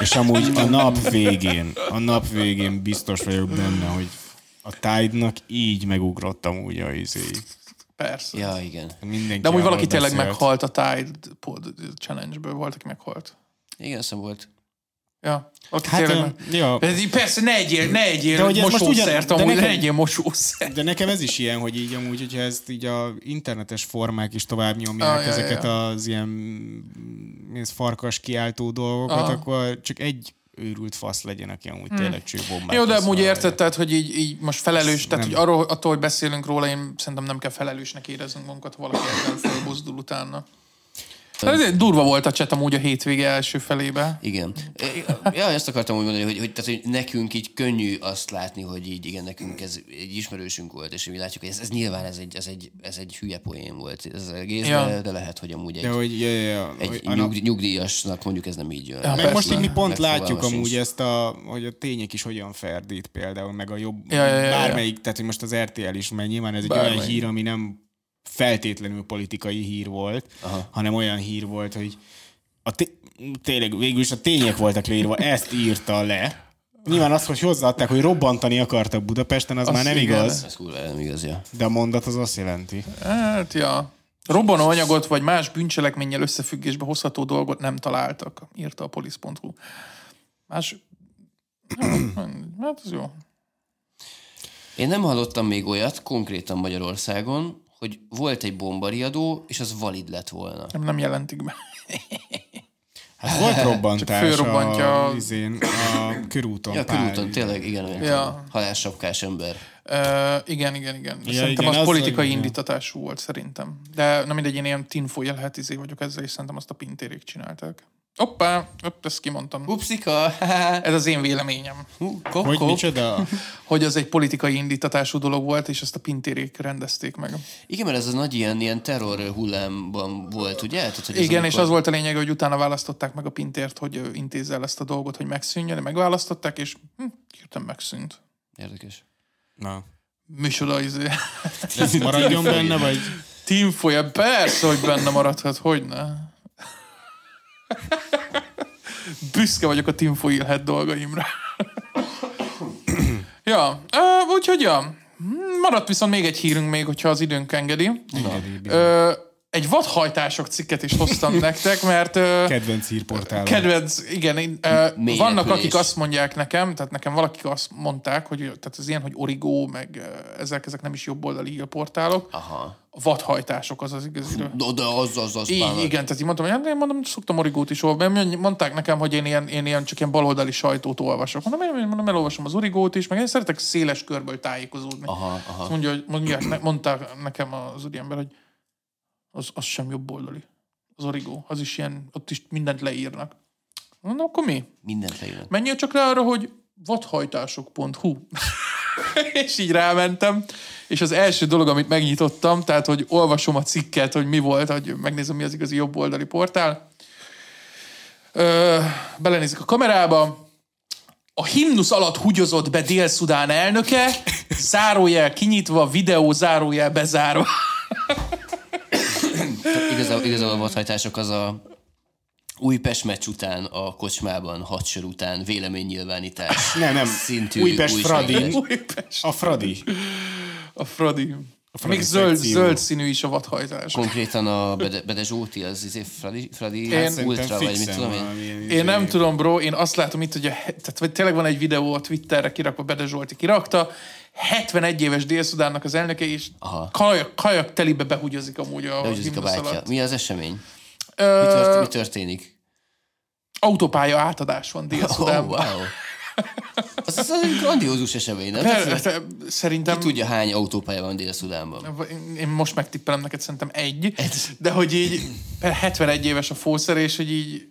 És amúgy a nap végén, a nap végén biztos vagyok benne, hogy a Tide-nak így megugrott amúgy a izé. Persze. Ja, igen. Mindenki De amúgy valaki arról tényleg beszélt. meghalt a Tide Challenge-ből. Volt, aki meghalt. Igen, hiszem volt. Ja. Valaki Hát, tényleg ja. Persze, ne egyél, ne egyél De hogy ez most mosószert, amúgy ne nekem- egyél mosószert. De nekem ez is ilyen, hogy így amúgy, hogyha ezt így a internetes formák is tovább nyomják Ah, ah, ja, ezeket ja. az ilyen mi ez, farkas kiáltó dolgokat, Ah. akkor csak egy őrült fasz legyen, aki amúgy tényleg csőbombát Hmm. Jó, de amúgy érted, tehát, hogy így, így most felelős, tehát, nem. hogy arról, attól, hogy beszélünk róla, én szerintem nem kell felelősnek éreznünk magunkat, ha valaki ebben felbuzdul utána. Hát ezért durva volt a chat amúgy a hétvége első felébe. Igen. Ja, ezt akartam úgy mondani, hogy, hogy, tehát, hogy nekünk így könnyű azt látni, hogy így igen, nekünk ez egy ismerősünk volt, és mi látjuk, hogy ez, ez nyilván ez egy, ez, egy, ez egy hülye poén volt ez az egész, Ja. de, de, lehet, hogy amúgy egy, De hogy, ja, ja, ja, egy hogy a nap- nyugd, nyugdíjasnak mondjuk ez nem így jön. Ja, meg most így mi pont látjuk sincs. amúgy ezt a, hogy a tények is hogyan ferdít például, meg a jobb, Ja, ja, ja, ja. bármelyik, tehát hogy most az RTL is megy, nyilván ez egy Bármelyik. olyan hír, ami nem feltétlenül politikai hír volt, Aha. hanem olyan hír volt, hogy a té- tényleg végül is a tények voltak leírva, ezt írta le. Nyilván az, hogy hozzáadták, hogy robbantani akartak Budapesten, az, Az már nem igen. igaz, Ez kurva nem igaz, ja. de a mondat az azt jelenti. Hát, ja. Robbanó anyagot vagy más bűncselekménnyel összefüggésbe hozható dolgot nem találtak, írta a polisz.hu. Más... Hát, ez jó. Én nem hallottam még olyat, konkrétan Magyarországon, hogy volt egy bombariadó, és az valid lett volna. Nem, nem jelentik be. Hát volt robbantás fölrobbantja a, a- izén, a körúton. Ja, körúton tényleg, igen, olyan Ja. halássapkás ember. Uh, igen, igen, igen. Ja, szerintem igen, az az- politikai igen. indítatású volt szerintem. De nem mindegy, én ilyen tinfoil hát izé vagyok ezzel, és szerintem azt a pintérék csinálták. Hoppá, hopp, ezt kimondtam. Upszika! Ez az én véleményem. Kop, Hogy kop. micsoda? Hogy az egy politikai indítatású dolog volt, és ezt a pintérék rendezték meg. Igen, mert ez a nagy ilyen, ilyen terror hullámban volt, ugye? Tehát, hogy Igen, és amikor- az volt a lényeg, hogy utána választották meg a pintért, hogy intézze el ezt a dolgot, hogy megszűnjön, megválasztották, és hm, hirtelen megszűnt. Érdekes. Na. Micsoda izé. Ez maradjon benne, vagy? Tinfoil, persze, hogy benne maradhat, hogy ne. Büszke vagyok a tinfoil head dolgaimra. ja, uh, úgyhogy ja. Maradt viszont még egy hírünk még, hogyha az időnk engedi. Ö, egy vadhajtások cikket is hoztam nektek, mert Kedvenc hírportálom. kedvenc, igen, én, ö, Mély vannak, repülés. akik azt mondják nekem, tehát nekem valakik azt mondták, hogy tehát az ilyen, hogy origó, meg ezek, ezek nem is jobboldali hírportálok. Aha. A vadhajtások az az igazi. De, de az, az, az Így, bánat. igen, tehát így mondtam, hogy hát én mondom, szoktam origót is olvasni, mert mondták nekem, hogy én ilyen, én ilyen csak ilyen baloldali sajtót olvasok. Mondom, én mondom, elolvasom az origót is, meg én szeretek széles körből tájékozódni. Aha, aha. Mondja, mondják, ne, mondták nekem az úriember, hogy az, az sem jobb oldali. Az origó, az is ilyen, ott is mindent leírnak. Mondom, akkor mi? Mindent leírnak. Menjél csak rá arra, hogy vadhajtások.hu. és így rámentem, és az első dolog, amit megnyitottam, tehát, hogy olvasom a cikket, hogy mi volt, hogy megnézem, mi az igazi jobboldali portál. Ö, belenézek a kamerába, a himnusz alatt hugyozott be Dél-Szudán elnöke, zárójel kinyitva, videó zárójel bezárva. Igazából, igazából a vadhajtások az a Újpest meccs után, a kocsmában, hadsor után véleménynyilvánítás. Nem, nem. Szintű Újpest Fradi. Újpest. A Fradi. A Fradi. Fradi Még zöld, zöld színű is a vadhajtás. Konkrétan a Bede, Bede Zsóti, az izé Fradi, Fradi Én- ultra, vagy mit tudom én. Én nem izé- tudom, bro, én azt látom itt, hogy a, tehát, vagy tényleg van egy videó a Twitterre kirakva, Bede Zsolti kirakta, 71 éves Dél-Szudánnak az elnöke, és Aha. kajak, kajak telibe behugyozik amúgy a Behúzódik a alatt. Mi az esemény? Mi, Ö, tört, mi történik? autópálya átadás van Oh, Dél-Szudánban. wow. Az, az, az egy grandiózus esemény, nem? Per- Tehát, te- Szerintem... Ki tudja, hány autópálya van Dél-Szudánban? Én- Én most megtippelem neked szerintem egy, de hogy így per 71 éves a fószer, és hogy így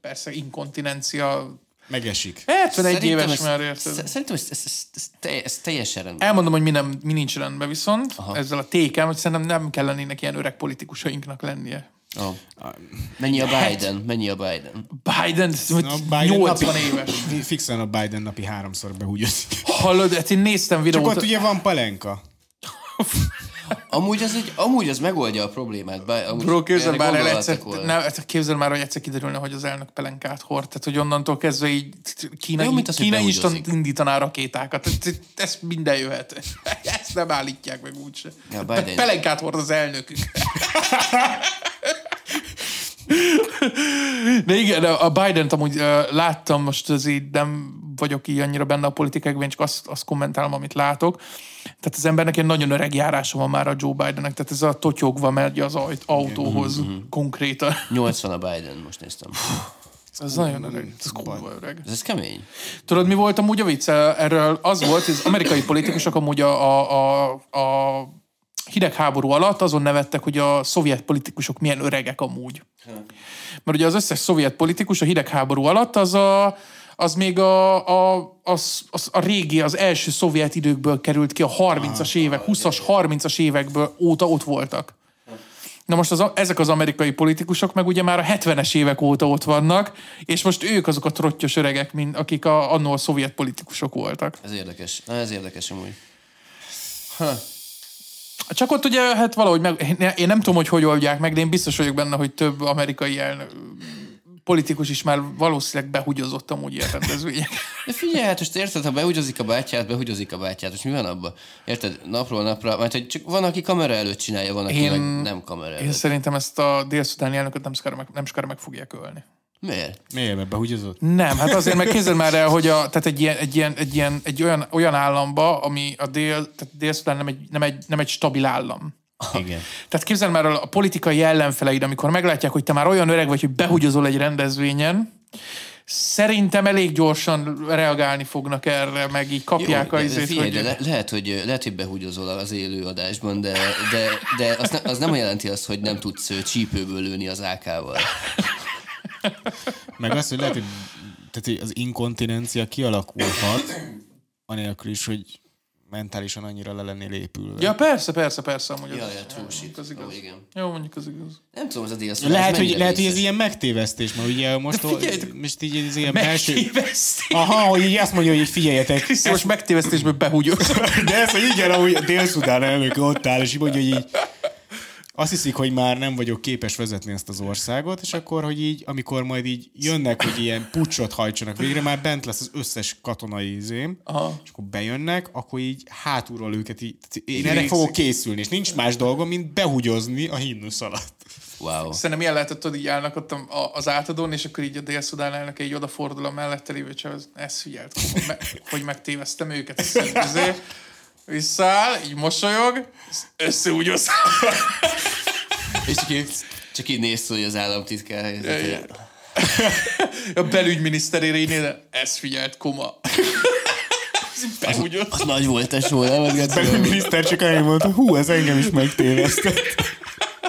persze inkontinencia. Megesik. 71 éves ez, már érted. sz- Szerintem ez, ez, ez, ez, te- ez teljesen rendben. Elmondom, hogy mi, nem, mi nincs rendben viszont, Aha. ezzel a tékem, hogy szerintem nem kell lennének ilyen öreg politikusainknak lennie. Oh. Mennyi a Biden? Mennyi a Biden? Biden, hogy A Biden 80 napi, éves. Fixen a Biden napi háromszor behúgyozik. Hallod, hát én néztem Csak videót. ott ugye van palenka. Amúgy az, egy, amúgy az megoldja a problémát. Bár, amúgy Bro, képzel már el egyszer, ne, hát képzel már, hogy egyszer kiderülne, hogy az elnök pelenkát hord. Tehát, hogy onnantól kezdve így Kína, Jó, az, hogy Kína behúgyozik. indítaná rakétákat. Ez, minden jöhet. Ezt nem állítják meg úgyse. Ja, Biden- pelenkát hord az elnökük. De igen, a Biden-t amúgy uh, láttam, most azért nem vagyok így annyira benne a politikákban, csak azt, azt kommentálom, amit látok. Tehát az embernek egy nagyon öreg járása van már a Joe Bidennek, tehát ez a totyogva megy az autóhoz konkrétan. 80 a Biden, most néztem. Ez nagyon öreg, ez kurva öreg. Ez, ez kemény. Tudod, mi volt amúgy a vicc? Erről az volt, hogy az amerikai politikusok amúgy a, a, a, a hidegháború alatt azon nevettek, hogy a szovjet politikusok milyen öregek amúgy. Mert ugye az összes szovjet politikus a hidegháború alatt az a, az még a, a, az, az a régi, az első szovjet időkből került ki, a 30-as évek, 20-as, 30-as évekből óta ott voltak. Na most az, ezek az amerikai politikusok meg ugye már a 70-es évek óta ott vannak, és most ők azok a trottyos öregek, mint akik a, annól a szovjet politikusok voltak. Ez érdekes. Na, ez érdekes amúgy. Csak ott ugye, hát valahogy meg, én nem tudom, hogy hogy oldják meg, de én biztos vagyok benne, hogy több amerikai elnök, politikus is már valószínűleg behugyozott amúgy ilyen rendezvények. De figyelj, hát most érted, ha behugyozik a bátyját, behugyozik a bátyját, most mi van abban? Érted, napról napra, mert hogy csak van, aki kamera előtt csinálja, van, aki Én- meg nem kamera Én előtt. szerintem ezt a dél-szudáni elnököt nem sokára meg, nem sokára meg fogják ölni. Miért? Miért, mert behúgyozott? Nem, hát azért, mert képzeld már el, hogy a, tehát egy, ilyen, egy, ilyen, egy, ilyen, egy olyan, olyan államba, ami a dél, tehát dél nem egy, nem, egy, nem egy stabil állam. Igen. Tehát képzeld már el a politikai ellenfeleid, amikor meglátják, hogy te már olyan öreg vagy, hogy behugyozol egy rendezvényen, szerintem elég gyorsan reagálni fognak erre, meg így kapják Jó, a de, izét, figyelj, hogy... le, lehet, hogy, lehet, hogy behugyozol az élő adásban, de, de, de az, ne, az nem jelenti azt, hogy nem tudsz csípőből lőni az AK-val. Meg az, hogy lehet, hogy, tehát, hogy az inkontinencia kialakulhat, anélkül is, hogy mentálisan annyira le lennél épülve. Ja, persze, persze, persze, amúgy Ja, az, ja, true shit. az igaz. Ó, igen. Jó, mondjuk az igaz. Nem tudom, az a dél Lehet, hogy, lehet, hogy ez ilyen megtévesztés, mert ugye most, figyelj, most így ez ilyen belső... Aha, hogy így azt mondja, hogy így figyeljetek. Kriszti most megtévesztésből behúgyoz. De ez, hogy igen, ahogy Dél-Szudán elnök ott áll, és így mondja, hogy így azt hiszik, hogy már nem vagyok képes vezetni ezt az országot, és akkor, hogy így, amikor majd így jönnek, hogy ilyen pucsot hajtsanak végre, már bent lesz az összes katonai izém, Aha. és akkor bejönnek, akkor így hátulról őket így, én erre fogok készülni, és nincs más dolgom, mint behugyozni a himnusz alatt. Wow. Szerintem ilyen lehetett, tudod, így állnak ott az átadón, és akkor így a dél-szudán elnök egy odafordul a mellette lévő csávhoz, ezt figyelt, hogy, me, hogy megtévesztem őket, és szerint visszaáll, így mosolyog, összeúgyoz. És csak így, csak így néz hogy az államtitkár helyzet. A belügyminiszterére így néz, ezt figyelt, koma. Beúgyoz. Az nagy volt tesó, nem? Az Geci? Belügyminiszter csak annyit mondta, hú, ez engem is megtévesztett.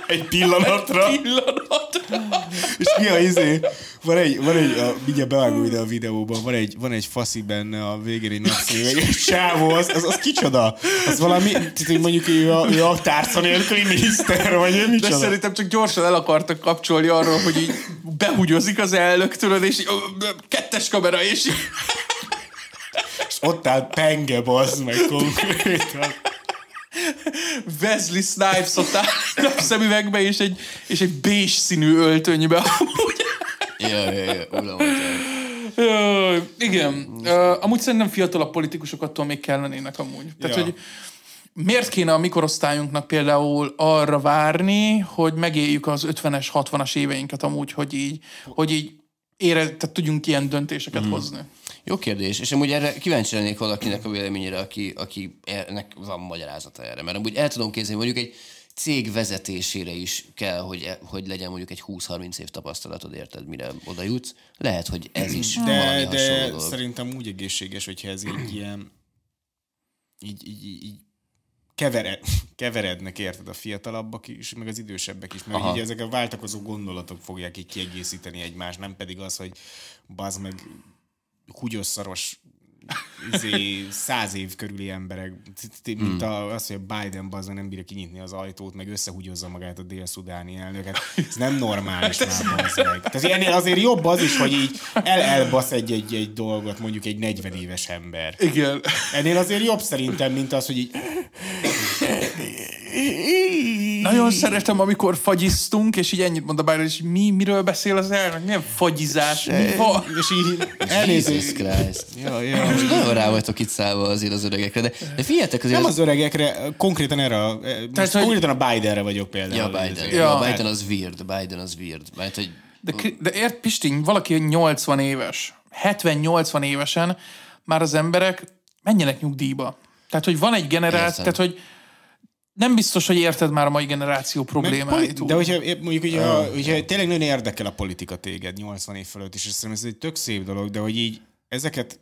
Egy pillanatra. Pillanatra. És mi a izé? Van egy, van egy a, mindjárt bevágom ide a videóban, van egy, van egy faszi benne a végén egy meg egy csávó, az, az, az, kicsoda? Az valami, tehát, mondjuk ő a, ő a tárca nélküli miniszter, vagy ő De micsoda? szerintem csak gyorsan el akartak kapcsolni arról, hogy így behugyozik az elnök, tudod, és így, kettes kamera, és így, És ott áll penge, bazd meg konkrétan. Wesley Snipes ott áll napszemüvegbe, és egy, és egy bés színű öltönybe. amúgy. Ja, ja, ja, uram, Ö, igen. Ö, amúgy szerintem fiatalabb politikusok attól még kellenének amúgy. Tehát, Ja. hogy miért kéne a mikorosztályunknak például arra várni, hogy megéljük az 50-es, 60-as éveinket amúgy, hogy így, hogy így ére, tehát tudjunk ilyen döntéseket hozni. Jó kérdés, és amúgy erre kíváncsi lennék valakinek a véleményére, aki, aki ennek van magyarázata erre. Mert amúgy el tudom képzelni, mondjuk egy cég vezetésére is kell, hogy, hogy legyen mondjuk egy 20-30 év tapasztalatod, érted, mire oda jutsz. Lehet, hogy ez is De, valami de dolog. szerintem úgy egészséges, hogyha ez így ilyen így, így, így kevered, keverednek, érted, a fiatalabbak is, meg az idősebbek is, mert Aha. így ezek a váltakozó gondolatok fogják így kiegészíteni egymást, nem pedig az, hogy bazd meg húgyosszaros izé, száz év körüli emberek, mint a, az, hogy a Biden bazd meg nem bírja kinyitni az ajtót, meg összehúgyozza magát a dél-szudáni elnöket. Ez nem normális már, bazd meg. Tehát ennél azért jobb az is, hogy így el elbasz egy-egy egy dolgot mondjuk egy 40 éves ember. Igen. Ennél azért jobb szerintem, mint az, hogy így... Nagyon szeretem, amikor fagyiztunk, és így ennyit mond a Biden, és mi, miről beszél az elnök? Milyen fagyizás? Mi van? És így Jesus elnézést. Christ. Ja, ja. Most nagyon rá vagytok itt szállva azért az öregekre, de, de figyeljetek azért... Nem az- az öregekre, konkrétan erre a, most hogy- konkrétan a Bidenre vagyok például. Ja, Biden. Ja, Ja. Biden az weird, Biden az weird. Mert, hogy De, de ért, Pistin, valaki 80 éves, 70-80 évesen már az emberek menjenek nyugdíjba. Tehát, hogy van egy generáció, tehát, hogy nem biztos, hogy érted már a mai generáció problémáit. poli- de hogyha mondjuk, hogyha, hogyha tényleg nagyon érdekel a politika téged 80 év fölött, és szerintem ez egy tök szép dolog, de hogy így ezeket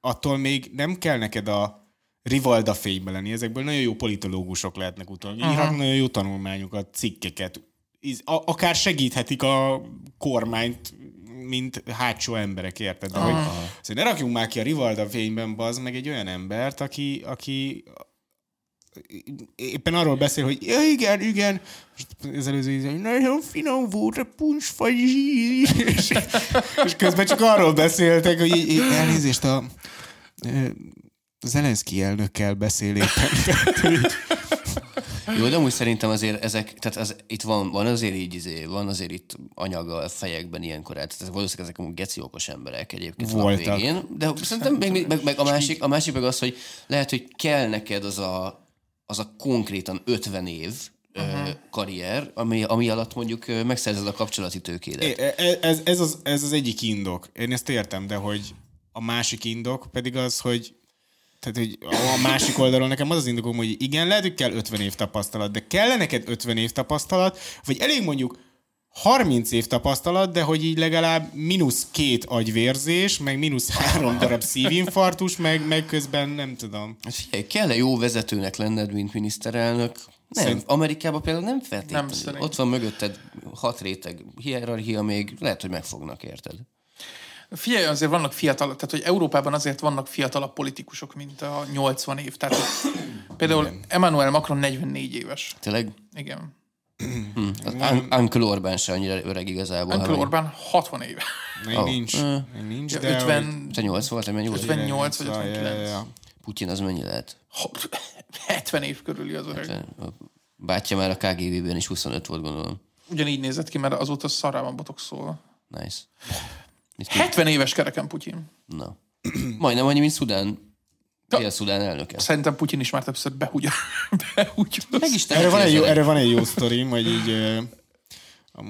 attól még nem kell neked a rivalda fénybe lenni. Ezekből nagyon jó politológusok lehetnek utána. Írhatnak nagyon jó tanulmányokat, cikkeket. A- Akár segíthetik a kormányt, mint hátsó emberek, érted? De hogy, szóval ne rakjunk már ki a rivalda fényben, bazd meg egy olyan embert, aki, aki éppen arról beszél, hogy ja, igen, igen, most az előző íz, hogy nagyon finom volt a puncsfagyi, és, és közben csak arról beszéltek, hogy így, így, elnézést a Zelenszky elnökkel beszél éppen. Tehát, Jó, de amúgy szerintem azért ezek, tehát az, itt van, van azért így, izé, van azért itt anyaga a fejekben ilyenkor, tehát valószínűleg ezek amúgy geci okos emberek egyébként Voltak. Voltak. végén, de szerintem meg, meg, meg, a, másik, a másik meg az, hogy lehet, hogy kell neked az a, az a konkrétan 50 év uh-huh. karrier, ami, ami alatt mondjuk megszerzed a kapcsolati tőkédet. E- e- ez, ez, az, ez az egyik indok. Én ezt értem, de hogy a másik indok pedig az, hogy tehát, hogy a másik oldalon nekem az az indokom, hogy igen, lehet, hogy kell 50 év tapasztalat, de kell neked 50 év tapasztalat, vagy elég mondjuk 30 év tapasztalat, de hogy így legalább mínusz két agyvérzés, meg mínusz három darab szívinfarktus, meg, meg közben nem tudom. Hát figyelj, kell-e jó vezetőnek lenned, mint miniszterelnök? Nem, Szerint- Amerikában például nem feltétlenül. Nem szerint. Ott van mögötted hat réteg hierarchia még, lehet, hogy megfognak, érted? Figyelj, azért vannak fiatal, tehát hogy Európában azért vannak fiatalabb politikusok, mint a 80 év. Tehát például Emmanuel Macron 44 éves. Tényleg? Igen. Az Un- Uncle Orbán se annyira öreg igazából. Uncle Orbán 60 éve. Még Oh. nincs, még nincs, Ja, de... 50, Te 8 volt, nem 8? 58 vagy Ja, ja, 59. ja. Putyin az mennyi lehet? Hopp, 70 év körüli az öreg. Bátyja már a KGB-ben is 25 volt, gondolom. Ugyanígy nézett ki, mert azóta szarrában botoxol. Nice. Mit 70 éves kereken Putyin. Na. Majdnem annyi, mint Szudán. Dél-Szudán elnöke. Szerintem Putyin is már többször behúgy. behúgy. Meg is Erre van, egy jó, erre van egy jó sztorim, hogy így a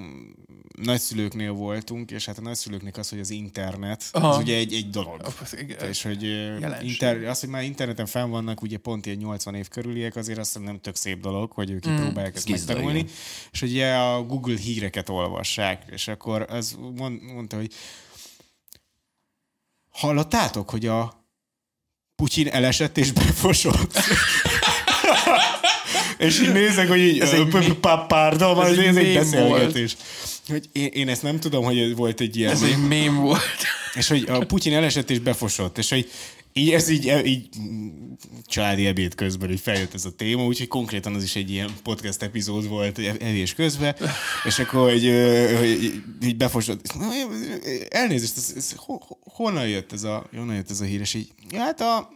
nagyszülőknél voltunk, és hát a nagyszülőknek az, hogy az internet, Aha. az ugye egy, egy dolog. Igen. És hogy Jelenség. inter, az, hogy már interneten fenn vannak ugye pont ilyen 80 év körüliek, azért azt hiszem nem tök szép dolog, hogy ők mm, próbálják ezt Gizda, megtanulni. igen. És hogy ugye a Google híreket olvassák, és akkor az mond, mondta, hogy hallottátok, hogy a Putyin elesett és befosott? és így nézek, hogy így, Ez egy pardon, ez ez, egy beszélgetés. Hogy én, én, ezt nem tudom, hogy volt egy ilyen. Ez egy mém volt. És hogy a Putyin elesett és befosott, és hogy így, ez így, így mm, családi ebéd közben, hogy feljött ez a téma, úgyhogy konkrétan az is egy ilyen podcast epizód volt ev- evés közben, és akkor ö, hogy így- így befosott. Elnézést, ez, ez, ho- ho- honnan jött ez a, honnan jött ez a hír, és így, ja, hát a,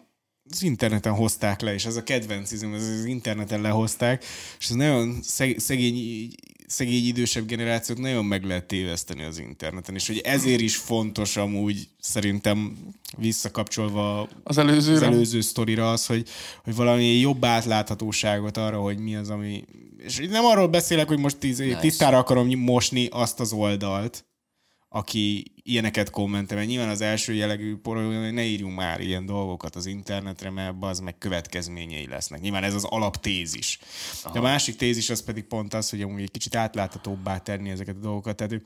az interneten hozták le, és ez a kedvenc izom, ez az interneten lehozták, és ez nagyon szeg, szegény, szegény idősebb generációt nagyon meg lehet téveszteni az interneten, és hogy ezért is fontos amúgy szerintem visszakapcsolva Az előzőre. az előző sztorira az, hogy, hogy valami jobb átláthatóságot arra, hogy mi az, ami... És nem arról beszélek, hogy most tíz, nice. tisztára akarom mosni azt az oldalt, aki ilyeneket kommentel, mert nyilván az első jellegű poroló, hogy ne írjunk már ilyen dolgokat az internetre, mert az meg következményei lesznek. Nyilván ez az alaptézis. De a másik tézis az pedig pont az, hogy amúgy egy kicsit átláthatóbbá tenni ezeket a dolgokat. Tehát, hogy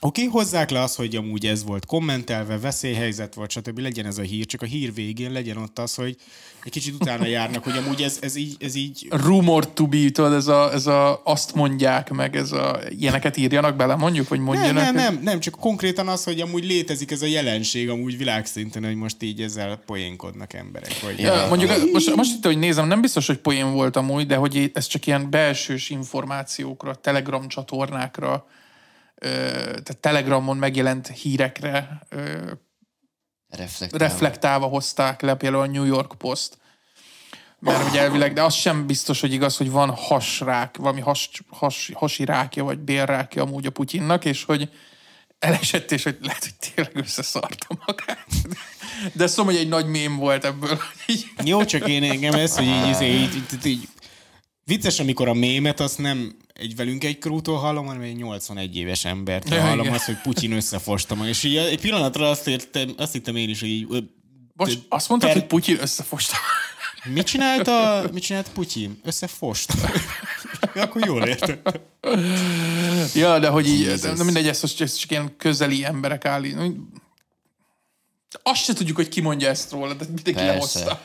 oké, okay, hozzák le azt, hogy amúgy ez volt kommentelve, veszélyhelyzet volt, stb. legyen ez a hír, csak a hír végén legyen ott az, hogy egy kicsit utána járnak, hogy amúgy ez, ez így, ez így Rumor to be, tudod, ez a, ez a azt mondják meg, ez a ilyeneket írjanak bele, mondjuk, Nem, mondjanak. nem, nem, nem, csak konkrétan az, hogy amúgy létezik ez a jelenség amúgy világszinten, hogy most így ezzel poénkodnak emberek. Vagy Ja, mondjuk most, most itt, hogy nézem, nem biztos, hogy poén volt amúgy, de hogy ez csak ilyen belsős információkra, Telegram csatornákra, tehát Telegramon megjelent hírekre Reflektálva. reflektálva hozták le például a New York Post. Mert hogy elvileg, de az sem biztos, hogy igaz, hogy van hasrák, valami has, has, hasi rákja, vagy bérrákja amúgy a Putyinnak, és hogy elesett, és hogy lehet, hogy tényleg összeszarta magát. De mondom, hogy egy nagy mém volt ebből. Jó, csak én engem ez, hogy így, így, így, így, vicces, amikor a mémet azt nem egy velünk egy krútól hallom, hanem egy 81 éves embert Ja, hallom igen. azt, hogy Putyin összefosta magát. És így egy pillanatra azt, értem, azt hittem én is, hogy így, Most azt mondtad, per- hogy Putyin összefosta. mit csinálta, mit csinált Putyin? Összefost. Akkor jól értem. Ja, de hogy így, de mindegy, ez, ez csak ilyen közeli emberek állít. Azt se tudjuk, hogy ki mondja ezt róla, de mindenki Persze. lehozta.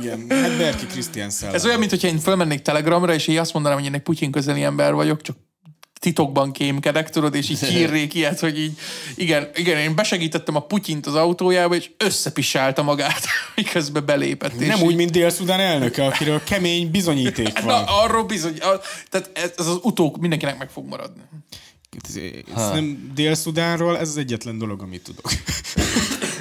Igen, hát Berki Krisztián szellem. Ez olyan, mintha én fölmennék Telegramra, és én azt mondanám, hogy én egy Putyin közeli ember vagyok, csak titokban kémkedek, tudod, és így kiírnék ilyet, hogy így, igen, igen, én besegítettem a Putyint az autójába, és összepisálta magát, miközben belépett. és Nem így- úgy, mint Dél-Szudán elnöke, akiről kemény bizonyíték van. Na, arról bizony, a, tehát ez, ez az utók mindenkinek meg fog maradni. Ez nem Dél-Szudánról, ez az egyetlen dolog, amit tudok.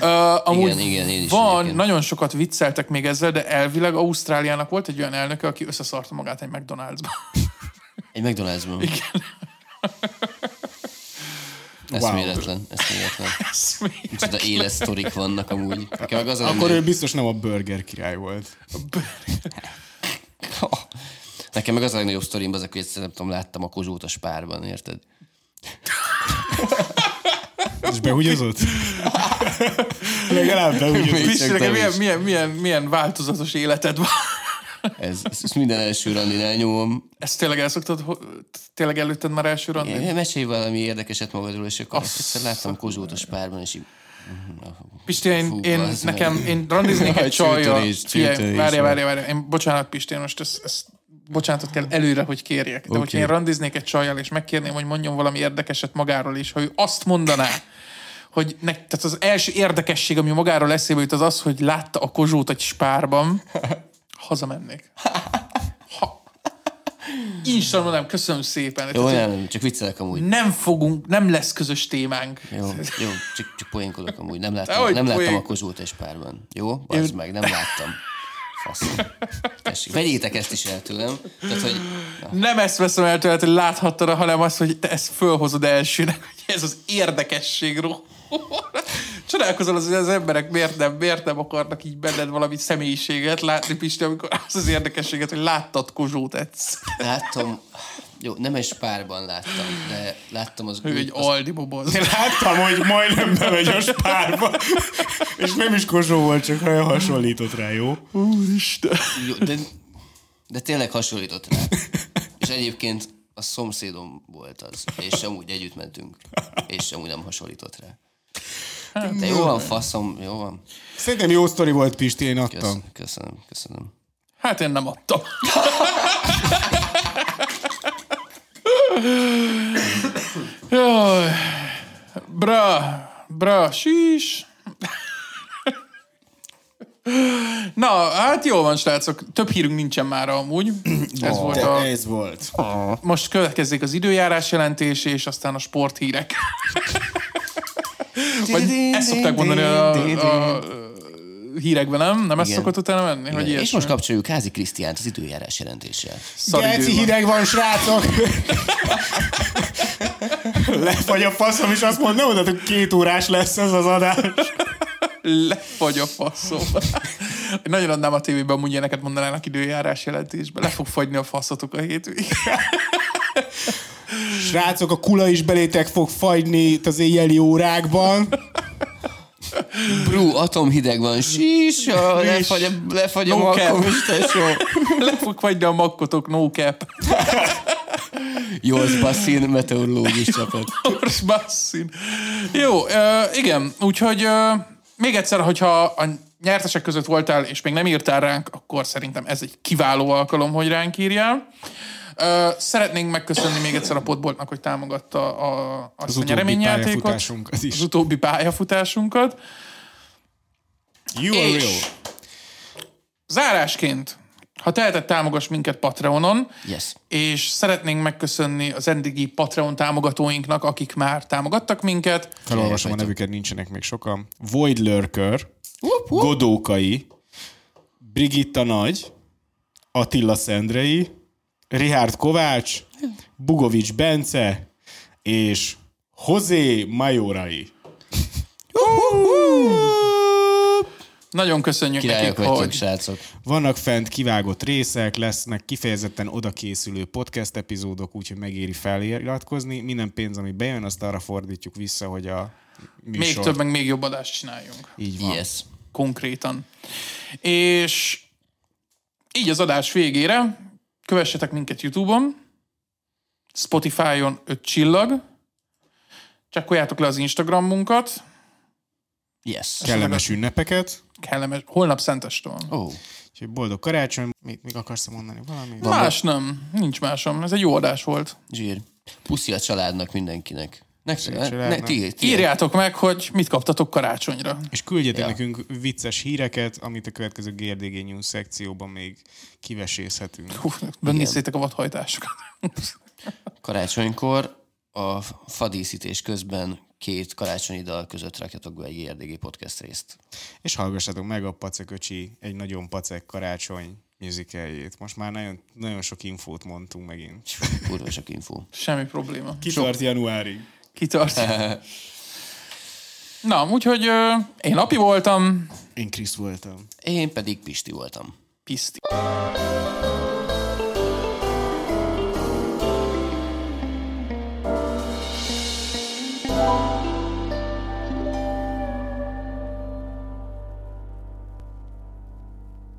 Uh, amúgy Igen, igen, én is van, egyébként. nagyon sokat vicceltek még ezzel, de elvileg Ausztráliának volt egy olyan elnöke, aki összeszarta magát egy McDonald'sba. Egy McDonald'sban. Igen. Eszméletlen, eszméletlen. Micsoda éles sztorik vannak amúgy. Nekem meg az a Akkor ő biztos nem a burger király volt. Nekem meg az a legnagyobb sztorim, az, hogy egyszer nem tudom, láttam a kozsót a spárban, érted? És behugyozott? Legalább behugyozott. Milyen, milyen, milyen, milyen változatos életed van. Ez, ez, ez minden első randinál nyomom. Ezt tényleg el szoktad, tényleg előtted már első randi? Én mesélj valami érdekeset magadról, és akkor azt egyszer láttam kozsót a spárban, és így... Pisti, én, Fú, én meg. nekem, én randiznék egy csajjal. Várja, várja, várja. Én, bocsánat, Pisti, én most ezt, ezt bocsánatot kell előre, hogy kérjek. De okay. hogyha én randiznék egy csajjal, és megkérném, hogy mondjon valami érdekeset magáról is, ha ő azt mondaná, hogy ne, tehát az első érdekesség, ami magáról eszébe jut, az az, hogy látta a kozsót egy spárban, hazamennék. Ha. Instant mondanám, köszönöm szépen. Jó, Tehát, nem, nem, csak viccelek amúgy. nem fogunk, nem lesz közös témánk. Jó, jó csak, csak poénkodok amúgy. Nem láttam, nem láttam a kozsót egy párban. Jó? Az meg, nem láttam. Fasz. Tessék, vegyétek ezt is el tőlem. Tehát, hogy Nem ezt veszem el tőled, hogy láthattad, hanem azt, hogy te ezt fölhozod elsőnek, hogy ez az érdekesség róla. Csodálkozol az, hogy az emberek miért nem, miért nem akarnak így benned valami személyiséget látni, Pisti, amikor az az érdekességet, hogy láttad Kozsót egyszer. láttam, jó, nem egy párban láttam, de láttam az, Ő egy az Aldi boboz. Én láttam, hogy majdnem bemegy a spárba, és nem is kosó volt, csak olyan hasonlított rá, jó? Úristen. Jó, de, de tényleg hasonlított rá. És egyébként a szomszédom volt az, és sem úgy együtt mentünk, és sem úgy nem hasonlított rá. De jó van, faszom, jó van. Szerintem jó sztori volt, Pisti, én adtam. Köszönöm, köszönöm, köszönöm. Hát én nem adtam. Jaj. Bra, bra, sís. Na, hát jó van, srácok. Több hírünk nincsen már amúgy. Ez volt a... ez volt. Most következzék az időjárás jelentés, és aztán a sporthírek. Vagy ezt szokták mondani a, a, a hírekben, nem? Nem ezt Igen. szokott utána menni? Hogy És most kapcsoljuk Házi Krisztiánt az időjárás jelentéssel. Geci hideg van, srácok! Lefagy a faszom, és azt mondom, mondod, hogy két órás lesz ez az adás. Lefagy a faszom. Nagyon adnám a tévében, amúgy ilyeneket mondanának időjárás jelentésbe. Le fog fagyni a faszotok a hétvégén. Srácok, a kula is belétek fog fagyni itt az éjjeli órákban. Brú, atomhideg van, sís, a- lefagy a, lefagy a No cap. is, tesó. Le fog fagyni a makkotok, no cap. Jós Basszin meteorológus csapat. Ors basszin. Jó, uh, igen, úgyhogy uh, még egyszer, hogyha a nyertesek között voltál, és még nem írtál ránk, akkor szerintem ez egy kiváló alkalom, hogy ránk írjál. Uh, szeretnénk megköszönni még egyszer a Potboltnak, hogy támogatta a, azt Az a nyereményjátékot. Az utóbbi pályafutásunkat. You are És real. zárásként, ha teheted, támogass minket Patreonon, Yes. és szeretnénk megköszönni az eddigi Patreon támogatóinknak, akik már támogattak minket. Felolvasom a nevüket, nincsenek még sokan. Void Lurker, Godókai, Brigitta Nagy, Attila Szendrei, Richard Kovács, Bugovics Bence, és José Majorai. Nagyon köszönjük Királyok nekik, hogy srácok. Vannak fent kivágott részek, lesznek kifejezetten odakészülő podcast epizódok, úgyhogy megéri feliratkozni. Minden pénz, ami bejön, azt arra fordítjuk vissza, hogy a még műsor... több, meg még jobb adást csináljunk. Így van. Yes. Konkrétan. És így az adás végére kövessetek minket YouTube-on, Spotify-on 5 csillag, csekkoljátok le az Instagramunkat, Yes. Kellemes ünnepeket. kellemes, holnap szenteste van. Ó, oh, Úgyhogy boldog karácsony. Mit még akarsz mondani? Valami? Más nem, nincs másom. Ez egy jó adás volt. zsír. Puszi a családnak mindenkinek. Nektek, ne, ti, ti, Írjátok meg, hogy mit kaptatok karácsonyra. És küldjetek Ja. nekünk vicces híreket, amit a következő GRDG News szekcióban még kivesészhetünk. Hú, Benézzétek a vadhajtásokat. Karácsonykor a fadíszítés közben két karácsonyi dal között rakjatok be egy ERDG podcast részt. És hallgassatok meg a Paceköcsi egy nagyon pacek karácsony musicaljét. Most már nagyon, nagyon sok infót mondtunk megint. Kurva sok info. Semmi probléma. Kitart januárig. Kitart. Na, úgyhogy ö, én Api voltam, Én Krisz voltam. Én pedig Pisti voltam. Piszti.